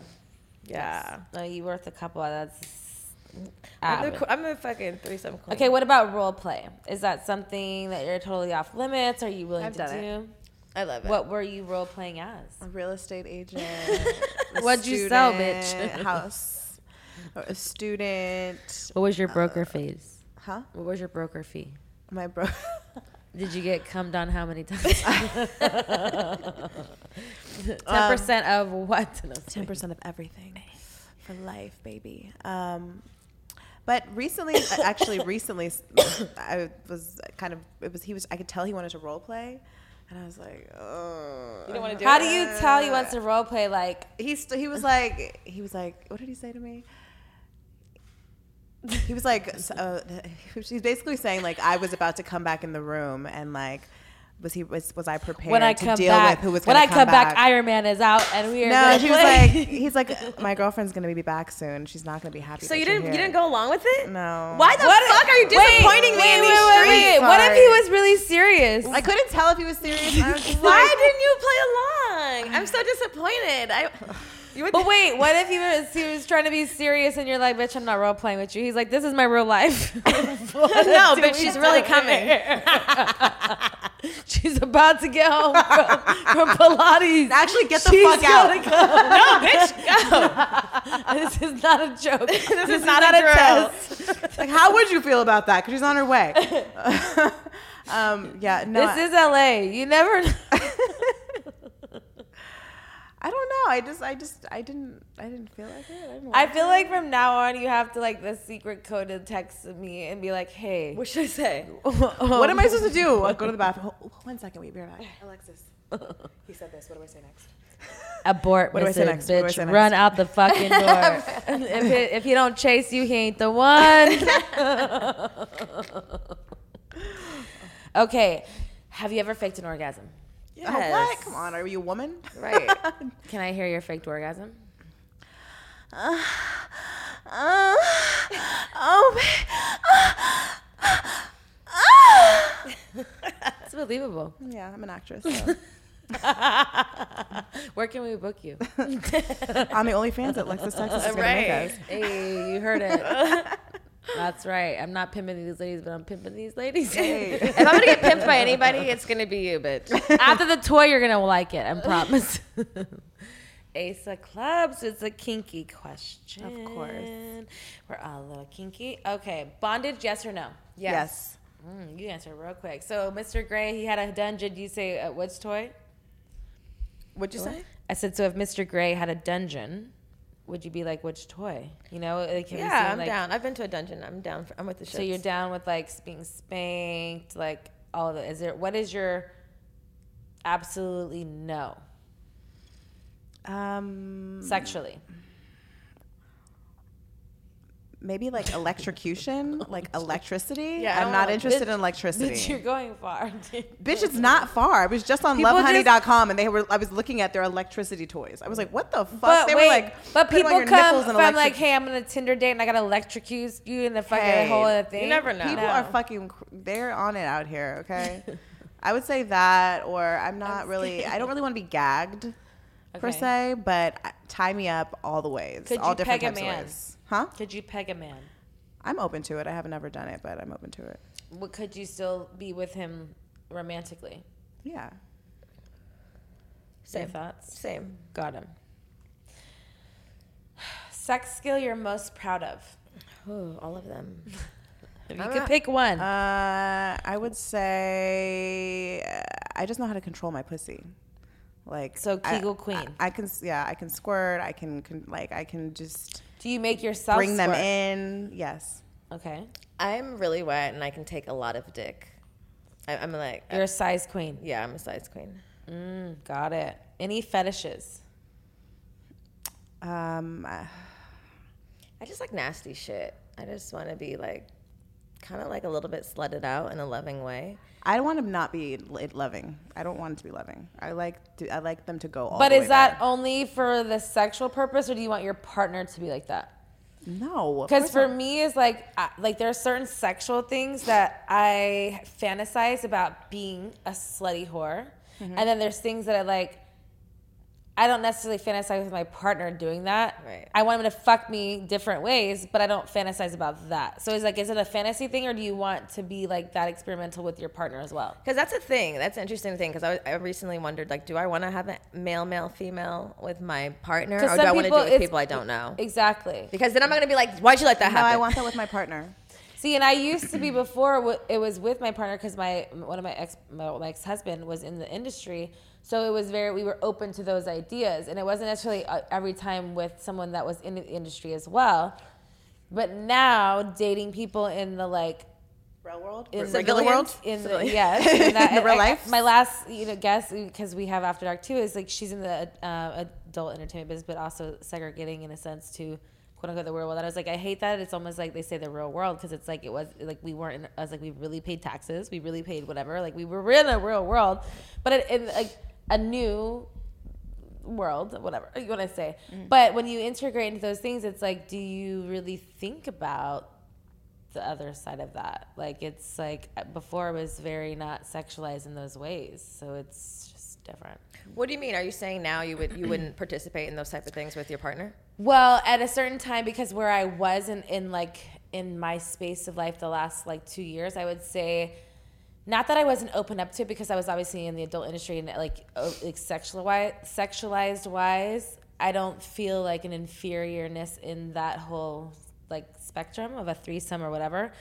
[SPEAKER 2] Yeah.
[SPEAKER 1] No, you worth a couple. That's
[SPEAKER 2] I'm a, I'm a fucking threesome queen.
[SPEAKER 1] Okay, what about role play? Is that something that you're totally off limits? Are you willing
[SPEAKER 4] I've
[SPEAKER 1] to
[SPEAKER 4] done
[SPEAKER 1] do?
[SPEAKER 4] it.
[SPEAKER 2] I love it.
[SPEAKER 1] What were you role playing as?
[SPEAKER 4] A real estate agent.
[SPEAKER 1] What'd you sell,
[SPEAKER 4] student,
[SPEAKER 1] bitch?
[SPEAKER 4] House. A student.
[SPEAKER 1] What was your broker fees?
[SPEAKER 4] Huh?
[SPEAKER 1] What was your broker fee?
[SPEAKER 4] My bro.
[SPEAKER 1] Did you get cummed on how many times? Ten percent of what?
[SPEAKER 4] Ten percent of everything for life, baby. Um, but recently, uh, actually, recently, I was kind of. It was he was. I could tell he wanted to role play, and I was like, oh.
[SPEAKER 2] You don't want to do
[SPEAKER 1] How
[SPEAKER 2] it?
[SPEAKER 1] do you tell he wants to role play? Like,
[SPEAKER 4] He's he was like he was like what did he say to me? He was like uh, he's basically saying like I was about to come back in the room and like was he was was I prepared
[SPEAKER 1] when I
[SPEAKER 4] to
[SPEAKER 1] come
[SPEAKER 4] deal
[SPEAKER 1] back,
[SPEAKER 4] with who was
[SPEAKER 1] when
[SPEAKER 4] gonna come back?
[SPEAKER 1] When I come back,
[SPEAKER 4] back
[SPEAKER 1] Iron Man is out, and we are.
[SPEAKER 4] no,
[SPEAKER 1] gonna
[SPEAKER 4] was like, he's like, my girlfriend's gonna be back soon. She's not gonna be happy.
[SPEAKER 2] So you didn't you didn't go along with it?
[SPEAKER 4] No.
[SPEAKER 2] Why the
[SPEAKER 1] What-
[SPEAKER 2] fuck are you
[SPEAKER 1] Wait,
[SPEAKER 2] disappointing me
[SPEAKER 1] wait,
[SPEAKER 2] in
[SPEAKER 1] wait,
[SPEAKER 2] these
[SPEAKER 1] wait,
[SPEAKER 2] streets?
[SPEAKER 1] wait. What if he was really serious?
[SPEAKER 4] I couldn't tell if he was serious. Was just
[SPEAKER 2] Why
[SPEAKER 4] like,
[SPEAKER 2] didn't you play along? I'm so disappointed. I you would
[SPEAKER 1] But wait, what if he was he was trying to be serious and you're like, bitch, I'm not role playing with you. He's like, this is my real life.
[SPEAKER 2] no, but she's really coming.
[SPEAKER 1] She's about to get home from, from Pilates.
[SPEAKER 4] actually get the
[SPEAKER 1] She's
[SPEAKER 4] fuck out.
[SPEAKER 1] gotta
[SPEAKER 2] no, bitch, go.
[SPEAKER 1] this is not a joke. this,
[SPEAKER 2] is not a drill.
[SPEAKER 1] test.
[SPEAKER 4] Like, how would you feel about that? Because she's on her way. um, yeah, no.
[SPEAKER 1] This is LA. You never.
[SPEAKER 4] I don't know. I just, I just, I didn't, I didn't feel like it. I, didn't
[SPEAKER 1] I feel
[SPEAKER 4] to.
[SPEAKER 1] like from now on you have to like the secret code to text me and be like, hey.
[SPEAKER 2] What should I say?
[SPEAKER 4] What am I supposed to do? I'll go to the bathroom. Hold- One second, wait, be right back. Alexis, he said this. What do I say next?
[SPEAKER 1] Abort,
[SPEAKER 4] What do I say
[SPEAKER 1] Mrs.
[SPEAKER 4] next? What do I
[SPEAKER 1] bitch.
[SPEAKER 4] say next?
[SPEAKER 1] Run out the fucking door. if, it, if he don't chase you, he ain't the one. okay. Have you ever faked an orgasm?
[SPEAKER 4] Oh, what? Come on, are you a woman?
[SPEAKER 2] Right.
[SPEAKER 1] Can I hear your faked orgasm?
[SPEAKER 4] Uh, oh,
[SPEAKER 1] It's believable.
[SPEAKER 4] yeah, I'm an actress. so.
[SPEAKER 1] Where can we book you?
[SPEAKER 4] I'm the OnlyFans at Lexus Texas is gonna make us.
[SPEAKER 1] Hey, you heard it. That's right. I'm not pimping these ladies, but I'm pimping these ladies.
[SPEAKER 2] if I'm gonna get pimped by anybody, it's gonna be you, bitch.
[SPEAKER 1] After the toy, you're gonna like it. I promise. Ace of clubs. It's a kinky question.
[SPEAKER 4] Of course.
[SPEAKER 1] We're all a little kinky. Okay, bondage. Yes or no?
[SPEAKER 4] Yes.
[SPEAKER 1] Mm, you answered real quick. So, Mr. Gray, he had a dungeon. You say uh, which toy?
[SPEAKER 2] What'd you say?
[SPEAKER 1] I said, so if Mr. Gray had a dungeon, would you be like which toy? You know, like,
[SPEAKER 2] Yeah,
[SPEAKER 1] seen,
[SPEAKER 2] I'm
[SPEAKER 1] like-
[SPEAKER 2] down. I've been to a dungeon. I'm down. For, I'm with the shit.
[SPEAKER 1] So you're down with like being spanked, like all of it. Is there? What is your absolutely no
[SPEAKER 4] Um,
[SPEAKER 1] sexually?
[SPEAKER 4] Maybe like electrocution, like electricity.
[SPEAKER 2] Yeah, I
[SPEAKER 4] I'm
[SPEAKER 2] don't know.
[SPEAKER 4] interested
[SPEAKER 1] Bitch-
[SPEAKER 4] in electricity.
[SPEAKER 1] Bitch, you're going far.
[SPEAKER 4] Bitch, it's not far. I was just on
[SPEAKER 1] People
[SPEAKER 4] lovehoney.com and they were I was looking at their electricity toys. I was like, what the fuck?
[SPEAKER 1] But
[SPEAKER 4] they
[SPEAKER 1] wait,
[SPEAKER 4] were like
[SPEAKER 1] but
[SPEAKER 4] put 'em on
[SPEAKER 1] people come from
[SPEAKER 4] and
[SPEAKER 1] like, hey, I'm on a Tinder date and I gotta electrocute you in the fucking
[SPEAKER 4] Hey,
[SPEAKER 1] whole other thing.
[SPEAKER 2] You never know.
[SPEAKER 4] People
[SPEAKER 1] No.
[SPEAKER 4] are fucking they're on it out here, okay? I would say that or I'm not really I don't really want to be gagged per se, but uh, tie me up all the ways.
[SPEAKER 1] Could
[SPEAKER 4] all
[SPEAKER 1] you
[SPEAKER 4] different
[SPEAKER 1] peg a
[SPEAKER 4] types
[SPEAKER 1] man?
[SPEAKER 4] of ways. Huh?
[SPEAKER 1] Could you peg a man?
[SPEAKER 4] I'm open to it. I have never done it, but I'm open to it.
[SPEAKER 1] What could you still be with him romantically?
[SPEAKER 4] Yeah.
[SPEAKER 1] Your
[SPEAKER 2] Same.
[SPEAKER 1] thoughts?
[SPEAKER 2] Same.
[SPEAKER 1] Got him. Sex skill you're most proud of.
[SPEAKER 2] Ooh, all of them.
[SPEAKER 1] If you
[SPEAKER 2] I'm
[SPEAKER 1] could
[SPEAKER 2] not-
[SPEAKER 1] pick one.
[SPEAKER 4] Uh, I would say uh, I just know how to control my pussy. Like
[SPEAKER 1] So
[SPEAKER 4] I-
[SPEAKER 1] Kegel queen.
[SPEAKER 4] I, I can yeah, I can squirt. I can, can like I can just
[SPEAKER 1] Do you make yourself
[SPEAKER 4] bring them in. Yes.
[SPEAKER 1] Okay.
[SPEAKER 2] I'm really wet and I can take a lot of dick. I, I'm like,
[SPEAKER 1] You're a size queen.
[SPEAKER 2] yeah, I'm a size queen.
[SPEAKER 1] Mm, got it. Any fetishes?
[SPEAKER 4] Um, uh,
[SPEAKER 2] I just like nasty shit. I just want to be like, kind of like a little bit slutted out in a loving way.
[SPEAKER 4] I don't want to not be loving. I don't want it to be loving. I like to, I like them to go all.
[SPEAKER 1] But
[SPEAKER 4] the
[SPEAKER 1] is
[SPEAKER 4] way
[SPEAKER 1] that
[SPEAKER 4] there.
[SPEAKER 1] only for the sexual purpose, or do you want your partner to be like that?
[SPEAKER 4] no?
[SPEAKER 1] Because for
[SPEAKER 4] not.
[SPEAKER 1] me, is like I- like there are certain sexual things that I fantasize about being a slutty whore,
[SPEAKER 4] Mm-hmm.
[SPEAKER 1] and then there's things that I like. I don't necessarily fantasize with my partner doing that.
[SPEAKER 2] Right.
[SPEAKER 1] I want him to fuck me different ways, but I don't fantasize about that. So it's like, is it a fantasy thing, or do you want to be like that experimental with your partner as well?
[SPEAKER 2] Because that's a thing. That's an interesting thing. Because I, I recently wondered, like, do I want to have a male, male, female with my partner, or do I want to do it with people I don't know?
[SPEAKER 1] Exactly.
[SPEAKER 2] Because then I'm not gonna be like, why'd you let that happen? no.
[SPEAKER 4] I want that with my partner.
[SPEAKER 1] See, and I used to be before it was with my partner because my one of my ex my, my ex husband was in the industry, so it was very we were open to those ideas, and it wasn't necessarily uh, every time with someone that was in the industry as well. But now dating people in the like
[SPEAKER 4] Real world.
[SPEAKER 1] in the
[SPEAKER 2] Regular
[SPEAKER 1] real-
[SPEAKER 2] world?
[SPEAKER 1] in the, yes, in, that,
[SPEAKER 4] In the real
[SPEAKER 1] I- I-
[SPEAKER 4] life?
[SPEAKER 1] My last, you know, guess because we have After Dark too is like she's in the uh, adult entertainment business, but also segregating in a sense to quote unquote the real world. And I was like, I hate that. It's almost like they say the real world because it's like it was like we weren't. In, I was like, we really paid taxes, we really paid whatever. Like we were in a real world, but it, in like a new world, whatever you want to say. Mm-hmm. But when you integrate into those things, it's like, do you really think about the other side of that? Like, it's like uh, before it was very not sexualized in those ways, so it's just different.
[SPEAKER 2] what do you mean? Are you saying now you would you wouldn't participate in those type of things with your partner?
[SPEAKER 1] Well, at a certain time, because where I was in, in like in my space of life the last like two years, I would say, not that I wasn't open up to it because I was obviously in the adult industry and like like sexualized sexualized wise, I don't feel like an inferiorness in that whole like spectrum of a threesome or whatever.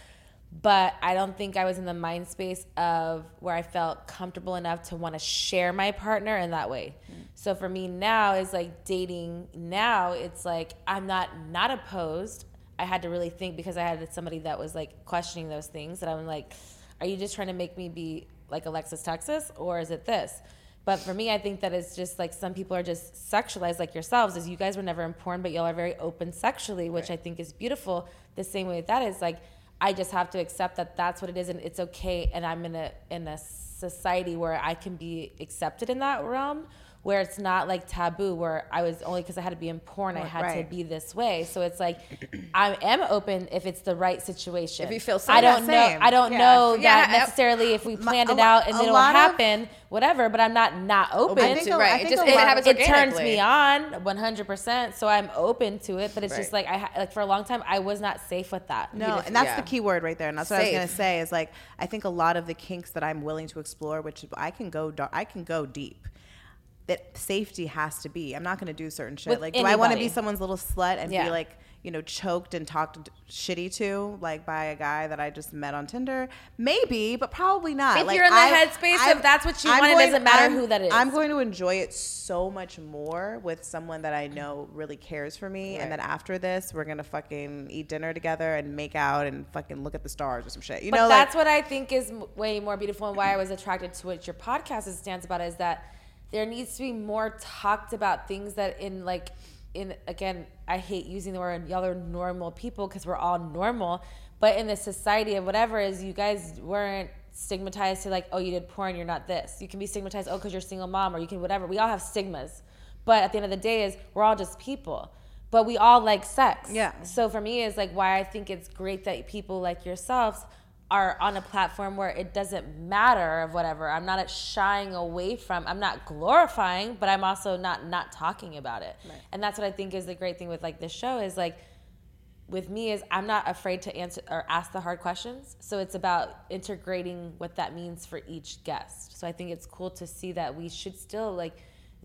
[SPEAKER 1] but I don't think I was in the mind space of where I felt comfortable enough to want to share my partner in that way. So for me now is like dating now it's like I'm not not opposed. I had to really think because I had somebody that was like questioning those things that I'm like are you just trying to make me be like Alexis Texas or is it this? But for me, I think that it's just like some people are just sexualized like yourselves, as you guys were never in porn, but y'all are very open sexually, which I think is beautiful. The same way that is like, I just have to accept that that's what it is, and it's okay. And I'm in a in a society where I can be accepted in that realm, where it's not like taboo. Where I was only because I had to be in porn, I had
[SPEAKER 4] Right.
[SPEAKER 1] to be this way. So it's like I am open if it's the right situation.
[SPEAKER 2] If you feel
[SPEAKER 1] I don't know.
[SPEAKER 4] same.
[SPEAKER 1] I don't
[SPEAKER 4] Yeah.
[SPEAKER 1] know
[SPEAKER 2] Yeah,
[SPEAKER 1] that
[SPEAKER 2] I-
[SPEAKER 1] necessarily if we planned
[SPEAKER 4] a
[SPEAKER 1] it out and then it'll
[SPEAKER 4] lot of-
[SPEAKER 1] happen, whatever. But I'm not not open.
[SPEAKER 4] I
[SPEAKER 2] to- right.
[SPEAKER 4] I
[SPEAKER 2] It
[SPEAKER 4] think
[SPEAKER 2] just- it
[SPEAKER 4] lot-
[SPEAKER 2] happens
[SPEAKER 1] it turns me on 100%. So I'm open to it, but it's just like I like for a long time I was not safe with that.
[SPEAKER 4] No, and that's
[SPEAKER 2] yeah.
[SPEAKER 4] the key word right there. And that's what I was gonna say is like I think a lot of the kinks that I'm willing to explore, which I can go dark, I can go deep. That safety has to be. I'm not gonna do certain shit.
[SPEAKER 1] With
[SPEAKER 4] like, do I want to be someone's little slut and
[SPEAKER 1] Yeah.
[SPEAKER 4] be like, you know, choked and talked shitty to, like by a guy that I just met on Tinder? Maybe, but probably not.
[SPEAKER 1] If
[SPEAKER 4] like,
[SPEAKER 1] you're in the
[SPEAKER 4] I-
[SPEAKER 1] headspace
[SPEAKER 4] I'm-
[SPEAKER 1] of that's what you
[SPEAKER 4] I'm
[SPEAKER 1] want, it
[SPEAKER 4] going-
[SPEAKER 1] doesn't matter
[SPEAKER 4] I'm-
[SPEAKER 1] who that is.
[SPEAKER 4] I'm going to enjoy it so much more with someone that I know really cares for me, and
[SPEAKER 2] Right.
[SPEAKER 4] then after this, we're gonna fucking eat dinner together and make out and fucking look at the stars or some shit. You
[SPEAKER 1] But
[SPEAKER 4] know,
[SPEAKER 1] that's
[SPEAKER 4] like,
[SPEAKER 1] what I think is way more beautiful and why I was attracted to what your podcast stands about is that there needs to be more talked about things that in like in again I hate using the word y'all are normal people because we're all normal, but in the society of whatever is you guys weren't stigmatized to like oh you did porn you're not this. You can be stigmatized oh because you're a single mom or you can whatever. We all have stigmas but at the end of the day is we're all just people but we all like sex.
[SPEAKER 4] Yeah.
[SPEAKER 1] so for me is like why I think it's great that people like yourselves are on a platform where it doesn't matter of whatever. I'm not shying away from. I'm not glorifying, but I'm also not not talking about it. And that's what I think is the great thing with like this show is like with me is I'm not afraid to answer or ask the hard questions. So it's about integrating what that means for each guest. So I think it's cool to see that we should still like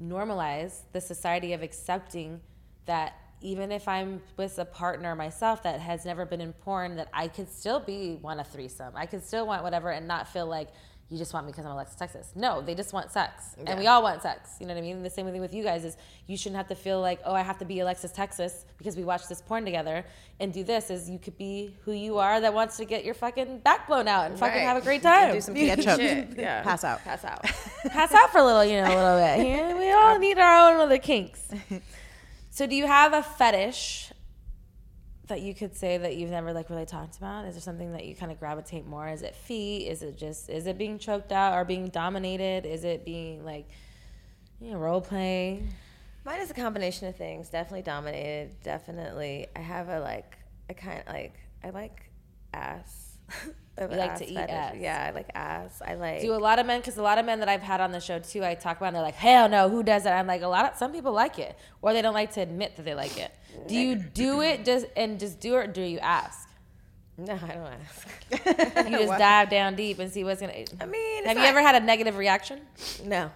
[SPEAKER 1] normalize the society of accepting that even if I'm with a partner myself that has never been in porn, that I could still be want a threesome. I could still want whatever and not feel like you just want me because I'm Alexis Texas. No, they just want sex, and we all want sex. You know what I mean? The same thing with you guys is you shouldn't have to feel like oh I have to be Alexis Texas because we watched this porn together and do this. Is you could be who you are that wants to get your fucking back blown out and fucking
[SPEAKER 2] Right.
[SPEAKER 1] have a great time.
[SPEAKER 2] do some
[SPEAKER 4] Get
[SPEAKER 2] kinky
[SPEAKER 4] choked.
[SPEAKER 2] shit. Yeah.
[SPEAKER 4] Pass out.
[SPEAKER 2] Pass out.
[SPEAKER 1] pass out for a little, you know, a little bit. Yeah, we all need our own little kinks. So, do you have a fetish that you could say that you've never like really talked about? Is there something that you kind of gravitate more? Is it feet? Is it just is it being choked out or being dominated? Is it being like you know role play?
[SPEAKER 2] Mine is a combination of things. Definitely dominated. Definitely. I have a like. I kind of like. I like ass. I
[SPEAKER 1] You like to eat
[SPEAKER 2] fetish.
[SPEAKER 1] ass.
[SPEAKER 2] Yeah, I like ass. I like.
[SPEAKER 1] Do a lot of men because a lot of men that I've had on the show too, I talk about and they're like, hell no, who does that? I'm like, a lot of some people like it, or they don't like to admit that they like it. Do you do it just and just do it, or do you ask?
[SPEAKER 2] no, I don't ask.
[SPEAKER 1] You just dive down deep and see what's gonna.
[SPEAKER 2] I mean,
[SPEAKER 1] have you
[SPEAKER 2] not-
[SPEAKER 1] ever had a negative reaction?
[SPEAKER 2] No.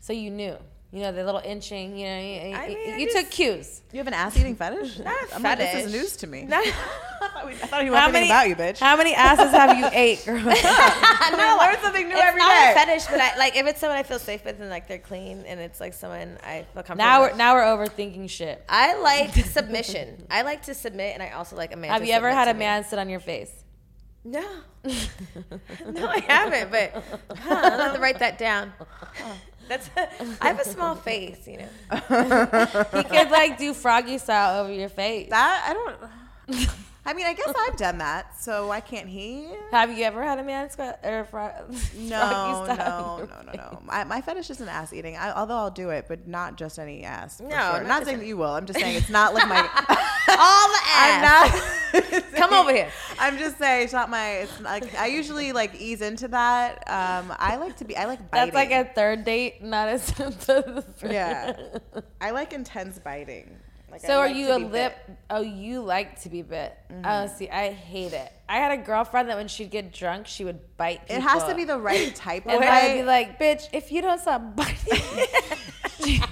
[SPEAKER 1] So you knew, you know, the little inching. You know, you,
[SPEAKER 2] I mean, I
[SPEAKER 1] you
[SPEAKER 2] just-
[SPEAKER 1] took cues.
[SPEAKER 4] You have an ass eating fetish?
[SPEAKER 2] Not a
[SPEAKER 4] I'm like, this
[SPEAKER 2] fetish.
[SPEAKER 4] is news to me.
[SPEAKER 2] Not,
[SPEAKER 4] I thought we- I thought you knew everything about you, bitch.
[SPEAKER 1] How many asses have you ate? Girl?
[SPEAKER 2] no,
[SPEAKER 4] I learn something new
[SPEAKER 2] it's
[SPEAKER 4] every
[SPEAKER 2] not
[SPEAKER 4] day.
[SPEAKER 2] a fetish, but I like if it's someone I feel safe with and like they're clean and it's like someone I feel comfortable.
[SPEAKER 1] now we're
[SPEAKER 2] with.
[SPEAKER 1] now we're overthinking shit.
[SPEAKER 2] I like submission. I like to submit, and I also like a man.
[SPEAKER 1] Have
[SPEAKER 2] to
[SPEAKER 1] you ever had a
[SPEAKER 2] me.
[SPEAKER 1] man sit on your face?
[SPEAKER 2] No, no, I haven't. But huh, I'll have to um, write that down. That's I have a small face, you know.
[SPEAKER 1] He could like do froggy style over your face.
[SPEAKER 4] That I don't. I mean, I guess I've done that, so why can't he?
[SPEAKER 1] Have you ever had a man squat or
[SPEAKER 4] No, no, no, no, no. My, my fetish isn't ass eating. I, although I'll do it, but not just any ass.
[SPEAKER 2] No,
[SPEAKER 4] sure.
[SPEAKER 2] not
[SPEAKER 4] not, saying that you will. I'm just saying it's not like my.
[SPEAKER 2] All the
[SPEAKER 4] I'm
[SPEAKER 2] ass.
[SPEAKER 4] not.
[SPEAKER 2] Come over here.
[SPEAKER 4] I'm just saying it's not my. It's like I usually like ease into that. Um, I like to be. I like biting.
[SPEAKER 1] That's like a third date, not a.
[SPEAKER 4] yeah. I like intense biting. Like, I
[SPEAKER 1] So are
[SPEAKER 4] like
[SPEAKER 1] you
[SPEAKER 4] to
[SPEAKER 1] a lip?
[SPEAKER 4] bit. Mm-hmm.
[SPEAKER 1] Oh, you like to be bit. Oh, see, I hate it. I had a girlfriend that when she'd get drunk, she would bite. People.
[SPEAKER 4] It has to be the right type of
[SPEAKER 1] And I'd be like, "Bitch, if you don't stop biting,"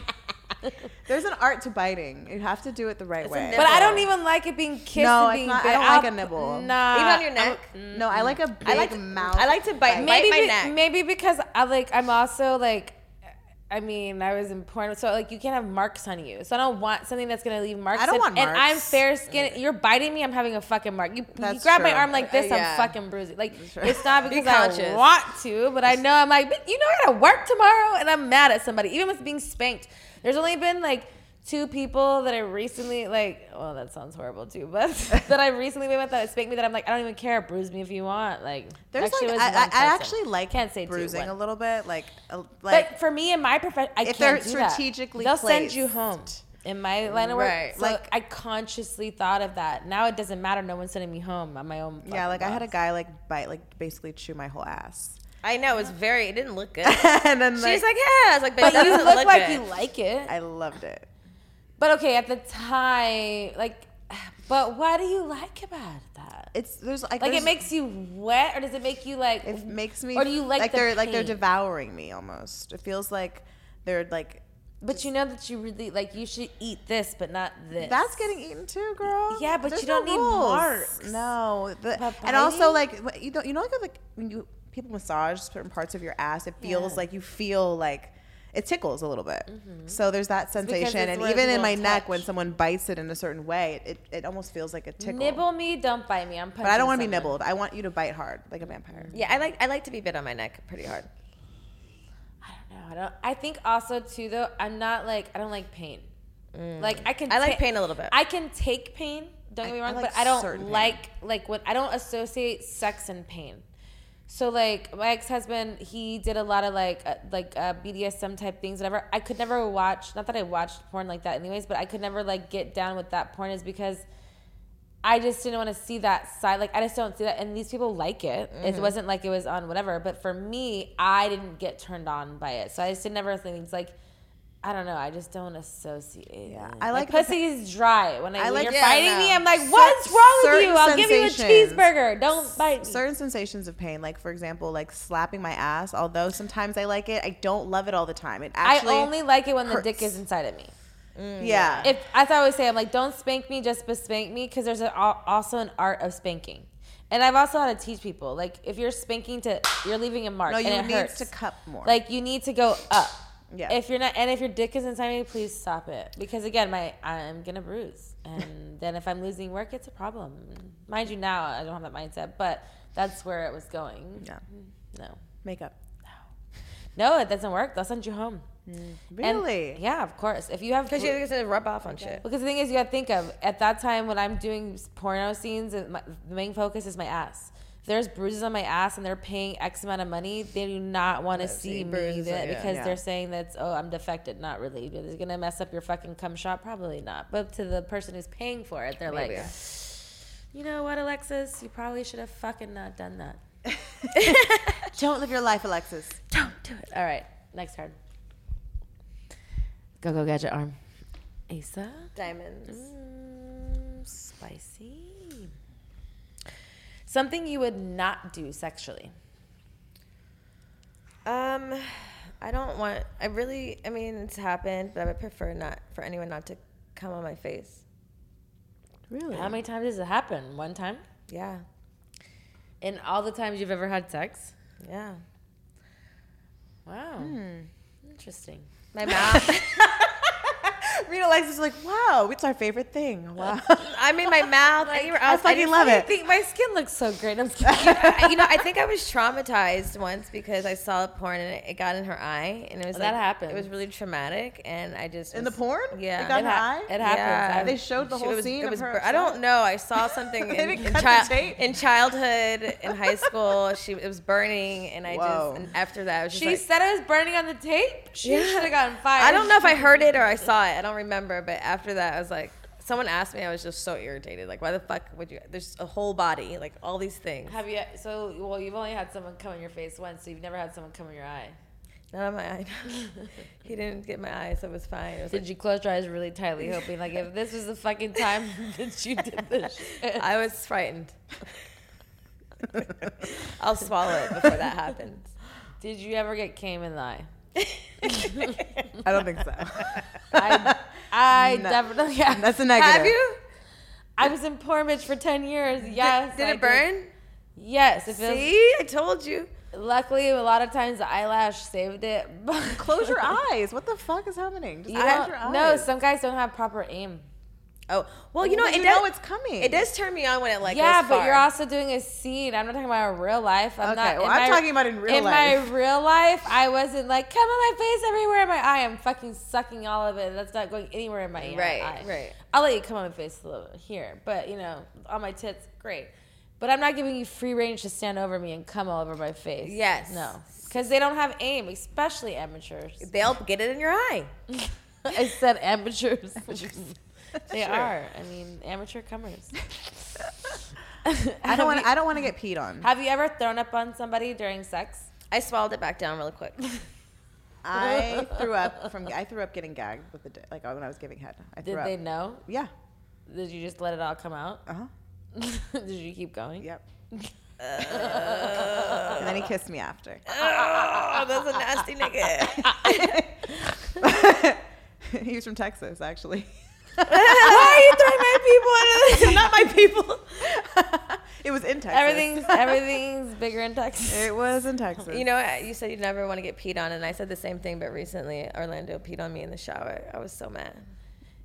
[SPEAKER 4] There's an art to biting. You have to do it the right
[SPEAKER 2] It's
[SPEAKER 4] way.
[SPEAKER 1] But I don't even like it being kissed
[SPEAKER 4] No,
[SPEAKER 1] and
[SPEAKER 4] it's
[SPEAKER 1] being
[SPEAKER 4] not- I don't like
[SPEAKER 1] I'll-
[SPEAKER 4] a nibble.
[SPEAKER 1] Nah.
[SPEAKER 2] Even on your
[SPEAKER 1] I'm-
[SPEAKER 2] neck?
[SPEAKER 4] no, I like a big
[SPEAKER 2] I like
[SPEAKER 4] mouth.
[SPEAKER 2] I like to bite, bite
[SPEAKER 1] maybe
[SPEAKER 2] my
[SPEAKER 1] be-
[SPEAKER 2] neck.
[SPEAKER 1] maybe because I like I'm also like I mean, I was in porn, so like you can't have marks on you. So I don't want something that's gonna leave marks.
[SPEAKER 4] I don't
[SPEAKER 1] and,
[SPEAKER 4] want
[SPEAKER 1] And I'm fair skinned. You're biting me. I'm having a fucking mark. You, you grab my arm like this.
[SPEAKER 2] Uh,
[SPEAKER 1] I'm fucking bruising. Like it's not
[SPEAKER 2] Be
[SPEAKER 1] because I
[SPEAKER 2] conscious.
[SPEAKER 1] want to, but I know I'm like, but you know, I gotta work tomorrow, and I'm mad at somebody, even with being spanked. There's only been like two people that I recently like. Oh, that sounds horrible too, but that I recently been with that spanked me. That I'm like, I don't even care. Bruise me if you want. Like
[SPEAKER 4] There's
[SPEAKER 1] actually
[SPEAKER 4] like
[SPEAKER 1] was
[SPEAKER 4] I, I, I actually like
[SPEAKER 1] Can't say
[SPEAKER 4] bruising
[SPEAKER 1] one.
[SPEAKER 4] a little bit, like a- like
[SPEAKER 1] but for me in my profession, I
[SPEAKER 4] If
[SPEAKER 1] can't
[SPEAKER 4] they're
[SPEAKER 1] do that.
[SPEAKER 4] strategically
[SPEAKER 1] They'll send you home. In my line of work,
[SPEAKER 2] Right.
[SPEAKER 1] so
[SPEAKER 4] Like-
[SPEAKER 1] I consciously thought of that. Now it doesn't matter. No one's sending me home. I'm my own.
[SPEAKER 4] yeah,
[SPEAKER 1] fucking
[SPEAKER 4] like I had a guy like bite like basically chew my whole ass,
[SPEAKER 2] I know it's very. It didn't look good.
[SPEAKER 4] and then
[SPEAKER 2] She's like, yeah. I was like,
[SPEAKER 1] But
[SPEAKER 2] but
[SPEAKER 1] you look
[SPEAKER 2] look
[SPEAKER 1] like
[SPEAKER 2] good.
[SPEAKER 1] you like it.
[SPEAKER 4] I loved it.
[SPEAKER 1] But okay, at the time, like, but what do you like about that?
[SPEAKER 4] It's there's like
[SPEAKER 1] Like
[SPEAKER 4] there's-
[SPEAKER 1] it makes you wet, or does it make you like?
[SPEAKER 4] it makes me
[SPEAKER 1] Or do you like the
[SPEAKER 4] they're like they're devouring me almost. It feels like they're like
[SPEAKER 1] But you know that you really like you should eat this, but not this.
[SPEAKER 4] that's getting eaten too, girl.
[SPEAKER 1] Yeah, but
[SPEAKER 4] There's
[SPEAKER 1] you don't
[SPEAKER 4] no
[SPEAKER 1] need
[SPEAKER 4] rules.
[SPEAKER 1] marks.
[SPEAKER 4] No, the,
[SPEAKER 1] But
[SPEAKER 4] and also like you know you know like like when you people massage certain parts of your ass, it feels
[SPEAKER 1] Yeah.
[SPEAKER 4] like you feel like it tickles a little bit. Mm-hmm. So there's that sensation, and even in my neck when someone bites it in a certain way, it, it almost feels like a tickle.
[SPEAKER 1] nibble me, don't bite me. I'm
[SPEAKER 4] but I don't want to be nibbled. I want you to bite hard like a vampire.
[SPEAKER 2] yeah, I like. I like to be bit on my neck pretty hard.
[SPEAKER 1] I don't know. I don't. I think also too though. I'm not like I don't like pain. Mm. Like I can.
[SPEAKER 2] I like
[SPEAKER 1] ta-
[SPEAKER 2] pain a little bit.
[SPEAKER 1] I can take pain. Don't get me
[SPEAKER 4] I- I
[SPEAKER 1] wrong,
[SPEAKER 4] like
[SPEAKER 1] but I don't like like when I don't associate sex and pain. So like my ex husband, he did a lot of like uh, like uh, BDSM type things, whatever. I could never watch. Not that I watched porn like that, anyways, but I could never like get down with that porn is because I just didn't want to see that side. Like I just don't see that, and these people like it. It wasn't like it was on whatever. But for me, I didn't get turned on by it, so I just did never think it's like. I don't know. I just don't associate.
[SPEAKER 4] Yeah. I like
[SPEAKER 1] my pussy is dry. When I,
[SPEAKER 4] I
[SPEAKER 1] when
[SPEAKER 4] like-
[SPEAKER 1] you're
[SPEAKER 2] yeah,
[SPEAKER 1] fighting
[SPEAKER 2] no.
[SPEAKER 1] me, I'm like, what's wrong with you? I'll give you a cheeseburger. Don't bite me.
[SPEAKER 4] certain sensations of pain, like for example, like slapping my ass. Although sometimes I like it, I don't love it all the time. It actually
[SPEAKER 1] I only like it when the dick is inside of me.
[SPEAKER 4] Mm, yeah.
[SPEAKER 1] If as I always say, I'm like, don't spank me, just spank me, because there's a, also an art of spanking. And I've also had to teach people, like, if you're spanking to, you're leaving a mark,
[SPEAKER 4] no,
[SPEAKER 1] and
[SPEAKER 4] you
[SPEAKER 1] it
[SPEAKER 4] need
[SPEAKER 1] hurts.
[SPEAKER 4] to cup more.
[SPEAKER 1] Like you need to go up.
[SPEAKER 4] Yeah.
[SPEAKER 1] If you're not, and if your dick is inside me, please stop it. Because again, my I'm gonna bruise, and then if I'm losing work, it's a problem. Mind you, now I don't have that mindset, but that's where it was going.
[SPEAKER 4] Yeah. Mm-hmm.
[SPEAKER 1] No.
[SPEAKER 4] makeup.
[SPEAKER 1] No, No, it doesn't work. They'll send you home. Mm. And-
[SPEAKER 4] Really?
[SPEAKER 1] yeah, of course. If you have
[SPEAKER 2] Because you're gonna rub off on shit.
[SPEAKER 1] Because the thing is, you got to think of at that time when I'm doing porno scenes, my, the main focus is my ass. There's bruises on my ass and they're paying X amount of money, they do not want to see, me that
[SPEAKER 2] yeah.
[SPEAKER 1] because
[SPEAKER 4] Yeah.
[SPEAKER 1] they're saying that's oh I'm defected. Not really. Is it gonna mess up your fucking cum shot? Probably not. But to the person who's paying for it, they're
[SPEAKER 2] Maybe.
[SPEAKER 1] like, you know what, Alexis, you probably should have fucking not done that.
[SPEAKER 4] Don't live your life, Alexis.
[SPEAKER 1] Don't do it. All right, next card. Go go gadget arm. Asa.
[SPEAKER 2] Diamonds.
[SPEAKER 1] Mm, spicy. Something you would not do sexually.
[SPEAKER 2] Um, I don't want. I really. I mean, it's happened, but I would prefer not for anyone not to come on my face.
[SPEAKER 4] Really?
[SPEAKER 1] How many times does it happen? One time?
[SPEAKER 2] Yeah.
[SPEAKER 1] In all the times you've ever had sex?
[SPEAKER 2] Yeah.
[SPEAKER 1] Wow. Interesting.
[SPEAKER 2] My mouth.
[SPEAKER 4] Rita Alexis is like, wow, it's our favorite thing. Uh, wow.
[SPEAKER 2] I mean, my mouth. I, I,
[SPEAKER 4] I fucking love
[SPEAKER 1] I
[SPEAKER 4] it.
[SPEAKER 1] think my skin looks so great. I'm kidding.
[SPEAKER 2] I- you know, I think I was traumatized once because I saw a porn and it, it got in her eye, and it was
[SPEAKER 1] Well, that happened.
[SPEAKER 2] It was really traumatic, and I just
[SPEAKER 4] In the porn?
[SPEAKER 2] Yeah,
[SPEAKER 4] It got
[SPEAKER 1] it,
[SPEAKER 4] in her
[SPEAKER 1] ha-
[SPEAKER 4] eye?
[SPEAKER 1] it happens.
[SPEAKER 2] Yeah.
[SPEAKER 1] I've-
[SPEAKER 4] They showed the whole
[SPEAKER 2] it was,
[SPEAKER 4] scene
[SPEAKER 2] it
[SPEAKER 4] of
[SPEAKER 2] was
[SPEAKER 4] her.
[SPEAKER 2] I don't know. I saw something in, in, chi- in childhood, in high school. She it was burning, and I
[SPEAKER 4] Whoa.
[SPEAKER 2] just and after that, I was just
[SPEAKER 1] she
[SPEAKER 2] like,
[SPEAKER 1] said it was burning on the tape. She
[SPEAKER 2] Yeah.
[SPEAKER 1] should have gotten fired.
[SPEAKER 2] I don't know if I heard it or I saw it. I don't remember. But after that, I was like, someone asked me. I was just so irritated. Like, why the fuck would you? There's a whole body, like all these things.
[SPEAKER 1] Have you? So, well, you've only had someone come in your face once, so you've never had someone come in your eye.
[SPEAKER 2] None of my eye. he didn't get my eye, so it was fine. It was
[SPEAKER 1] Did
[SPEAKER 2] like,
[SPEAKER 1] you close your eyes really tightly, hoping like if this was the fucking time that you did this shit?
[SPEAKER 2] I was frightened. I'll swallow it before that happens.
[SPEAKER 1] Did you ever get came in the eye?
[SPEAKER 4] I don't think so.
[SPEAKER 1] I, I
[SPEAKER 4] No.
[SPEAKER 1] definitely have.
[SPEAKER 4] That's a negative.
[SPEAKER 2] Have you?
[SPEAKER 1] I was in porn bitch for 10 years. Yes.
[SPEAKER 2] Did
[SPEAKER 1] I
[SPEAKER 2] it burn?
[SPEAKER 1] Yes. It feels,
[SPEAKER 2] See, I told you.
[SPEAKER 1] Luckily, a lot of times the eyelash saved it. But
[SPEAKER 4] Close your eyes. What the fuck is happening? Just
[SPEAKER 1] You
[SPEAKER 4] eyes.
[SPEAKER 1] no, some guys don't have proper aim.
[SPEAKER 2] Oh, well, you know,
[SPEAKER 4] Well,
[SPEAKER 2] it
[SPEAKER 4] you
[SPEAKER 2] does,
[SPEAKER 4] know it's coming.
[SPEAKER 2] It does turn me on when it like
[SPEAKER 1] yeah, but
[SPEAKER 2] far.
[SPEAKER 1] you're also doing a scene. I'm not talking about real life. I'm
[SPEAKER 4] Okay,
[SPEAKER 1] not.
[SPEAKER 4] well, I'm
[SPEAKER 1] my-
[SPEAKER 4] talking about in real
[SPEAKER 1] in
[SPEAKER 4] life.
[SPEAKER 1] In my real life, I wasn't like, come on my face everywhere in my eye. I'm fucking sucking all of it. That's not going anywhere in my
[SPEAKER 2] Right,
[SPEAKER 1] eye.
[SPEAKER 2] right.
[SPEAKER 1] I'll let you come on my face a little bit here, but you know, on my tits, great. But I'm not giving you free range to stand over me and come all over my face.
[SPEAKER 2] Yes.
[SPEAKER 1] No, because they don't have aim, especially amateurs.
[SPEAKER 2] They'll get it in your eye.
[SPEAKER 1] I said amateurs. amateurs. they are. I mean, amateur comers.
[SPEAKER 4] I don't want. I don't want to get peed on.
[SPEAKER 1] Have you ever thrown up on somebody during sex?
[SPEAKER 2] I swallowed it back down really quick.
[SPEAKER 4] I threw up from. I threw up getting gagged with the dick, like when I was giving head. I threw
[SPEAKER 1] Did
[SPEAKER 4] up.
[SPEAKER 1] they know?
[SPEAKER 4] Yeah.
[SPEAKER 1] Did you just let it all come out?
[SPEAKER 4] Uh huh.
[SPEAKER 1] Did you keep going?
[SPEAKER 4] Yep. and then he kissed me after.
[SPEAKER 2] oh, that's a nasty nigga.
[SPEAKER 4] he was from Texas, actually.
[SPEAKER 2] Why are you throwing my people into this? Not my people.
[SPEAKER 4] it was in Texas.
[SPEAKER 1] Everything's everything's bigger in Texas.
[SPEAKER 4] It was in Texas.
[SPEAKER 2] You know, what? you said you'd never want to get peed on, and I said the same thing. But recently, Orlando peed on me in the shower. I was so mad.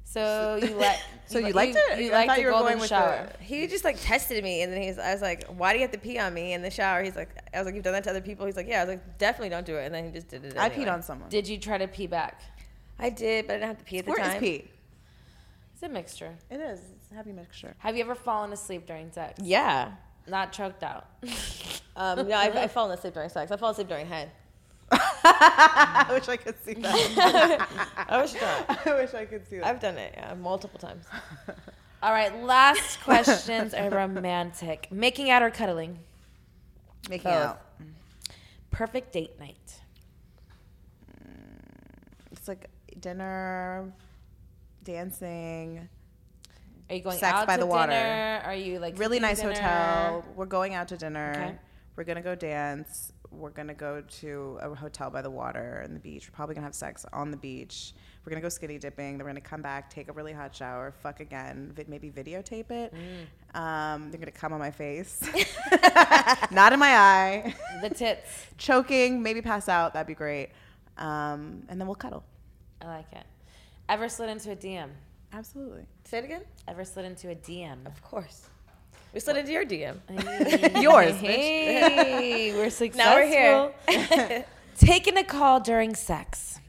[SPEAKER 1] So you let.
[SPEAKER 4] So you
[SPEAKER 1] let-
[SPEAKER 4] liked it?
[SPEAKER 1] You
[SPEAKER 4] I
[SPEAKER 1] liked
[SPEAKER 4] thought
[SPEAKER 1] the
[SPEAKER 4] you were
[SPEAKER 1] golden
[SPEAKER 4] going with
[SPEAKER 1] shower.
[SPEAKER 2] He just like tested me, and then he's. I was like, "Why do you have to pee on me in the shower?" He's like, "I was like, you've done that to other people." He's like, "Yeah." I was like, "Definitely don't do it." And then he just did it.
[SPEAKER 4] I peed on someone.
[SPEAKER 1] Did you try to pee back?
[SPEAKER 2] I did, but I didn't have to pee at the time.
[SPEAKER 4] Where is pee?
[SPEAKER 1] It's a mixture.
[SPEAKER 4] It is. It's a heavy mixture.
[SPEAKER 1] Have you ever fallen asleep during sex?
[SPEAKER 2] Yeah.
[SPEAKER 1] Not choked out.
[SPEAKER 2] Um, no, I've, I've fallen asleep during sex. I fall asleep during head.
[SPEAKER 4] I wish I could see that.
[SPEAKER 2] I was drunk.
[SPEAKER 4] I wish I could see that.
[SPEAKER 2] I've done it yeah, multiple times.
[SPEAKER 1] All right, last questions are romantic. Making out or cuddling?
[SPEAKER 4] Making
[SPEAKER 2] Both.
[SPEAKER 4] out.
[SPEAKER 1] Perfect date night.
[SPEAKER 4] It's like dinner, dancing,
[SPEAKER 1] Are you going
[SPEAKER 4] Sex
[SPEAKER 1] out
[SPEAKER 4] by
[SPEAKER 1] to
[SPEAKER 4] the water.
[SPEAKER 1] dinner? Are you like
[SPEAKER 4] really nice
[SPEAKER 1] dinner?
[SPEAKER 4] hotel. We're going out to dinner.
[SPEAKER 1] Okay.
[SPEAKER 4] We're gonna go dance. We're gonna go to a hotel by the water and the beach. We're probably gonna have sex on the beach. We're gonna go skinny dipping. Then we're gonna come back, take a really hot shower, fuck again, vi- maybe videotape it.
[SPEAKER 1] Mm.
[SPEAKER 4] Um, they're gonna come on my face, not in my eye.
[SPEAKER 1] The tits.
[SPEAKER 4] Choking, maybe pass out. That'd be great. Um, and then we'll cuddle.
[SPEAKER 1] I like it. Ever slid into a DM?
[SPEAKER 4] Absolutely.
[SPEAKER 2] Say it again.
[SPEAKER 1] Ever slid into a DM?
[SPEAKER 2] Of course. We slid into your DM.
[SPEAKER 4] Yours, bitch.
[SPEAKER 1] Hey, we're successful.
[SPEAKER 2] Now we're here.
[SPEAKER 1] Taking a call during sex.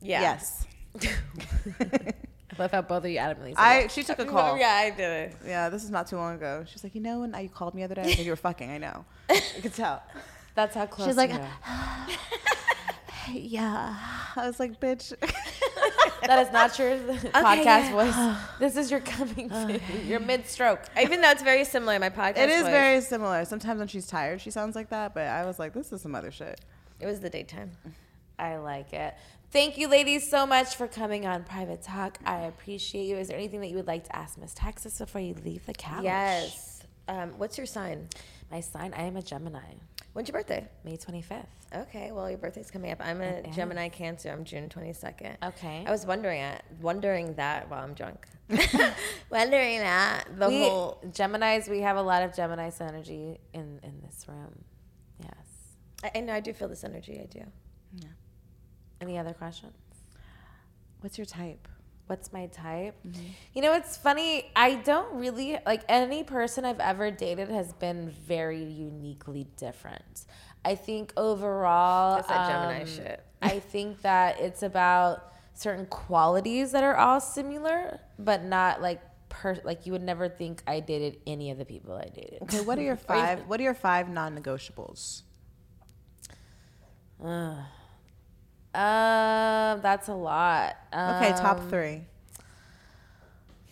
[SPEAKER 2] Yeah.
[SPEAKER 4] Yes.
[SPEAKER 1] I love how both of you adamantly said
[SPEAKER 4] I. She took a call.
[SPEAKER 2] Yeah, I did it.
[SPEAKER 4] Yeah, this is not too long ago. She's like, you know, when I, you called me the other day, I was like, you were fucking. I know. You could tell.
[SPEAKER 1] That's how close
[SPEAKER 4] She's like,
[SPEAKER 1] we are.
[SPEAKER 4] Yeah. I was like, bitch.
[SPEAKER 1] That is not your podcast voice. This is your coming, your mid-stroke.
[SPEAKER 2] Even though it's very similar in my podcast.
[SPEAKER 4] it is
[SPEAKER 2] voice.
[SPEAKER 4] very similar. Sometimes when she's tired, she sounds like that. But I was like, this is some other shit.
[SPEAKER 2] It was the daytime.
[SPEAKER 1] I like it. Thank you, ladies, so much for coming on Private Talk. I appreciate you. Is there anything that you would like to ask Miss Texas before you leave the couch?
[SPEAKER 2] Yes. Um, what's your sign?
[SPEAKER 1] My sign, I am a Gemini.
[SPEAKER 2] When's your birthday?
[SPEAKER 1] May 25th.
[SPEAKER 2] Okay, well, your birthday's coming up. I'm a
[SPEAKER 1] It is.
[SPEAKER 2] Gemini Cancer. I'm June 22nd.
[SPEAKER 1] Okay.
[SPEAKER 2] I was wondering at wondering that while I'm drunk. wondering that the
[SPEAKER 1] we,
[SPEAKER 2] whole.
[SPEAKER 1] Geminis, we have a lot of Gemini's energy in, in this room. Yes.
[SPEAKER 2] I, I know I do feel this energy. I do. Yeah.
[SPEAKER 1] Any other questions?
[SPEAKER 4] What's your type?
[SPEAKER 1] What's my type? You know, it's funny. I don't really like any person I've ever dated has been very uniquely different. I think overall,
[SPEAKER 2] That's that Gemini
[SPEAKER 1] um,
[SPEAKER 2] shit.
[SPEAKER 1] I think that it's about certain qualities that are all similar, but not like per like you would never think I dated any of the people I dated.
[SPEAKER 4] Okay, what are your five? What are your five non-negotiables?
[SPEAKER 1] Um, that's a lot.
[SPEAKER 4] Okay, top three.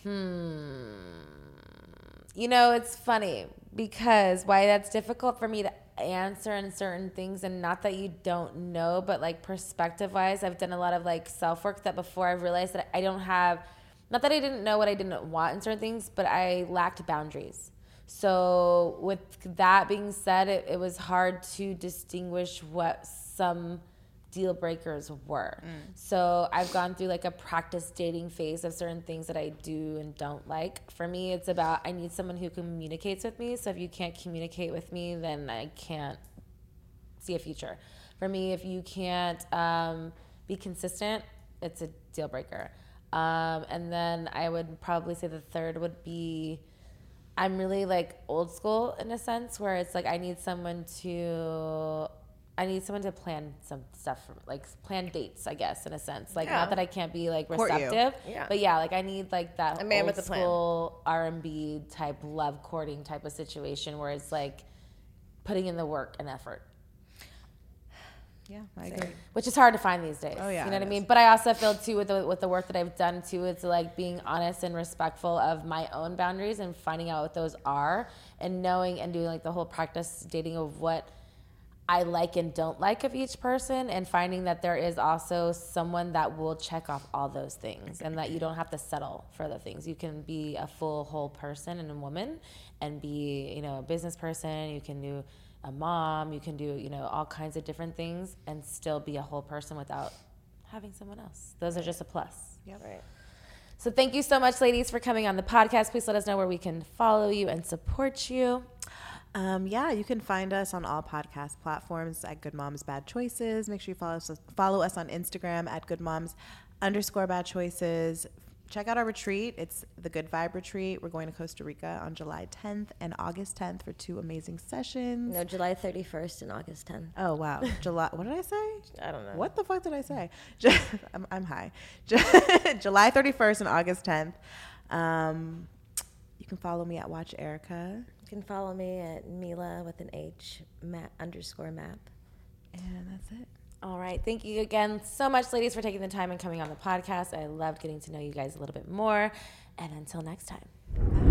[SPEAKER 4] Hmm.
[SPEAKER 1] You know, it's funny because why that's difficult for me to answer in certain things and not that you don't know, but like perspective wise, I've done a lot of like self work that before I realized that I don't have not that I didn't know what I didn't want in certain things, but I lacked boundaries. So with that being said, it, it was hard to distinguish what some deal breakers were. So I've gone through like a practice dating phase of certain things that I do and don't like. For me, it's about I need someone who communicates with me. So if you can't communicate with me, then I can't see a future. For me, if you can't um, be consistent, it's a deal breaker. Um, and then I would probably say the third would be I'm really like old school in a sense where it's like I need someone to I need someone to plan some stuff for like plan dates, I guess, in a sense. Like
[SPEAKER 2] Yeah.
[SPEAKER 1] not that I can't be like receptive,
[SPEAKER 2] Yeah.
[SPEAKER 1] but yeah, like I need like that
[SPEAKER 2] A man
[SPEAKER 1] old
[SPEAKER 2] with a
[SPEAKER 1] school R and B type love courting type of situation where it's like putting in the work and effort
[SPEAKER 4] Yeah, I agree.
[SPEAKER 1] which is hard to find these days.
[SPEAKER 4] Oh, yeah,
[SPEAKER 1] you know what I mean. But I also feel too with the with the work that I've done too, it's like being honest and respectful of my own boundaries and finding out what those are and knowing and doing like the whole practice dating of what I like and don't like of each person and finding that there is also someone that will check off all those things and that you don't have to settle for the things. You can be a full whole person and a woman and be, you know, a business person, you can do a mom, you can do, you know, all kinds of different things and still be a whole person without having someone else. Those are just a plus.
[SPEAKER 2] Right.
[SPEAKER 1] So thank you so much ladies for coming on the podcast. Please let us know where we can follow you and support you.
[SPEAKER 4] Um, yeah, you can find us on all podcast platforms at Good Moms Bad Choices. Make sure you follow us follow us on Instagram at Good Moms underscore Bad Choices. Check out our retreat. It's the Good Vibe Retreat. We're going to Costa Rica on July 10th and August 10th for two amazing sessions.
[SPEAKER 2] No, July 31st and August 10th.
[SPEAKER 4] Oh wow, July. What did I say?
[SPEAKER 2] I don't know.
[SPEAKER 4] What the fuck did I say? I'm, I'm high. July 31st and August 10th. Um, you can follow me at Watch Erica,
[SPEAKER 2] can follow me at Mila with an H map underscore map.
[SPEAKER 4] and that's it.
[SPEAKER 1] All right. Thank you again so much, ladies, for taking the time and coming on the podcast. I loved getting to know you guys a little bit more. And until next time.